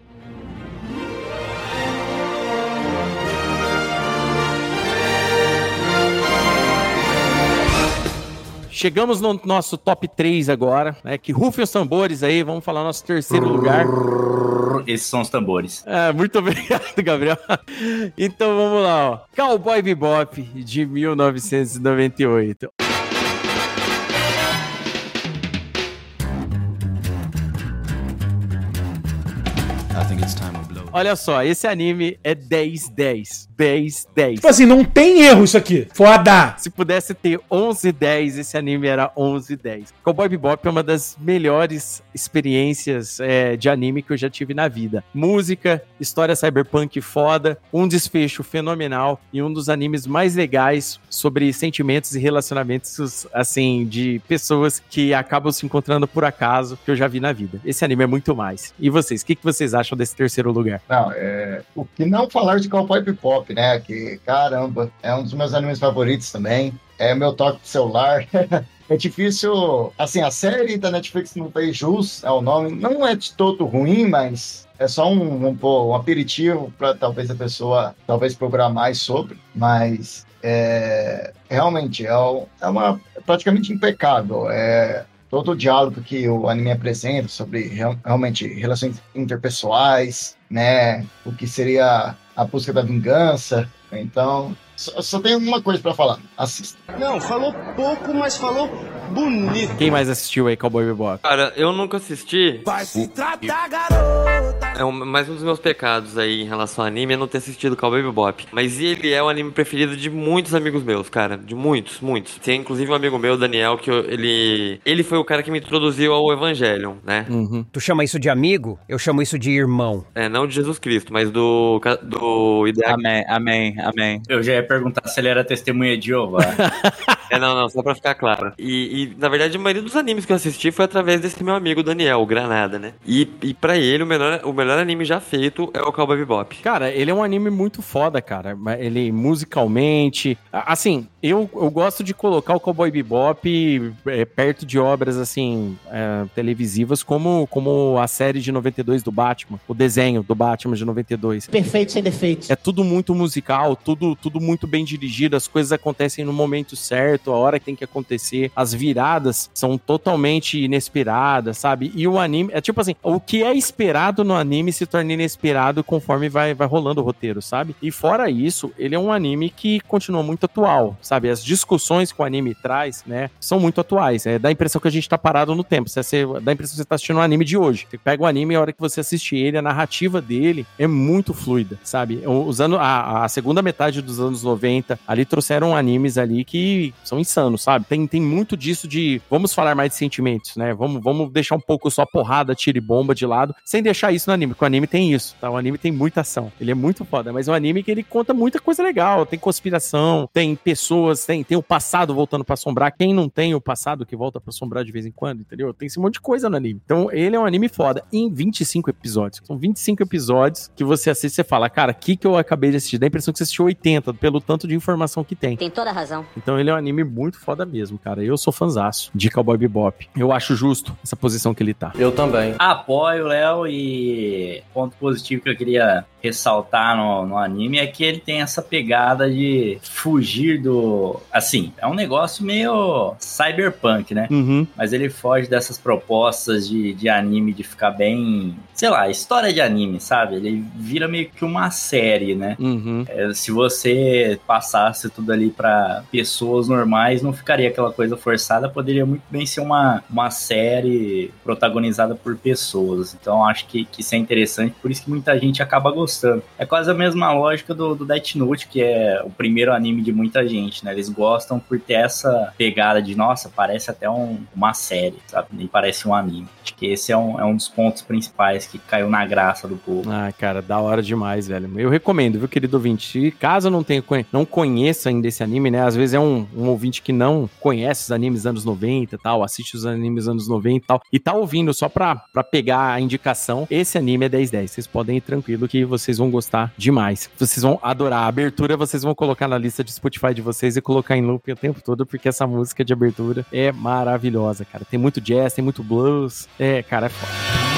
[SPEAKER 4] Chegamos no nosso top 3 agora, né? Que rufem os tambores aí, vamos falar nosso terceiro lugar.
[SPEAKER 8] Esses são os tambores.
[SPEAKER 4] É, muito obrigado, Gabriel. Então vamos lá, ó. Cowboy Bebop de 1998.
[SPEAKER 16] I think it's time we blow.
[SPEAKER 4] Olha só, esse anime é 10 10. 10 10.
[SPEAKER 17] Tipo assim, não tem erro isso aqui. Foda!
[SPEAKER 4] Se pudesse ter 11 10, esse anime era 11 10. Cowboy Bebop é uma das melhores experiências é, de anime que eu já tive na vida. Música, história cyberpunk foda, um desfecho fenomenal e um dos animes mais legais sobre sentimentos e relacionamentos, assim, de pessoas que acabam se encontrando por acaso que eu já vi na vida. Esse anime é muito mais. E vocês, o que, que vocês acham desse terceiro lugar?
[SPEAKER 5] Não, é. O que não falar de Cowboy Bebop, né? Que, caramba, é um dos meus animes favoritos também. É meu toque de celular. É difícil. Assim, a série da Netflix não fez jus ao nome. Não é de todo ruim, mas é só um, um, um aperitivo para talvez a pessoa talvez procurar mais sobre. Mas é, realmente é, é uma é praticamente impecável. É, todo o diálogo que o anime apresenta sobre real- realmente relações interpessoais, né? O que seria a busca da vingança. Então, só, só tenho uma coisa para falar. Assista.
[SPEAKER 16] Não, falou pouco, mas falou bonito.
[SPEAKER 4] Quem mais assistiu aí Cowboy Bebop?
[SPEAKER 10] Cara, eu nunca assisti.
[SPEAKER 16] Vai se tratar, garota.
[SPEAKER 10] É um, mais um dos meus pecados aí em relação ao anime é não ter assistido Cowboy Bebop. Mas ele é o anime preferido de muitos amigos meus, cara. De muitos, muitos. Tem inclusive um amigo meu, Daniel, que eu- ele. Ele foi o cara que me introduziu ao Evangelion, né?
[SPEAKER 7] Tu chama isso de amigo? Eu chamo isso de irmão.
[SPEAKER 10] É, não de Jesus Cristo, mas do. do ideal.
[SPEAKER 1] Amém, amém, amém.
[SPEAKER 8] Eu já ia perguntar se ele era testemunha de Jeová.
[SPEAKER 10] É, não, não, só pra ficar claro. E, e, na verdade, a maioria dos animes que eu assisti foi através desse meu amigo Daniel, o Granada, né? E, e pra ele, o melhor, o melhor anime já feito é o Cowboy Bebop.
[SPEAKER 4] Cara, ele é um anime muito foda, cara. Ele musicalmente. Assim, eu, eu gosto de colocar o Cowboy Bebop é, perto de obras, assim, é, televisivas, como, como a série de 92 do Batman, o desenho do Batman de 92.
[SPEAKER 18] Perfeito sem defeitos.
[SPEAKER 4] É tudo muito musical, tudo, tudo muito bem dirigido, as coisas acontecem no momento certo, a hora que tem que acontecer, as viradas são totalmente inesperadas, sabe? E o anime, é tipo assim, o que é esperado no anime se torna inesperado conforme vai, vai rolando o roteiro, sabe? E fora isso, ele é um anime que continua muito atual, sabe? As discussões que o anime traz, né, são muito atuais. É, dá a impressão que a gente tá parado no tempo. Você, você- dá a impressão que você tá assistindo um anime de hoje. Você pega o anime e a hora que você assiste ele, a narrativa dele é muito fluida, sabe? Usando a, a segunda metade dos anos 90, ali trouxeram animes ali que são insanos, sabe? Tem, tem muito disso de vamos falar mais de sentimentos, né? Vamos, vamos deixar um pouco só porrada, tiro e bomba de lado, sem deixar isso no anime, porque o anime tem isso, tá? O anime tem muita ação. Ele é muito foda, mas é um anime que ele conta muita coisa legal. Tem conspiração, tem pessoas, tem, tem o passado voltando pra assombrar. Quem não tem o passado que volta pra assombrar de vez em quando, entendeu? Tem esse monte de coisa no anime. Então, ele é um anime foda. Em 25 episódios. São 25 episódios que você assiste e fala, cara, o que, que eu acabei de assistir? Dá a impressão que você assistiu 80, pelo tanto de informação que tem.
[SPEAKER 12] Tem toda a razão.
[SPEAKER 4] Então ele é um anime muito foda mesmo, cara. Eu sou fanzaço de Cowboy Bebop. Eu acho justo essa posição que ele tá.
[SPEAKER 19] Eu também.
[SPEAKER 8] Apoio, Léo, e ponto positivo que eu queria ressaltar no, no anime é que ele tem essa pegada de fugir do. Assim, é um negócio meio cyberpunk, né?
[SPEAKER 4] Uhum.
[SPEAKER 8] Mas ele foge dessas propostas de, de anime de ficar bem. Sei lá, história de anime, sabe? Ele vira meio que uma série, né?
[SPEAKER 4] Uhum.
[SPEAKER 8] É, se você passasse tudo ali pra pessoas normais, não ficaria aquela coisa forçada, poderia muito bem ser uma, uma série protagonizada por pessoas. Então acho que, que isso é interessante, por isso que muita gente acaba gostando. É quase a mesma lógica do, do Death Note, que é o primeiro anime de muita gente, né? Eles gostam por ter essa pegada de, nossa, parece até um- uma série, sabe? Nem parece um anime. Acho que esse é um, é um dos pontos principais que caiu na graça do povo.
[SPEAKER 4] Ah, cara, da hora demais, velho. Eu recomendo, viu, querido ouvinte? Se caso não tenha, não conheça ainda esse anime, né? Às vezes é um, um ouvinte que não conhece os animes anos 90 e tal, assiste os animes anos 90 e tal, e tá ouvindo só pra, pra pegar a indicação. Esse anime é 1010. Vocês podem ir tranquilo que vocês vão gostar demais. Vocês vão adorar. A abertura vocês vão colocar na lista de Spotify de vocês e colocar em loop o tempo todo, porque essa música de abertura é maravilhosa, cara. Tem muito jazz, tem muito blues. É, cara, é foda.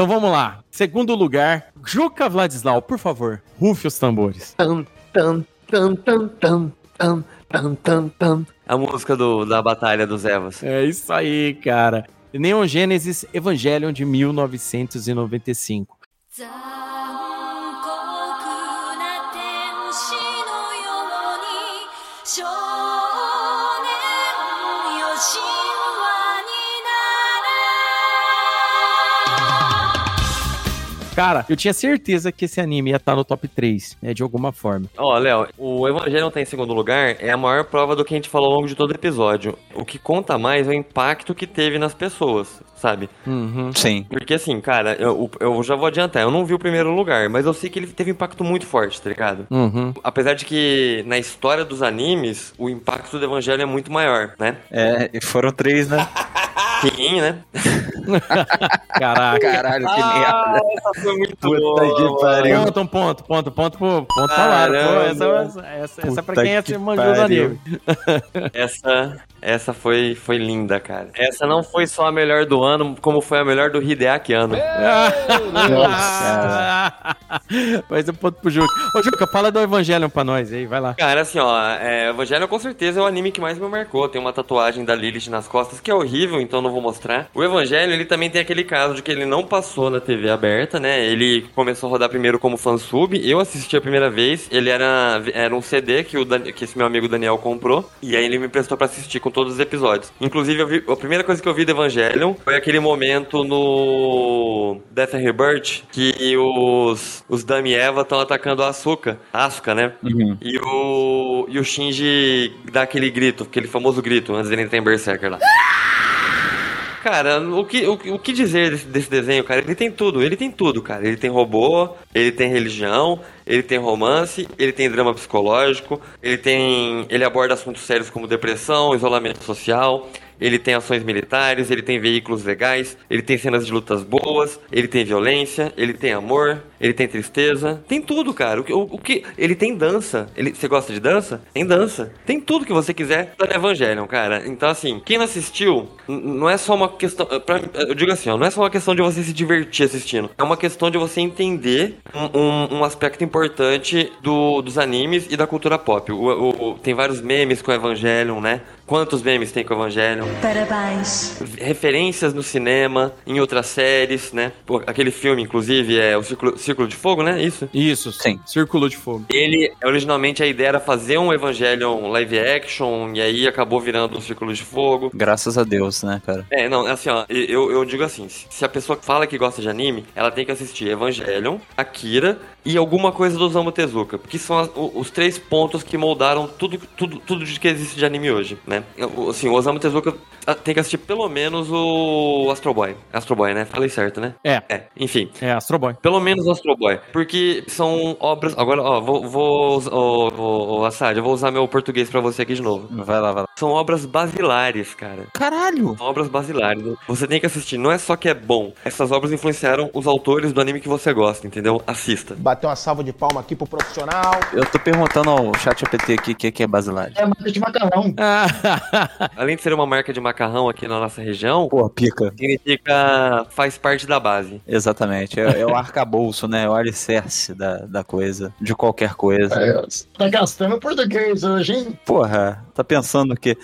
[SPEAKER 4] Então vamos lá. Segundo lugar, Juca Vladislau, por favor, rufe os tambores.
[SPEAKER 19] Tam, tam, tam, tam, tam, tam, tam, tam, tam.
[SPEAKER 10] A música do, da Batalha dos Evas.
[SPEAKER 4] É isso aí, cara. Neon Genesis Evangelion de 1995.
[SPEAKER 6] 残
[SPEAKER 4] Cara, eu tinha certeza que esse anime ia estar no top 3, né, de alguma forma.
[SPEAKER 10] Ó, Léo, o Evangelho tá em segundo lugar é a maior prova do que a gente falou ao longo de todo o episódio. O que conta mais é o impacto que teve nas pessoas, sabe?
[SPEAKER 4] Uhum.
[SPEAKER 1] Sim.
[SPEAKER 10] Porque assim, cara, eu, eu já vou adiantar, eu não vi o primeiro lugar, mas eu sei que ele teve um impacto muito forte, tá ligado?
[SPEAKER 4] Uhum.
[SPEAKER 10] Apesar de que na história dos animes, o impacto do Evangelho é muito maior, né?
[SPEAKER 1] É, e foram três, né?
[SPEAKER 10] Sim, né?
[SPEAKER 4] Caraca.
[SPEAKER 1] Caralho, que
[SPEAKER 10] Ah,
[SPEAKER 1] merda.
[SPEAKER 10] essa foi muito
[SPEAKER 1] Puta
[SPEAKER 10] boa.
[SPEAKER 1] que pariu.
[SPEAKER 4] Ponto, um ponto, ponto, ponto, ponto, ponto falado. Essa, essa, essa, essa é pra quem é
[SPEAKER 1] que
[SPEAKER 4] manjou do anime.
[SPEAKER 10] Essa, essa foi, foi linda, cara. Essa não foi só a melhor do ano, como foi a melhor do Hideaki ano.
[SPEAKER 4] Mas um ponto pro Juca. Ô, Juca, fala do Evangelho pra nós aí, vai lá.
[SPEAKER 10] Cara, assim, ó, é, Evangelho com certeza é o anime que mais me marcou. Tem uma tatuagem da Lilith nas costas que é horrível, então não vou mostrar. O Evangelho, ele também tem aquele caso de que ele não passou na TV aberta, né? Ele começou a rodar primeiro como fansub. Eu assisti a primeira vez. Ele era, era um CD que, o Dan- que esse meu amigo Daniel comprou. E aí ele me prestou pra assistir com todos os episódios. Inclusive, eu vi- a primeira coisa que eu vi do Evangelion foi aquele momento no Death and Rebirth que os, os Dami e Eva estão atacando a Asuka. Asuka, né?
[SPEAKER 1] Uhum.
[SPEAKER 10] E o, e o Shinji dá aquele grito, aquele famoso grito, antes dele entrar em Berserker lá. Cara, o que, o, o que dizer desse, desse desenho, cara? Ele tem tudo, ele tem tudo, cara. Ele tem robô, ele tem religião, ele tem romance, ele tem drama psicológico, ele tem. ele aborda assuntos sérios como depressão, isolamento social. Ele tem ações militares, ele tem veículos legais, ele tem cenas de lutas boas, ele tem violência, ele tem amor, ele tem tristeza, tem tudo, cara. O, que- o, o que ele tem dança. Ele, você gosta de dança? Tem dança. Tem tudo que você quiser tá no Evangelion, cara. Então assim, quem não assistiu, não é só uma questão, pra, eu digo assim, ó, não é só uma questão de você se divertir assistindo. É uma questão de você entender um, um- aspecto importante do- dos animes e da cultura pop. O- o- tem vários memes com o Evangelion, né? Quantos memes tem com o Evangelion?
[SPEAKER 6] Parabéns.
[SPEAKER 10] referências no cinema, em outras séries, né? Pô, aquele filme, inclusive, é o Círculo, Círculo de Fogo, né? Isso.
[SPEAKER 4] Isso,
[SPEAKER 1] Sim.
[SPEAKER 4] Círculo de Fogo.
[SPEAKER 10] Ele, originalmente, a ideia era fazer um Evangelion live action, e aí acabou virando um Círculo de Fogo.
[SPEAKER 1] Graças a Deus, né, cara?
[SPEAKER 10] É, não, assim, ó, eu, eu digo assim, se a pessoa fala que gosta de anime, ela tem que assistir Evangelion, Akira e alguma coisa do Osamu Tezuka, porque são as- os três pontos que moldaram tudo, tudo, tudo de que existe de anime hoje, né? O- Assim, o Osamu Tezuka tem que assistir pelo menos o Astro Boy. Astro Boy, né? Falei certo, né?
[SPEAKER 4] É.
[SPEAKER 10] É, enfim.
[SPEAKER 4] É, Astro Boy.
[SPEAKER 10] Pelo menos Astro Boy. Porque são obras. Agora, ó, vou. vou ô, Assad, eu vou usar meu português pra você aqui de novo.
[SPEAKER 1] Vai lá, vai lá.
[SPEAKER 10] São obras basilares, cara.
[SPEAKER 1] Caralho!
[SPEAKER 10] São obras basilares. Você tem que assistir. Não é só que é bom. Essas obras influenciaram os autores do anime que você gosta, entendeu? Assista.
[SPEAKER 11] Bateu uma salva de palma aqui pro profissional.
[SPEAKER 1] Eu tô perguntando ao chat APT aqui o que, que é basilar.
[SPEAKER 5] É marca de macarrão.
[SPEAKER 10] Além de ser uma marca de macarrão aqui na nossa região,
[SPEAKER 1] Pô, pica.
[SPEAKER 10] significa faz parte da base.
[SPEAKER 1] Exatamente. É, é o arcabouço, né? É o alicerce da, da coisa. De qualquer coisa.
[SPEAKER 5] É, tá gastando português hoje, hein?
[SPEAKER 1] Porra, tá pensando que.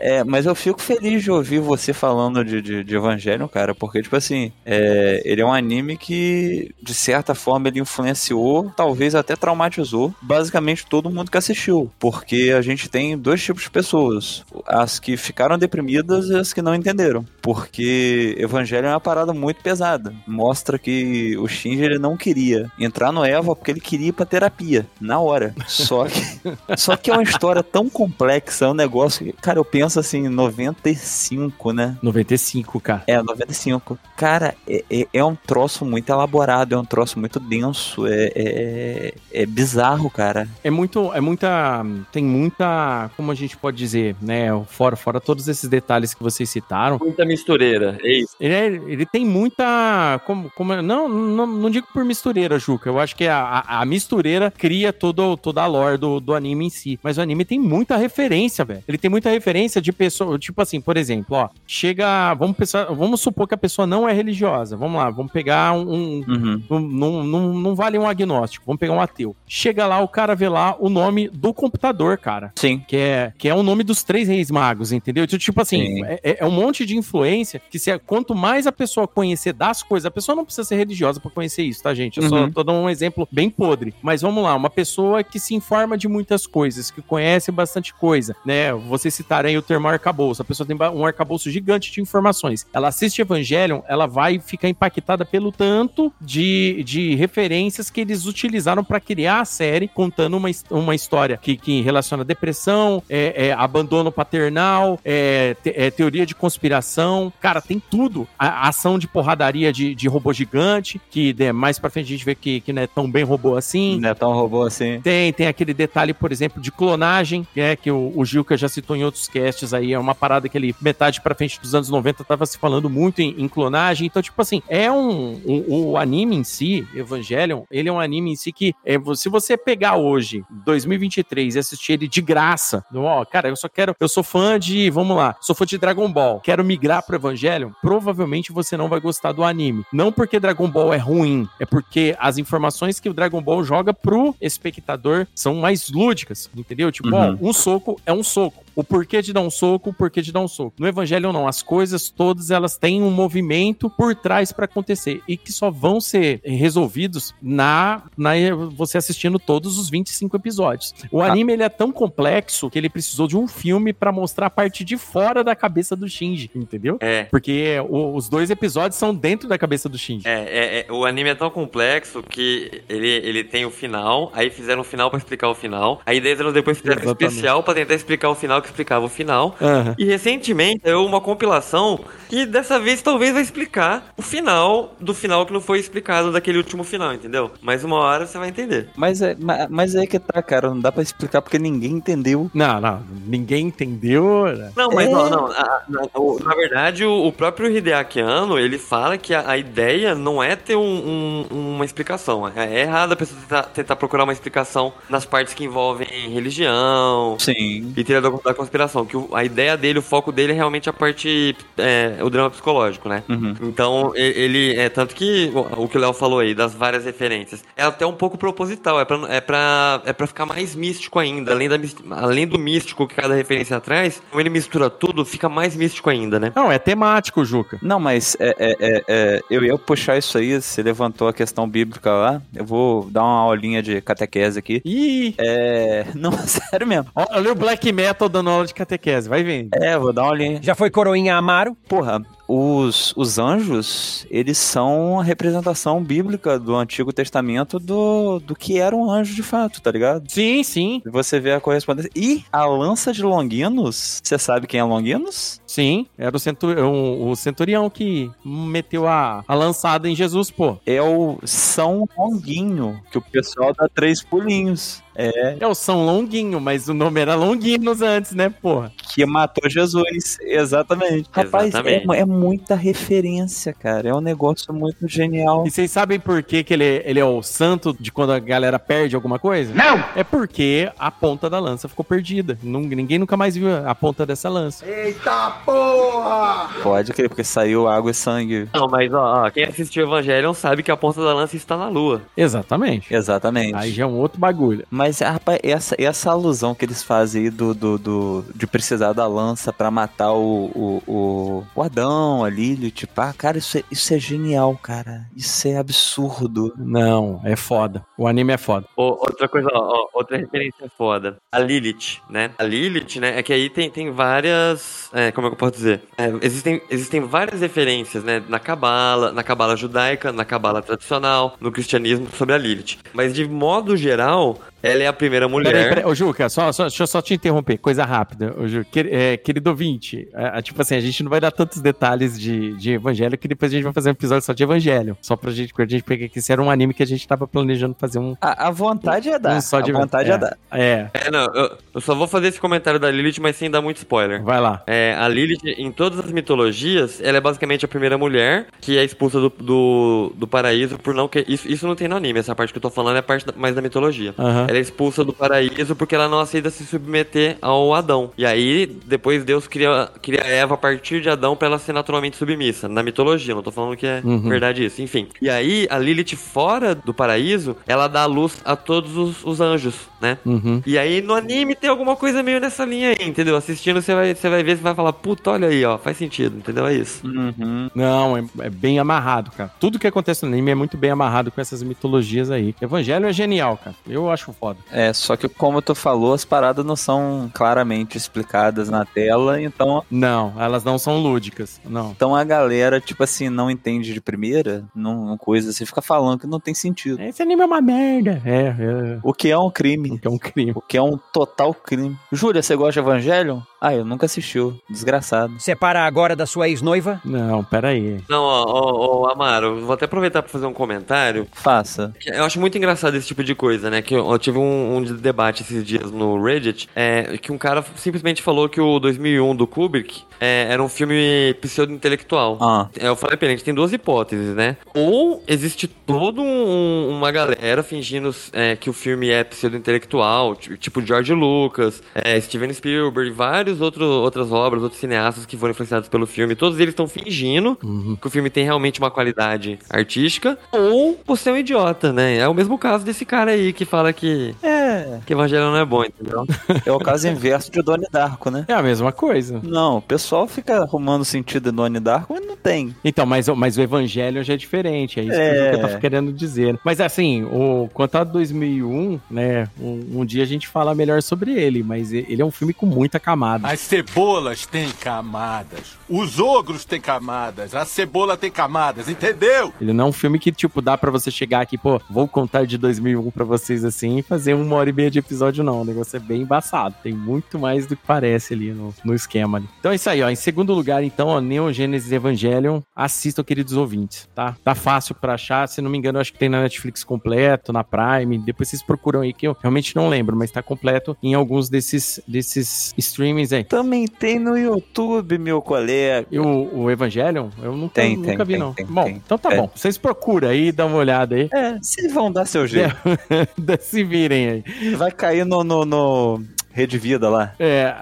[SPEAKER 1] É, mas eu fico feliz de ouvir você falando de, de, de Evangelion, cara, porque, tipo assim, é, ele é um anime que, de certa forma, ele influenciou, talvez até traumatizou, basicamente todo mundo que assistiu. Porque a gente tem dois tipos de pessoas: as que ficaram deprimidas e as que não entenderam. Porque Evangelion é uma parada muito pesada. Mostra que o Shinji ele não queria entrar no Eva porque ele queria ir pra terapia, na hora. Só que só que é uma história tão complexa, é um negócio que, cara, eu penso assim, 95, né?
[SPEAKER 4] 95, cara.
[SPEAKER 1] É, 95. Cara, é, é, é um troço muito elaborado, é um troço muito denso, é, é, é bizarro, cara.
[SPEAKER 4] É muito, é muita, tem muita, como a gente pode dizer, né, fora, fora todos esses detalhes que vocês citaram,
[SPEAKER 10] Muita mistureira, é isso.
[SPEAKER 4] ele, é- ele tem muita, como, como não, não, não digo por mistureira, Juca, eu acho que a, a, a mistureira cria todo, toda a lore do, do anime em si, mas o anime tem muita referência, velho, ele tem muita referência de pessoa, tipo assim, por exemplo, ó, chega, vamos pensar, vamos supor que a pessoa não é religiosa, vamos lá, vamos pegar um, um-
[SPEAKER 1] Uhum.
[SPEAKER 4] não, não, não, não vale um agnóstico, vamos pegar um ateu. Chega lá, o cara vê lá o nome do computador, cara.
[SPEAKER 1] Sim.
[SPEAKER 4] Que é, que é o nome dos três reis magos, entendeu? Então, tipo assim,
[SPEAKER 1] Sim.
[SPEAKER 4] é, é- é um monte de influência que se, quanto mais a pessoa conhecer das coisas, a pessoa não precisa ser religiosa pra conhecer isso, tá, gente? Eu só
[SPEAKER 1] Uhum.
[SPEAKER 4] tô dando um exemplo bem podre. Mas vamos lá, uma pessoa que se informa de muitas coisas, que conhece bastante coisa, né? Vocês citaram aí termo arcabouço. A pessoa tem um arcabouço gigante de informações. Ela assiste Evangelion, ela vai ficar impactada pelo tanto de, de referências que eles utilizaram pra criar a série, contando uma, uma história que, que relaciona depressão, é, é, abandono paternal, é, te- é, teoria de conspiração. Cara, tem tudo. A, a ação de porradaria de, de robô gigante, que né, mais pra frente a gente vê que, que não é tão bem robô assim.
[SPEAKER 1] Não é tão robô assim.
[SPEAKER 4] Tem, tem aquele detalhe, por exemplo, de clonagem, que é que o, o Gilca já citou em outros casts podcasts aí, é uma parada que ele, metade pra frente dos anos 90, tava se falando muito em, em clonagem. Então, tipo assim, é um, um- O anime em si, Evangelion, ele é um anime em si que, é, se você pegar hoje, 2023, e assistir ele de graça, ó, cara, eu só quero. Eu sou fã de. Vamos lá, sou fã de Dragon Ball, quero migrar pro Evangelion, provavelmente você não vai gostar do anime. Não porque Dragon Ball é ruim, é porque as informações que o Dragon Ball joga pro espectador são mais lúdicas, entendeu? Tipo,
[SPEAKER 1] Uhum.
[SPEAKER 4] ó, um soco é um soco. O porquê de dar um soco, o porquê de dar um soco. No Evangelho não, as coisas todas elas têm um movimento por trás pra acontecer e que só vão ser resolvidos na, na você assistindo todos os 25 episódios. O anime ele é tão complexo que ele precisou de um filme pra mostrar a parte de fora da cabeça do Shinji, entendeu?
[SPEAKER 10] É.
[SPEAKER 4] Porque o- os dois episódios são dentro da cabeça do Shinji.
[SPEAKER 10] É, é, é, o anime é tão complexo que ele, ele tem o final, aí fizeram o final pra explicar o final, aí 10 anos depois fizeram um
[SPEAKER 4] Exatamente.
[SPEAKER 10] especial pra tentar explicar o final que explicava o final.
[SPEAKER 4] Aham.
[SPEAKER 10] E recentemente saiu uma compilação que dessa vez talvez vai explicar o final do final que não foi explicado daquele último final, entendeu? Mas uma hora você vai entender.
[SPEAKER 1] Mas é, ma- mas é que tá, cara, não dá pra explicar porque ninguém entendeu.
[SPEAKER 4] Não, não, ninguém entendeu. né?
[SPEAKER 10] Não, mas
[SPEAKER 1] É.
[SPEAKER 10] não, não. a- na, o- na verdade, o, o próprio Hideaki Anno, ele fala que a, a ideia não é ter um- um- uma explicação. É, é errado a pessoa tentar, tentar procurar uma explicação nas partes que envolvem religião
[SPEAKER 1] Sim.
[SPEAKER 10] e teoria da, da conspiração. Que o- a ideia dele, o foco dele é realmente a parte, é, o drama psicológico, né?
[SPEAKER 1] Uhum.
[SPEAKER 10] Então, ele, é tanto que o, o que o Léo falou aí, das várias referências, é até um pouco proposital, é pra, é pra, é pra ficar mais místico ainda, além, da, além do místico que cada referência traz, como ele mistura tudo, fica mais místico ainda, né?
[SPEAKER 4] Não, é temático, Juca.
[SPEAKER 1] Não, mas é, é, é, é, eu ia puxar isso aí, você levantou a questão bíblica lá. Eu vou dar uma aulinha de catequese aqui.
[SPEAKER 4] Ih!
[SPEAKER 1] É. Não, sério mesmo.
[SPEAKER 4] Olha o Black Metal dando aula de catequese, vai vendo.
[SPEAKER 1] É, vou dar uma aulinha.
[SPEAKER 7] Já foi coroinha Amaro?
[SPEAKER 1] Porra, os, os anjos, eles são a representação bíblica do Antigo Testamento do, do que era um anjo de fato, tá ligado?
[SPEAKER 4] Sim, sim.
[SPEAKER 1] E Você vê a correspondência. E a lança de Longinos, você sabe quem é Longinos?
[SPEAKER 4] Sim, era o, centu- o, o centurião que meteu a, a lançada em Jesus, pô.
[SPEAKER 1] É o São Longuinho, que o pessoal dá três pulinhos. É,
[SPEAKER 4] É o São Longuinho, mas o nome era Longuinos antes, né, porra?
[SPEAKER 1] que matou Jesus. Exatamente. Rapaz,
[SPEAKER 10] Exatamente.
[SPEAKER 1] É, é muita referência, cara. É um negócio muito genial.
[SPEAKER 4] E vocês sabem por que, que ele, ele é o santo de quando a galera perde alguma coisa?
[SPEAKER 19] Não!
[SPEAKER 4] É porque a ponta da lança ficou perdida. Ninguém nunca mais viu a ponta dessa lança.
[SPEAKER 19] Eita porra!
[SPEAKER 1] Pode crer, porque saiu água e sangue.
[SPEAKER 10] Não, mas ó, ó, quem assistiu Evangelion sabe que a ponta da lança está na lua.
[SPEAKER 4] Exatamente.
[SPEAKER 1] Exatamente.
[SPEAKER 4] Aí já é um outro bagulho.
[SPEAKER 1] Mas, rapaz, essa, essa alusão que eles fazem aí do, do, do- de precisar da lança pra matar o, o, o, o Adão, a Lily, tipo, ah, cara, isso é, isso é genial, cara. Isso é absurdo.
[SPEAKER 4] Não, é foda. O anime é foda.
[SPEAKER 10] Ô, outra coisa, ó, ó, outra referência foda. A Lilith, né? A Lilith, né? É que aí tem, tem várias. É, como é que eu posso dizer? É, existem, existem várias referências, né? Na Cabala, na Cabala judaica, na Cabala tradicional, no cristianismo sobre a Lilith. Mas de modo geral, ela é a primeira mulher.
[SPEAKER 4] Peraí, peraí. Ô, Juca, só, só, deixa eu só te interromper. Coisa rápida. Ô, Ju, quer- é, querido ouvinte, é, é, tipo assim, a gente não vai dar tantos detalhes de, de evangelho que depois a gente vai fazer um episódio só de evangelho. Só pra gente, pra gente pegar que esse era um anime que a gente tava planejando fazer um,
[SPEAKER 1] A, a vontade é dar.
[SPEAKER 4] um só de
[SPEAKER 1] a vontade é,
[SPEAKER 4] é,
[SPEAKER 1] dar.
[SPEAKER 4] É,
[SPEAKER 10] É, não, eu, eu só vou fazer esse comentário da Lilith, mas sem dar muito spoiler.
[SPEAKER 4] vai lá.
[SPEAKER 10] É, a Lilith, em todas as mitologias, ela é basicamente a primeira mulher que é expulsa do, do, do paraíso por não que isso, isso não tem no anime, essa parte que eu tô falando é a parte da- mais da mitologia.
[SPEAKER 4] Aham.
[SPEAKER 10] Ela é expulsa do paraíso porque ela não aceita se submeter ao Adão. E aí, depois Deus cria, cria Eva a partir de Adão pra ela ser naturalmente submissa. Na mitologia, não tô falando que é
[SPEAKER 4] Uhum.
[SPEAKER 10] verdade isso. Enfim. E aí, a Lilith fora do paraíso, ela dá luz a todos os, os anjos, né?
[SPEAKER 4] Uhum.
[SPEAKER 10] E aí no anime tem alguma coisa meio nessa linha aí, entendeu? Assistindo você vai, você vai ver, você vai falar, puta, olha aí, ó, faz sentido, entendeu? É isso.
[SPEAKER 1] Uhum.
[SPEAKER 4] Não, é, é bem amarrado, cara. Tudo que acontece no anime é muito bem amarrado com essas mitologias aí. Evangelho é genial, cara. Eu acho foda.
[SPEAKER 1] É, só que como tu falou, as paradas não são claramente explicadas na tela, então,
[SPEAKER 4] Não, elas não são lúdicas. Não.
[SPEAKER 1] então a galera, tipo assim, não entende de primeira, não, não coisa assim, fica falando que não tem sentido.
[SPEAKER 4] Esse anime é uma merda. É, é.
[SPEAKER 1] O que é um crime.
[SPEAKER 4] É um crime.
[SPEAKER 1] O que é um total crime. Júlia, você gosta de Evangelion? Ah, eu nunca assistiu. Desgraçado.
[SPEAKER 7] Separa agora da sua ex-noiva?
[SPEAKER 4] Não, peraí.
[SPEAKER 10] Não, ó, ó, ó, Amaro, vou até aproveitar pra fazer um comentário.
[SPEAKER 1] Faça.
[SPEAKER 10] Eu acho muito engraçado esse tipo de coisa, né? Que eu, eu tive um, um debate esses dias no Reddit, é, que um cara simplesmente falou que o 2001 do Kubrick é, era um filme pseudo-intelectual.
[SPEAKER 1] Ah.
[SPEAKER 10] É, Eu falei pra ele, a gente tem duas hipóteses, né? Ou existe toda uma galera fingindo é, que o filme é pseudo-intelectual, ti- tipo George Lucas, é, Steven Spielberg, vários outros outras obras, outros cineastas que foram influenciados pelo filme. Todos eles estão fingindo que o filme tem realmente uma qualidade artística. Ou você é um idiota, né? É o mesmo caso desse cara aí que fala que,
[SPEAKER 1] É.
[SPEAKER 10] que Evangelho não é bom, entendeu?
[SPEAKER 1] É o caso inverso de Donnie Darko, né?
[SPEAKER 4] É a mesma coisa.
[SPEAKER 1] Não, o pessoal fica arrumando sentido em Donnie Darko, mas não tem.
[SPEAKER 4] Então, mas, o- mas o evangelho já é diferente, é isso que
[SPEAKER 1] É.
[SPEAKER 4] o Juca tá querendo dizer. Mas assim, o quanto a 2001, né, um, um dia a gente fala melhor sobre ele, mas ele é um filme com muita camada.
[SPEAKER 9] As cebolas têm camadas. Os ogros têm camadas. A cebola tem camadas, entendeu?
[SPEAKER 4] Ele não é um filme que, tipo, dá pra você chegar aqui, pô, vou contar de 2001 pra vocês assim e fazer uma hora e meia de episódio, não. O negócio é bem embaçado. Tem muito mais do que parece ali no, no esquema ali. Então é isso aí, ó. Em segundo lugar, então, ó, Neon Genesis Evangelion. Assistam, queridos ouvintes, tá? Tá fácil pra achar. Se não me engano, eu acho que tem na Netflix completo, na Prime. Depois vocês procuram aí, que eu realmente não lembro, mas tá completo em alguns desses, desses streamings aí.
[SPEAKER 1] Também tem no YouTube, meu colega.
[SPEAKER 4] E o, o Evangelion? Eu nunca,
[SPEAKER 1] Tem,
[SPEAKER 4] nunca
[SPEAKER 1] tem,
[SPEAKER 4] vi,
[SPEAKER 1] tem,
[SPEAKER 4] não.
[SPEAKER 1] tem,
[SPEAKER 4] bom, então tá
[SPEAKER 1] É.
[SPEAKER 4] bom. Vocês procuram aí, dá uma olhada aí.
[SPEAKER 1] É, vocês vão dar seu jeito.
[SPEAKER 4] Se virem aí.
[SPEAKER 1] Vai cair no, no, no Rede Vida lá.
[SPEAKER 4] É.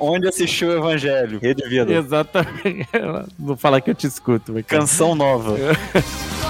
[SPEAKER 1] Onde assistiu o Evangelho? Rede Vida.
[SPEAKER 4] Exatamente. Vou falar que eu te escuto.
[SPEAKER 1] Canção nova.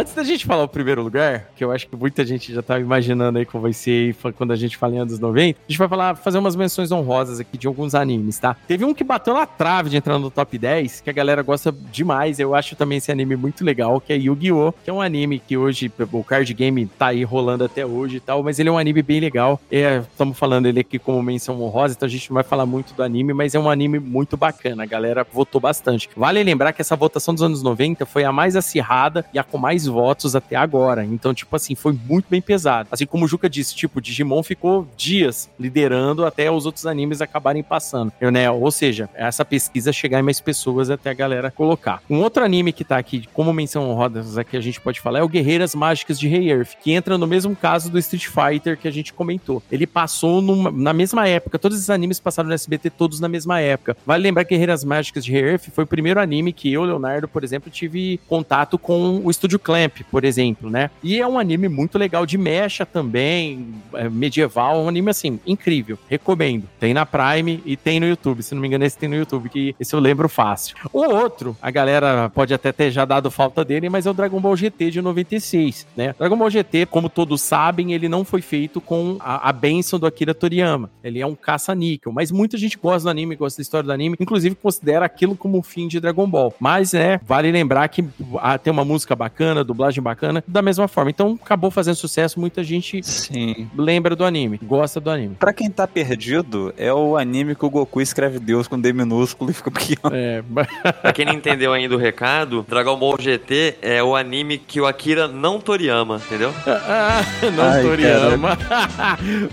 [SPEAKER 4] antes da gente falar o primeiro lugar, que eu acho que muita gente já tava imaginando aí como vai ser quando a gente fala em anos 90, a gente vai falar, fazer umas menções honrosas aqui de alguns animes, tá? Teve um que bateu na trave de entrar no top 10, que a galera gosta demais, eu acho também esse anime muito legal, que é Yu-Gi-Oh!, que é um anime que hoje, o card game tá aí rolando até hoje e tal, mas ele é um anime bem legal. Estamos falando ele aqui como menção honrosa, então a gente não vai falar muito do anime, mas é um anime muito bacana, a galera votou bastante. Vale lembrar que essa votação dos anos 90 foi a mais acirrada e a com mais votos até agora. Então, tipo assim, foi muito bem pesado. Assim como o Juca disse, tipo, Digimon ficou dias liderando até os outros animes acabarem passando. Eu, né? Ou seja, essa pesquisa chegar em mais pessoas até a galera colocar. Um outro anime que tá aqui como menção honrosa que a gente pode falar é o Guerreiras Mágicas de Rei Earth, que entra no mesmo caso do Street Fighter que a gente comentou. Ele passou numa- na mesma época, todos esses animes passaram no SBT todos na mesma época. Vale lembrar que Guerreiras Mágicas de Rei Earth foi o primeiro anime que eu, Leonardo, por exemplo, tive contato com o Estúdio Clamp, por exemplo, né? E é um anime muito legal de mecha também, é, medieval, um anime assim, incrível. Recomendo. Tem na Prime e tem no YouTube. Se não me engano, esse tem no YouTube, que esse eu lembro fácil. O outro, a galera pode até ter já dado falta dele, mas é o Dragon Ball GT de 96, né? Dragon Ball GT, como todos sabem, ele não foi feito com a, a bênção do Akira Toriyama. Ele é um caça-níquel, mas muita gente gosta do anime, gosta da história do anime, inclusive considera aquilo como o fim de Dragon Ball. Mas, é, vale lembrar que ah, tem uma música bacana, dublagem bacana, da mesma forma. Então, acabou fazendo sucesso, muita gente
[SPEAKER 1] Sim.
[SPEAKER 4] lembra do anime, gosta do anime.
[SPEAKER 1] Pra quem tá perdido, é o anime que o Goku escreve Deus com D minúsculo e fica pequeno.
[SPEAKER 4] É,
[SPEAKER 10] Pra quem não entendeu ainda o recado, Dragon Ball GT é o anime que o Akira não Toriyama, entendeu?
[SPEAKER 4] Ah, não
[SPEAKER 10] Ai,
[SPEAKER 4] Toriyama.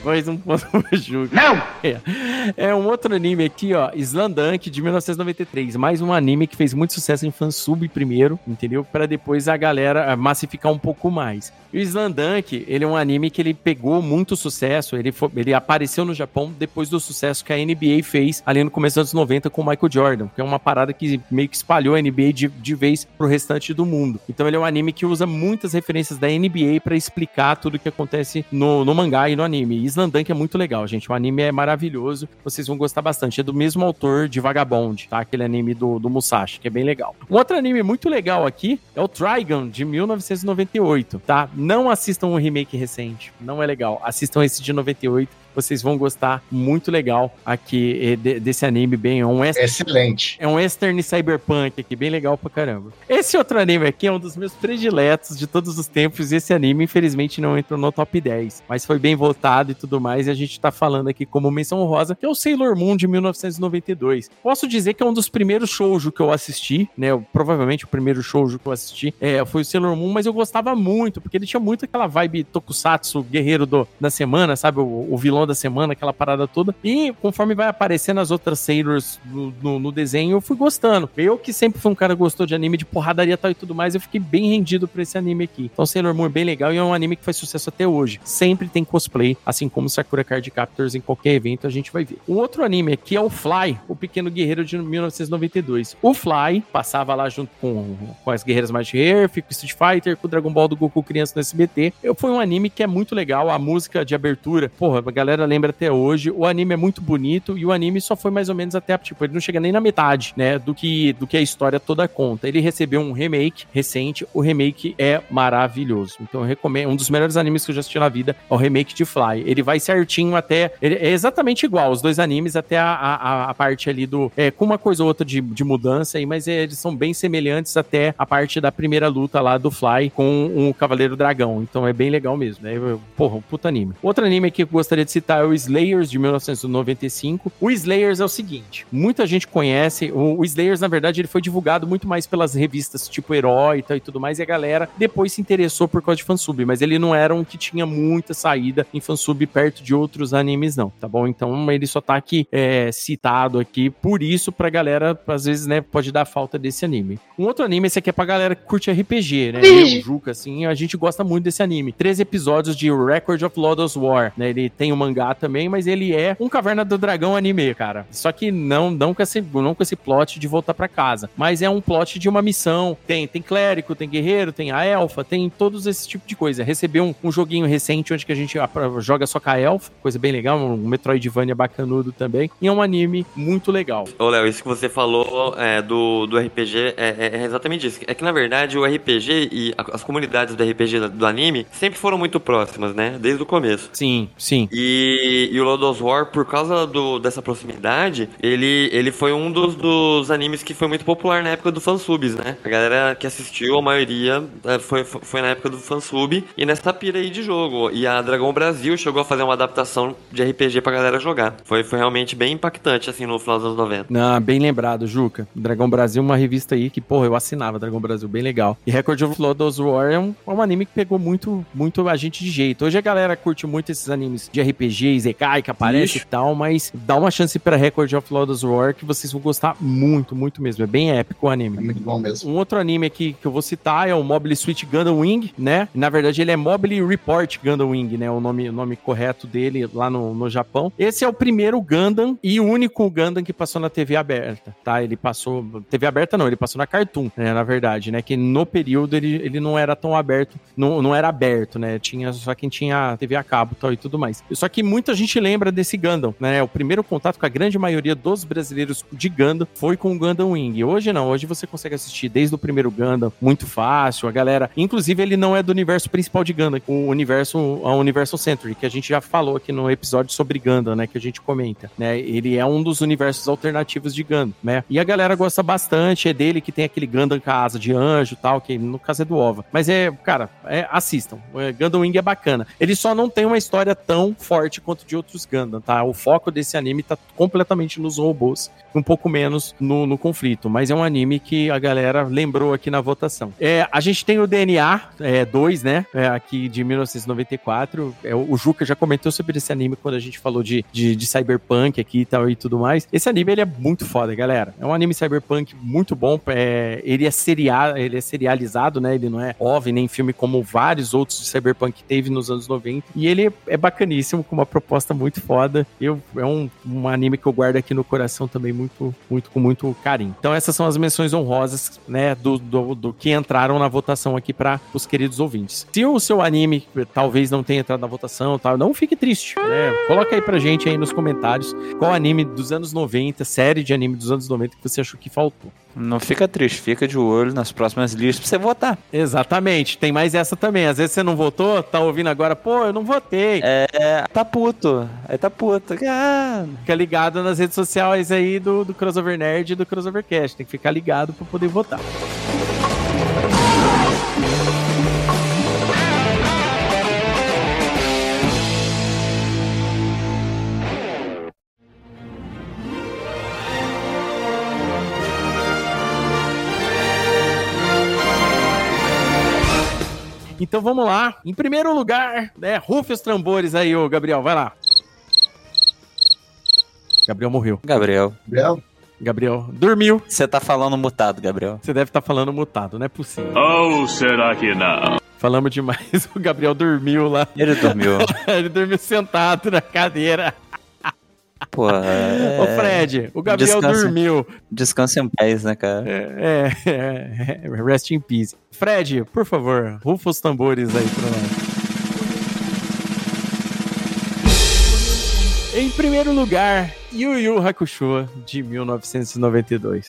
[SPEAKER 4] Mais um ponto pro Juca.
[SPEAKER 10] Não!
[SPEAKER 4] É. É um outro anime aqui, ó. Slandunk, de 1993. Mais um anime que fez muito sucesso em fansub primeiro, entendeu? Pra depois a galera massificar um pouco mais. E o Slandunk, ele é um anime que ele pegou muito sucesso. Ele, fo- ele apareceu no Japão depois do sucesso que a NBA fez ali no começo dos anos 90 com o Michael Jordan, que é uma parada que meio que espalhou a NBA de, de vez pro restante do mundo. Então ele é um anime que usa muitas referências da NBA pra explicar tudo o que acontece no, no mangá e no anime. E Slandunk é muito legal, gente. O anime é maravilhoso. Vocês vão gostar bastante. É do mesmo autor de Vagabond, tá? Aquele anime do, do Musashi, que é bem legal. Um outro anime muito legal aqui é o Trigun, de 1998, tá? Não assistam o remake recente. Não é legal. Assistam esse de 98. Vocês vão gostar muito legal aqui eh, de- desse anime bem, é um west-
[SPEAKER 5] Excelente.
[SPEAKER 4] é um western cyberpunk aqui, bem legal pra caramba. Esse outro anime aqui é um dos meus prediletos de todos os tempos. e Esse anime, infelizmente, não entrou no top 10, mas foi bem votado e tudo mais. E a gente tá falando aqui como menção rosa, que é o Sailor Moon de 1992. Posso dizer que é um dos primeiros shoujo que eu assisti, né? Provavelmente o primeiro shoujo que eu assisti é, foi o Sailor Moon, mas eu gostava muito, porque ele tinha muito aquela vibe tokusatsu, guerreiro do, da semana, sabe? O, o vilão da semana, aquela parada toda. E conforme vai aparecendo as outras Sailors no, no- no desenho, eu fui gostando. Eu que sempre fui um cara que gostou de anime de porradaria e tal e tudo mais, eu fiquei bem rendido por esse anime aqui. Então Sailor Moon é bem legal e é um anime que faz sucesso até hoje. Sempre tem cosplay, assim como Sakura Card Captors em qualquer evento a gente vai ver. Um outro anime aqui é o Fly, o Pequeno Guerreiro de 1992. O Fly passava lá junto com, com as Guerreiras Mighty Earth, com Street Fighter, com o Dragon Ball do Goku criança no SBT. Eu, foi um anime que é muito legal, a música de abertura, porra, a galera lembra até hoje. O anime é muito bonito e o anime só foi mais ou menos até, tipo, ele não chega nem na metade, né, do que, do que a história toda conta. Ele recebeu um remake recente, o remake é maravilhoso. Então eu recomendo, um dos melhores animes que eu já assisti na vida é o remake de Fly. Ele vai certinho até, é exatamente igual, os dois animes até a, a, a parte ali do, é, com uma coisa ou outra de, de mudança aí, mas é, eles são bem semelhantes até a parte da primeira luta lá do Fly com o Cavaleiro Dragão. Então é bem legal mesmo, né? Porra, um puta anime. Outro anime que eu gostaria de citar é o Slayers de 1995. O Slayers é o seguinte, muita gente conhece, o, o Slayers na verdade ele foi divulgado muito mais pelas revistas tipo Herói e tal e tudo mais, e a galera depois se interessou por causa de fansub, mas ele não era um que tinha muita saída em fansub perto de outros animes não, tá bom? Então ele só tá aqui é, citado aqui, por isso pra galera, às vezes, né, pode dar falta desse anime. Um outro anime, esse aqui é pra galera que curte RPG, né? Eu, Juca, assim, a gente gosta muito desse anime. Três episódios de Record of Lodoss War, né? Ele tem o mangá também, mas ele é um Caverna do Dragão anime, cara. Só que não, não, com, esse, não com esse plot de voltar pra casa, mas é um plot de uma missão. Tem, tem clérigo, tem guerreiro, tem a elfa, tem todos esse tipo de coisa. Recebeu um, um joguinho recente onde que a gente joga só com a elfa, coisa bem legal, um Metroidvania bacanudo também. E é um anime muito legal.
[SPEAKER 10] Ô, Léo, isso que você falou é, do, do RPG é, é- é exatamente isso. É que, na verdade, o RPG e a- as comunidades do RPG do anime sempre foram muito próximas, né? Desde o começo.
[SPEAKER 4] Sim, sim.
[SPEAKER 10] E, e o Lord of War, por causa do, dessa proximidade, ele, ele foi um dos, dos animes que foi muito popular na época do fansubs, né? A galera que assistiu, a maioria, é, foi, foi na época do fansub e nessa pira aí de jogo. E a Dragão Brasil chegou a fazer uma adaptação de RPG pra galera jogar. Foi, foi realmente bem impactante, assim, no final dos anos 90.
[SPEAKER 4] Não, bem lembrado, Juca. Dragão Brasil, uma revista aí que, porra, eu assinava Dragão Brasil, bem legal. E Record of Lodoss War é um, é um anime que pegou muito, muito a gente de jeito. Hoje a galera curte muito esses animes de RPG, Zekai, que aparece
[SPEAKER 1] Ixi.
[SPEAKER 4] e tal, mas dá uma chance pra Record of Lodoss War que vocês vão gostar muito, muito mesmo. É bem épico o anime.
[SPEAKER 5] É muito bom mesmo.
[SPEAKER 4] Um outro anime aqui que eu vou citar é o Mobile Suit Gundam Wing, né? Na verdade, ele é Mobile Report Gundam Wing, né? O nome, o nome correto dele lá no, no Japão. Esse é o primeiro Gundam e o único Gundam que passou na TV aberta, tá? Ele passou. TV aberta não, ele passou na Cartoon, né? Na verdade, né? Que no período ele, ele não era tão aberto, não, não era aberto, né? Tinha só quem tinha TV a cabo tal, e tudo mais. Só que muita gente lembra desse Gundam, né? O primeiro contato com a grande maioria dos brasileiros de Gundam foi com o Gundam Wing. Hoje não, hoje você consegue assistir desde o primeiro Gundam, muito fácil. A galera, inclusive, ele não é do universo principal de Gundam, o universo, a Universal Century, que a gente já falou aqui no episódio sobre Gundam, né? Que a gente comenta, né? Ele é um dos universos alternativos de Gundam, né? E a galera gosta bastante, é dele que tem aquele Gundam com a asa de anjo e tal, que no caso é do OVA. Mas é, cara, é, assistam. É, Gundam Wing é bacana. Ele só não tem uma história tão forte quanto de outros Gundam, tá? O foco desse anime tá completamente nos robôs, um pouco menos no, no conflito. Mas é um anime que a galera lembrou aqui na votação. É, a gente tem o DNA 2, né? É, aqui de 1994. É, o Juca já comentou sobre esse anime quando a gente falou de, de, de cyberpunk aqui e tal e tudo mais. Esse anime ele é muito foda, galera. É um anime cyberpunk muito bom. É, ele, é seria, ele é serializado, né? Ele não é OVNI nem filme como vários outros de cyberpunk teve nos anos 90. E ele é bacaníssimo, com uma proposta muito foda. Eu, é um, um anime que eu guardo aqui no coração também muito, muito com muito carinho. Então essas são as menções honrosas, né, do, do, do que entraram na votação aqui para os queridos ouvintes. Se o seu anime talvez não tenha entrado na votação, tal, não fique triste, né? Coloca aí pra gente aí nos comentários qual anime dos anos 90, série de anime dos anos 90 que você achou que faltou.
[SPEAKER 1] Não fica triste, fica de olho nas próximas listas pra você votar.
[SPEAKER 4] Exatamente, tem mais essa também. Às vezes você não votou, tá ouvindo agora, pô, eu não votei.
[SPEAKER 1] É, tá puto. Aí tá puto. Ah,
[SPEAKER 4] Fica ligado nas redes sociais aí do, do Crossover Nerd e do Crossover Cast. Tem que ficar ligado pra poder votar. Então vamos lá. Em primeiro lugar, né? Rufe os tambores aí, ô Gabriel. Vai lá. Gabriel morreu.
[SPEAKER 1] Gabriel.
[SPEAKER 5] Gabriel?
[SPEAKER 4] Gabriel dormiu.
[SPEAKER 1] Você tá falando mutado, Gabriel.
[SPEAKER 4] Você deve estar falando mutado, não é possível.
[SPEAKER 18] Ou será que não?
[SPEAKER 4] Falamos demais. O Gabriel dormiu lá.
[SPEAKER 1] Ele dormiu.
[SPEAKER 4] Ele dormiu sentado na cadeira.
[SPEAKER 1] Pô, é...
[SPEAKER 4] Ô, Fred, o Gabriel
[SPEAKER 1] Descansa-
[SPEAKER 4] dormiu.
[SPEAKER 1] Descansa em paz, né, cara?
[SPEAKER 4] É, é, é, rest in peace. Fred, por favor, rufa os tambores aí pra nós. Em primeiro lugar, Yu Yu Hakusho, de 1992.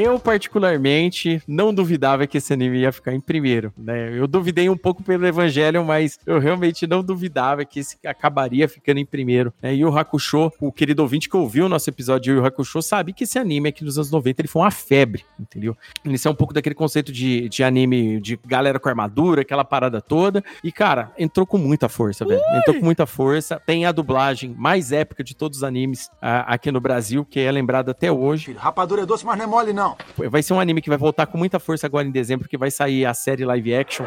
[SPEAKER 4] Eu, particularmente, não duvidava que esse anime ia ficar em primeiro, né? Eu duvidei um pouco pelo Evangelho, mas eu realmente não duvidava que esse acabaria ficando em primeiro. Né? E o Hakusho, o querido ouvinte que ouviu o nosso episódio de Yu Hakusho, sabe que esse anime aqui nos anos 90 ele foi uma febre, entendeu? Ele é um pouco daquele conceito de, de anime de galera com armadura, aquela parada toda. E, cara, entrou com muita força, velho. Entrou com muita força. Tem a dublagem mais épica de todos os animes ah, aqui no Brasil, que é lembrada até hoje.
[SPEAKER 11] Rapadura é doce, mas não é mole, não.
[SPEAKER 4] Vai ser um anime que vai voltar com muita força agora em dezembro, que vai sair a série live action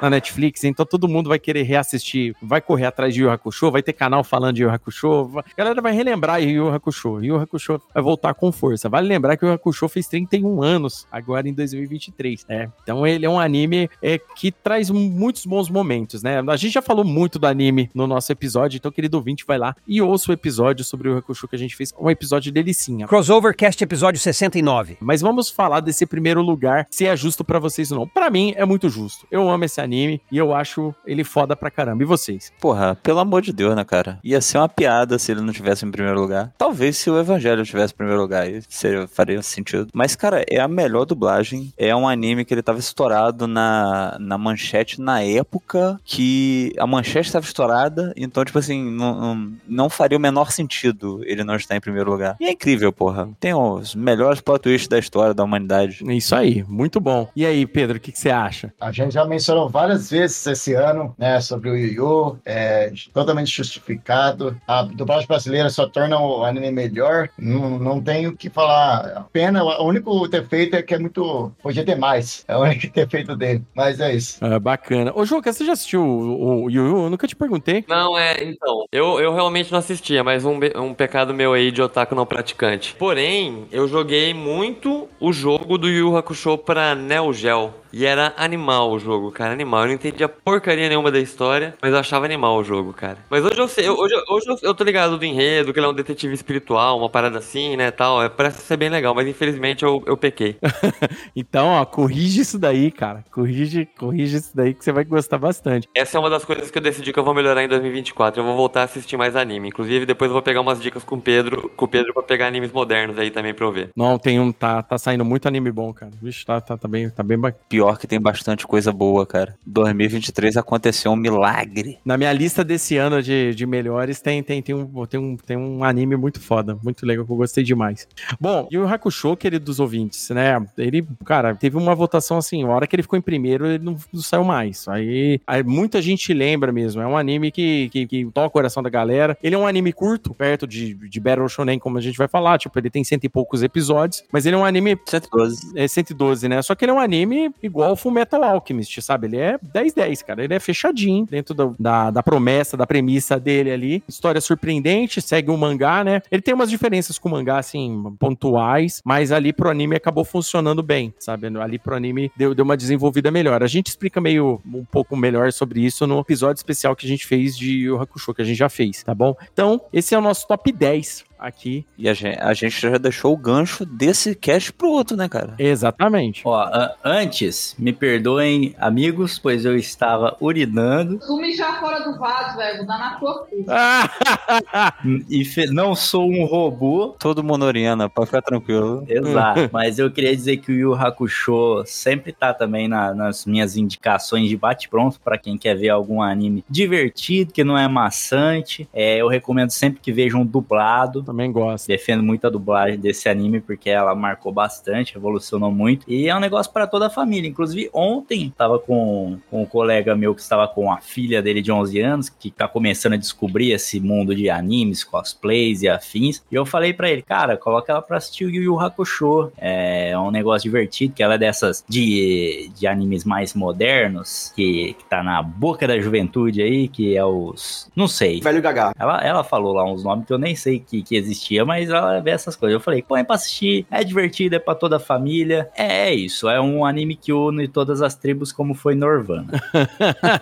[SPEAKER 4] na Netflix, então todo mundo vai querer reassistir, vai correr atrás de Yu Hakusho, vai ter canal falando de Yu Hakusho, vai- a galera vai relembrar Yu Hakusho, Yu Hakusho vai voltar com força. Vale lembrar que o Yu Hakusho fez 31 anos agora em 2023, né? Então ele é um anime é, que traz muitos bons momentos, né? A gente já falou muito do anime no nosso episódio, então querido ouvinte, vai lá e ouça o episódio sobre o Hakusho que a gente fez, um episódio delicinha.
[SPEAKER 7] Crossover Cast episódio 69.
[SPEAKER 4] Mas vamos falar desse primeiro lugar, se é justo pra vocês ou não. Pra mim, é muito justo. Eu amo esse anime e eu acho ele foda pra caramba. E vocês?
[SPEAKER 1] Porra, pelo amor de Deus, né, cara? Ia ser uma piada se ele não tivesse em primeiro lugar. Talvez se o Evangelho tivesse em primeiro lugar, aí seria, faria sentido. Mas, cara, é a melhor dublagem. É um anime que ele tava estourado na, na manchete na época que a manchete estava estourada. Então, tipo assim, não, não, não faria o menor sentido ele não estar em primeiro lugar. E é incrível, porra. Tem os melhores plot twists da história da humanidade.
[SPEAKER 4] Isso aí, muito bom. E aí, Pedro, o que, que você acha?
[SPEAKER 5] A gente já mencionou várias vezes esse ano, né, sobre o Yu Yu, é totalmente justificado. A dublagem brasileira só torna o anime melhor. Não, não tenho o que falar. A pena, o único defeito é que é muito. Podia ter mais. É o único defeito dele. Mas é isso.
[SPEAKER 4] Ah, bacana. Ô, Juca, você já assistiu o, o Yu Yu? Eu nunca te perguntei.
[SPEAKER 10] Não, é, então. Eu, eu realmente não assistia, mas um, um pecado meu aí de otaku não praticante. Porém, eu joguei muito o jogo do Yu Hakusho pra Neo Geo. E era animal o jogo, cara, animal. Eu não entendia porcaria nenhuma da história, mas eu achava animal o jogo, cara. Mas hoje eu sei, hoje, eu- hoje eu, eu tô ligado do enredo, que ele é um detetive espiritual, uma parada assim, né, tal. É, parece ser bem legal, mas infelizmente eu, eu pequei.
[SPEAKER 4] Então, ó, corrige isso daí, cara. Corrige, corrige isso daí que você vai gostar bastante.
[SPEAKER 10] Essa é uma das coisas que eu decidi que eu vou melhorar em 2024. Eu vou voltar a assistir mais anime. Inclusive, depois eu vou pegar umas dicas com o Pedro, com o Pedro pra pegar animes modernos aí também pra eu ver.
[SPEAKER 4] Não, tem um, tá, tá saindo muito anime bom, cara. Vixe, tá, tá, tá bem, tá bem bacana.
[SPEAKER 1] Que tem bastante coisa boa, cara. 2023 aconteceu um milagre.
[SPEAKER 4] Na minha lista desse ano de, de melhores tem, tem, tem, um, tem, um, tem um anime muito foda, muito legal, que eu gostei demais. Bom, e o Hakusho, queridos ouvintes, né? Ele, cara, teve uma votação assim, a hora que ele ficou em primeiro, ele não, não saiu mais. Aí, aí muita gente lembra mesmo. É um anime que, que, que toca o coração da galera. Ele é um anime curto, perto de, de Battle Shonen, como a gente vai falar. Tipo, ele tem cento e poucos episódios, mas ele é um anime.
[SPEAKER 1] 112.
[SPEAKER 4] É 112, né? Só que ele é um anime igual o Full Metal Alchemist, sabe? Ele é 10-10, cara. Ele é fechadinho dentro do- da, da promessa, da premissa dele ali. História surpreendente, segue o mangá, né? Ele tem umas diferenças com o mangá, assim, pontuais, mas ali pro anime acabou funcionando bem, sabe? Ali pro anime deu, deu uma desenvolvida melhor. A gente explica meio um pouco melhor sobre isso no episódio especial que a gente fez de Yu Hakusho, que a gente já fez, tá bom? Então, esse é o nosso top 10 aqui.
[SPEAKER 1] E a gente, a gente já deixou o gancho desse cast pro outro, né, cara?
[SPEAKER 4] Exatamente.
[SPEAKER 8] Ó, antes, me perdoem, amigos, pois eu estava urinando
[SPEAKER 20] Tu mijar fora do vaso, velho. Vou dar na tua cu.
[SPEAKER 8] e não sou um robô.
[SPEAKER 1] Todo mundo oriana, pode ficar tranquilo.
[SPEAKER 8] Exato, mas eu queria dizer que o Yu Hakusho sempre tá também na- nas minhas indicações de bate-pronto para quem quer ver algum anime divertido, que não é maçante. É, eu recomendo sempre que vejam dublado.
[SPEAKER 4] Também gosto.
[SPEAKER 8] Defendo muito a dublagem desse anime porque ela marcou bastante, revolucionou muito. E é um negócio para toda a família. Inclusive, ontem tava com, com um colega meu que estava com a filha dele de 11 anos, que tá começando a descobrir esse mundo de animes, cosplays e afins. E eu falei pra ele, cara, coloca ela pra assistir o Yu Yu Hakusho. É um negócio divertido, que ela é dessas de, de animes mais modernos, que, que tá na boca da juventude aí, que é os. Não sei.
[SPEAKER 21] Velho Gagá.
[SPEAKER 8] Ela, ela falou lá uns nomes que eu nem sei que, que existia, mas ela vê essas coisas. Eu falei, põe pra assistir, é divertido, é pra toda a família. É, é isso, é um anime que une todas as tribos, como foi Norvana.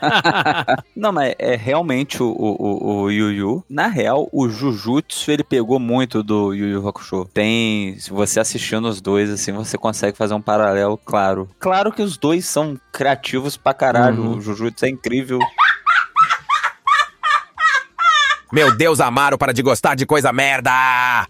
[SPEAKER 1] Não, mas é realmente o, o, o, o Yu Yu. Na real, o Jujutsu, ele pegou muito do Yu Yu Hakusho. Tem, se você assistindo os dois, assim, você consegue fazer um paralelo claro. Claro que os dois são criativos pra caralho.
[SPEAKER 4] Uhum.
[SPEAKER 1] O Jujutsu é incrível.
[SPEAKER 22] Meu Deus, Amaro, para de gostar de coisa merda!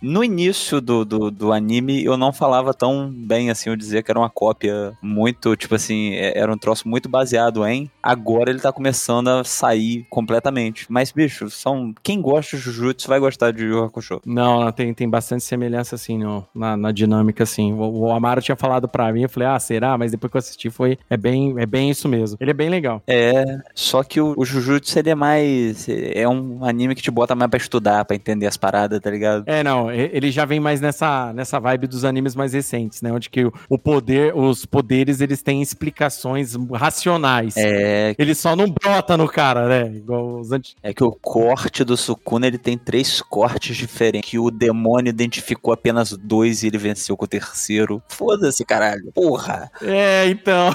[SPEAKER 1] No início do, do, do anime, eu não falava tão bem assim, eu dizia que era uma cópia muito, tipo assim, é- era um troço muito baseado em. Agora ele tá começando a sair completamente. Mas, bicho, são. Quem gosta de Jujutsu vai gostar de Yu Hakusho.
[SPEAKER 4] Não, não, tem, tem bastante semelhança, assim, no, na, na dinâmica, assim. O, o Amaro tinha falado pra mim, eu falei, ah, será? Mas depois que eu assisti, foi, é bem, é bem isso mesmo. Ele é bem legal.
[SPEAKER 1] É, só que o, o Jujutsu ele é mais. É um anime que bota mais pra estudar, pra entender as paradas, tá ligado?
[SPEAKER 4] É, não, ele já vem mais nessa, nessa vibe dos animes mais recentes, né? Onde que o, o poder, os poderes, eles têm explicações racionais.
[SPEAKER 1] É.
[SPEAKER 4] Ele só não brota no cara, né? Igual os antigos.
[SPEAKER 1] É que o corte do Sukuna ele tem três cortes diferentes. Que o demônio identificou apenas dois e ele venceu com o terceiro. Foda-se, caralho. Porra.
[SPEAKER 4] É, então.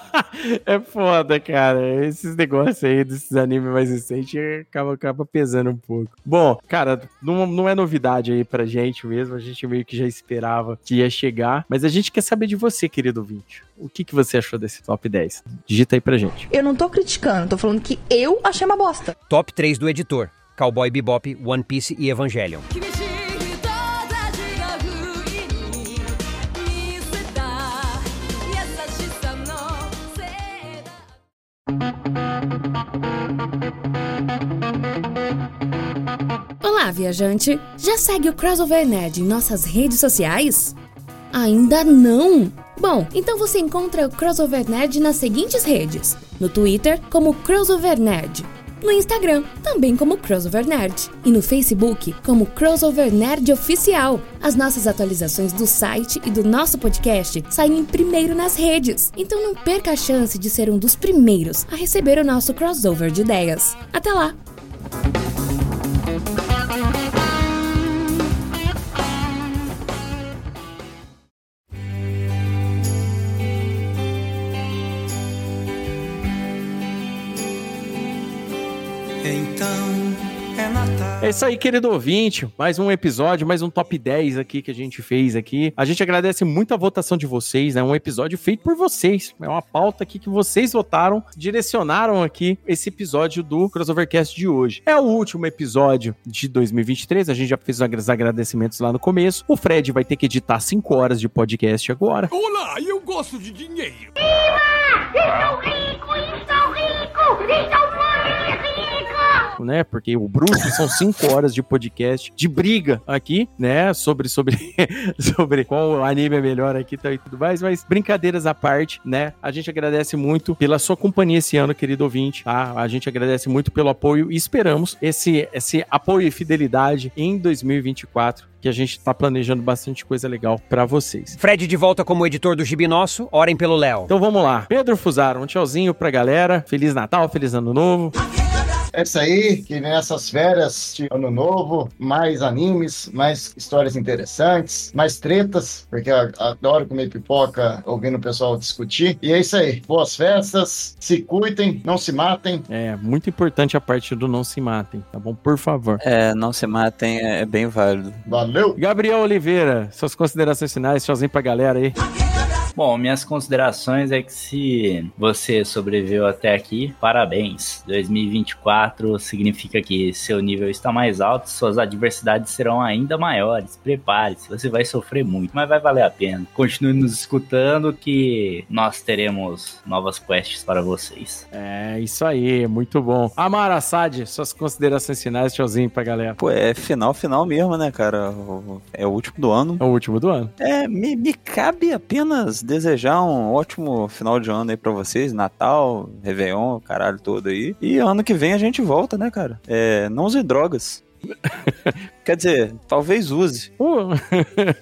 [SPEAKER 4] é foda, cara. Esses negócios aí desses animes mais recentes acaba, acaba pesando um pouco. Bom, cara, não, não é novidade aí pra gente mesmo. A gente meio que já esperava que ia chegar. Mas a gente quer saber de você, querido ouvinte. O que, que você achou desse top 10? Digita aí pra gente.
[SPEAKER 23] Eu não tô criticando, tô falando que eu achei uma bosta.
[SPEAKER 7] Top 3 do editor: Cowboy Bebop, One Piece e Evangelion.「
[SPEAKER 15] Olá, viajante! Já segue o Crossover Nerd em nossas redes sociais? Ainda não? Bom, então você encontra o Crossover Nerd nas seguintes redes: no Twitter, como Crossover Nerd, no Instagram, também como Crossover Nerd, e no Facebook, como Crossover Nerd Oficial. As nossas atualizações do site e do nosso podcast saem primeiro nas redes, então não perca a chance de ser um dos primeiros a receber o nosso crossover de ideias. Até lá!
[SPEAKER 24] É
[SPEAKER 4] isso aí, querido ouvinte. Mais um episódio, mais um top 10 aqui que a gente fez aqui. A gente agradece muito a votação de vocês, né? Um episódio feito por vocês. É uma pauta aqui que vocês votaram, direcionaram aqui esse episódio do Crossovercast de hoje. É o último episódio de 2023. A gente já fez os agradecimentos lá no começo. O Fred vai ter que editar 5 horas de podcast agora.
[SPEAKER 9] Olá, eu gosto de dinheiro.
[SPEAKER 6] Estou rico, estou rico, estou rico.
[SPEAKER 4] Né? Porque o bruxo são cinco horas de podcast de briga aqui, né? Sobre, sobre, sobre qual anime é melhor aqui tá, e tudo mais. Mas brincadeiras à parte, né? A gente agradece muito pela sua companhia esse ano, querido ouvinte, tá? A gente agradece muito pelo apoio e esperamos esse, esse apoio e fidelidade em 2024 que a gente tá planejando bastante coisa legal pra vocês.
[SPEAKER 7] Fred de volta como editor do Gibi Nosso, orem pelo Léo.
[SPEAKER 4] Então vamos lá. Pedro Fusaro, um tchauzinho pra galera. Feliz Natal, feliz Ano Novo.
[SPEAKER 5] É isso aí, que nessas férias de ano novo, mais animes, mais histórias interessantes, mais tretas, porque eu adoro comer pipoca ouvindo o pessoal discutir. E é isso aí. Boas festas, se cuidem, não se matem.
[SPEAKER 4] É, muito importante a parte do não se matem, tá bom? Por favor.
[SPEAKER 1] É, não se matem, é, é bem válido.
[SPEAKER 5] Valeu!
[SPEAKER 4] Gabriel Oliveira, suas considerações finais, tchauzinho pra galera aí.
[SPEAKER 8] Bom, minhas considerações é que se você sobreviveu até aqui, parabéns. 2024 significa que seu nível está mais alto, suas adversidades serão ainda maiores. Prepare-se, você vai sofrer muito, mas vai valer a pena. Continue nos escutando que nós teremos novas quests para vocês.
[SPEAKER 4] É, isso aí, muito bom. Amara Assad, suas considerações finais, tchauzinho pra galera.
[SPEAKER 1] Pô, é final, final mesmo, né, cara? É o último do ano.
[SPEAKER 4] É o último do ano.
[SPEAKER 1] É, me, me cabe apenas desejar um ótimo final de ano aí pra vocês. Natal, Réveillon, caralho todo aí. E ano que vem a gente volta, né, cara? É, não use drogas. Quer dizer, talvez use.
[SPEAKER 4] Uh,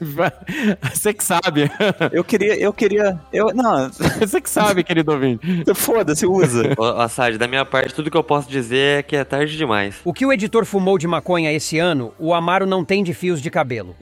[SPEAKER 4] Você que sabe.
[SPEAKER 1] Eu queria, eu queria, eu, não,
[SPEAKER 4] Você que sabe, querido ouvinte.
[SPEAKER 1] foda-se, usa.
[SPEAKER 10] Ô, Assad, da minha parte, tudo que eu posso dizer é que é tarde demais.
[SPEAKER 7] O que o editor fumou de maconha esse ano, o Amaro não tem de fios de cabelo.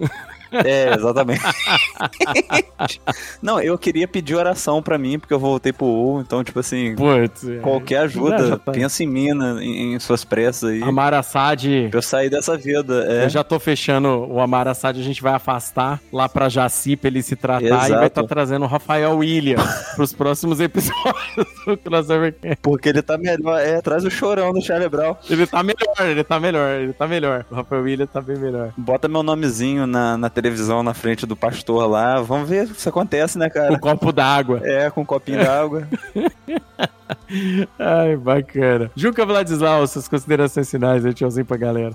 [SPEAKER 1] É, exatamente. não, eu queria pedir oração pra mim, porque eu voltei pro U, então, tipo assim,
[SPEAKER 4] Putz. é.
[SPEAKER 1] qualquer ajuda,
[SPEAKER 4] tá.
[SPEAKER 1] pensa em mim, né, em, em suas pressas aí.
[SPEAKER 4] Amara Assad,
[SPEAKER 1] Pra eu sair dessa vida. É.
[SPEAKER 4] eu já tô fechando o Amara Assad, a gente vai afastar lá pra Jaci pra ele se tratar e
[SPEAKER 1] Exato.
[SPEAKER 4] vai estar trazendo o Rafael William pros próximos episódios do Crossover.
[SPEAKER 1] Porque ele tá melhor. É, traz o chorão do Charlie Brown.
[SPEAKER 4] Ele tá melhor, ele tá melhor, ele tá melhor. O Rafael William tá bem melhor.
[SPEAKER 1] Bota meu nomezinho na, na televisão na frente do pastor lá. Vamos ver se isso acontece, né,
[SPEAKER 4] Com
[SPEAKER 1] cara?
[SPEAKER 4] um copo d'água.
[SPEAKER 1] É, com um copinho d'água.
[SPEAKER 4] Ai, bacana. Juca Vladislau, suas considerações finais aí, tchauzinho pra galera.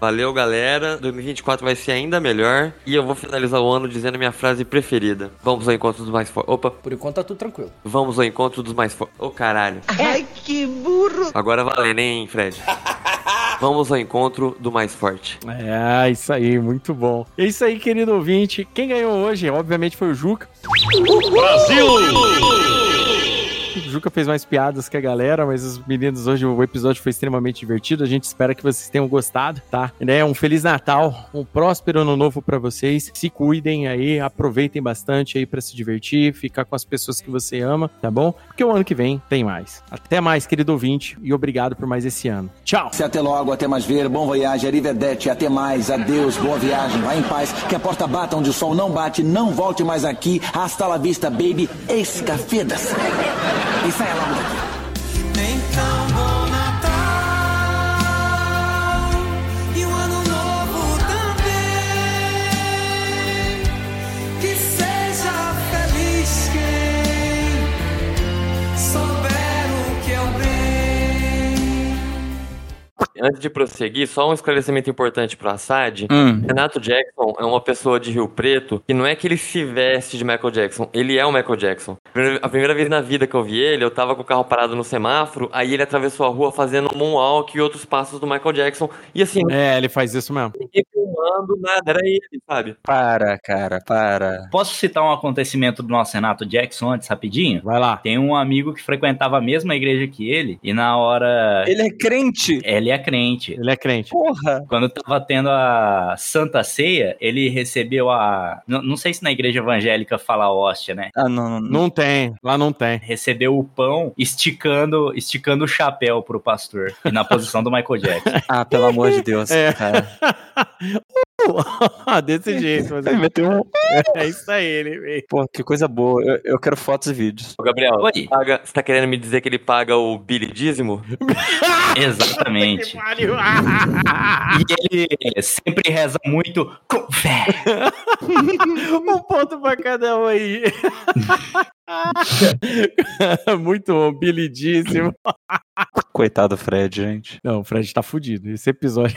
[SPEAKER 10] Valeu, galera. 2024 vai ser ainda melhor. E eu vou finalizar o ano dizendo a minha frase preferida. Vamos ao encontro dos mais fortes. Opa,
[SPEAKER 23] Por enquanto tá tudo tranquilo.
[SPEAKER 10] vamos ao encontro dos mais fortes. Ô, caralho.
[SPEAKER 23] Ai, que burro!
[SPEAKER 10] Agora valendo, hein, Fred? Vamos ao encontro do mais forte.
[SPEAKER 4] É, isso aí, muito bom. É isso aí, querido ouvinte. Quem ganhou hoje, obviamente, foi o Juca. Juca fez mais piadas que a galera, mas os meninos hoje o episódio foi extremamente divertido. A gente espera que vocês tenham gostado, tá? Né? Um feliz Natal, um próspero ano novo pra vocês. Se cuidem aí, aproveitem bastante aí pra se divertir, ficar com as pessoas que você ama, tá bom? Porque o ano que vem tem mais. Até mais, querido ouvinte, e obrigado por mais esse ano. Tchau.
[SPEAKER 25] Se até logo, até mais ver, bom voyage, arrivederci, até mais, adeus, boa viagem, vá em paz, que a porta bata onde o sol não bate, não volte mais aqui, hasta la vista, baby, escafedas. E saia logo daqui.
[SPEAKER 10] Antes de prosseguir, só um esclarecimento importante pro Assad.
[SPEAKER 1] Hum.
[SPEAKER 10] Renato Jackson é uma pessoa de Rio Preto que não é que ele se veste de Michael Jackson, ele é o Michael Jackson. A primeira vez na vida que eu vi ele, eu tava com o carro parado no semáforo, aí ele atravessou a rua fazendo um moonwalk e outros passos do Michael Jackson. E assim,
[SPEAKER 4] É, ele faz isso mesmo.
[SPEAKER 10] ninguém filmando nada, era ele, sabe?
[SPEAKER 1] Para, cara, para.
[SPEAKER 8] Posso citar um acontecimento do nosso Renato Jackson antes, rapidinho?
[SPEAKER 4] Vai lá.
[SPEAKER 8] Tem um amigo que frequentava a mesma igreja que ele, e na hora.
[SPEAKER 1] Ele é crente.
[SPEAKER 8] Ele é crente.
[SPEAKER 4] Ele é crente.
[SPEAKER 1] Porra.
[SPEAKER 8] Quando tava tendo a Santa Ceia, ele recebeu a. Não, não sei se na igreja evangélica fala hóstia, né?
[SPEAKER 1] Ah, não, não, não.
[SPEAKER 4] Não tem, lá não tem.
[SPEAKER 8] Recebeu o pão esticando, esticando o chapéu pro pastor. E na posição do Michael Jackson.
[SPEAKER 1] Ah, pelo amor de Deus,
[SPEAKER 4] É.
[SPEAKER 1] cara.
[SPEAKER 4] Desse jeito. Mas
[SPEAKER 1] Ele meteu um...
[SPEAKER 4] é isso aí, ele.
[SPEAKER 1] Pô, que coisa boa. Eu, eu quero fotos e vídeos.
[SPEAKER 10] Ô, Gabriel,
[SPEAKER 8] Oi.
[SPEAKER 10] paga- você tá querendo me dizer que ele paga o Billy Dízimo?
[SPEAKER 8] Exatamente. E ele sempre reza muito com fé.
[SPEAKER 4] um ponto pra cada um aí. Muito bom, bilidíssimo.
[SPEAKER 1] Coitado do Fred, gente.
[SPEAKER 4] Não, o Fred tá fudido. Esse episódio.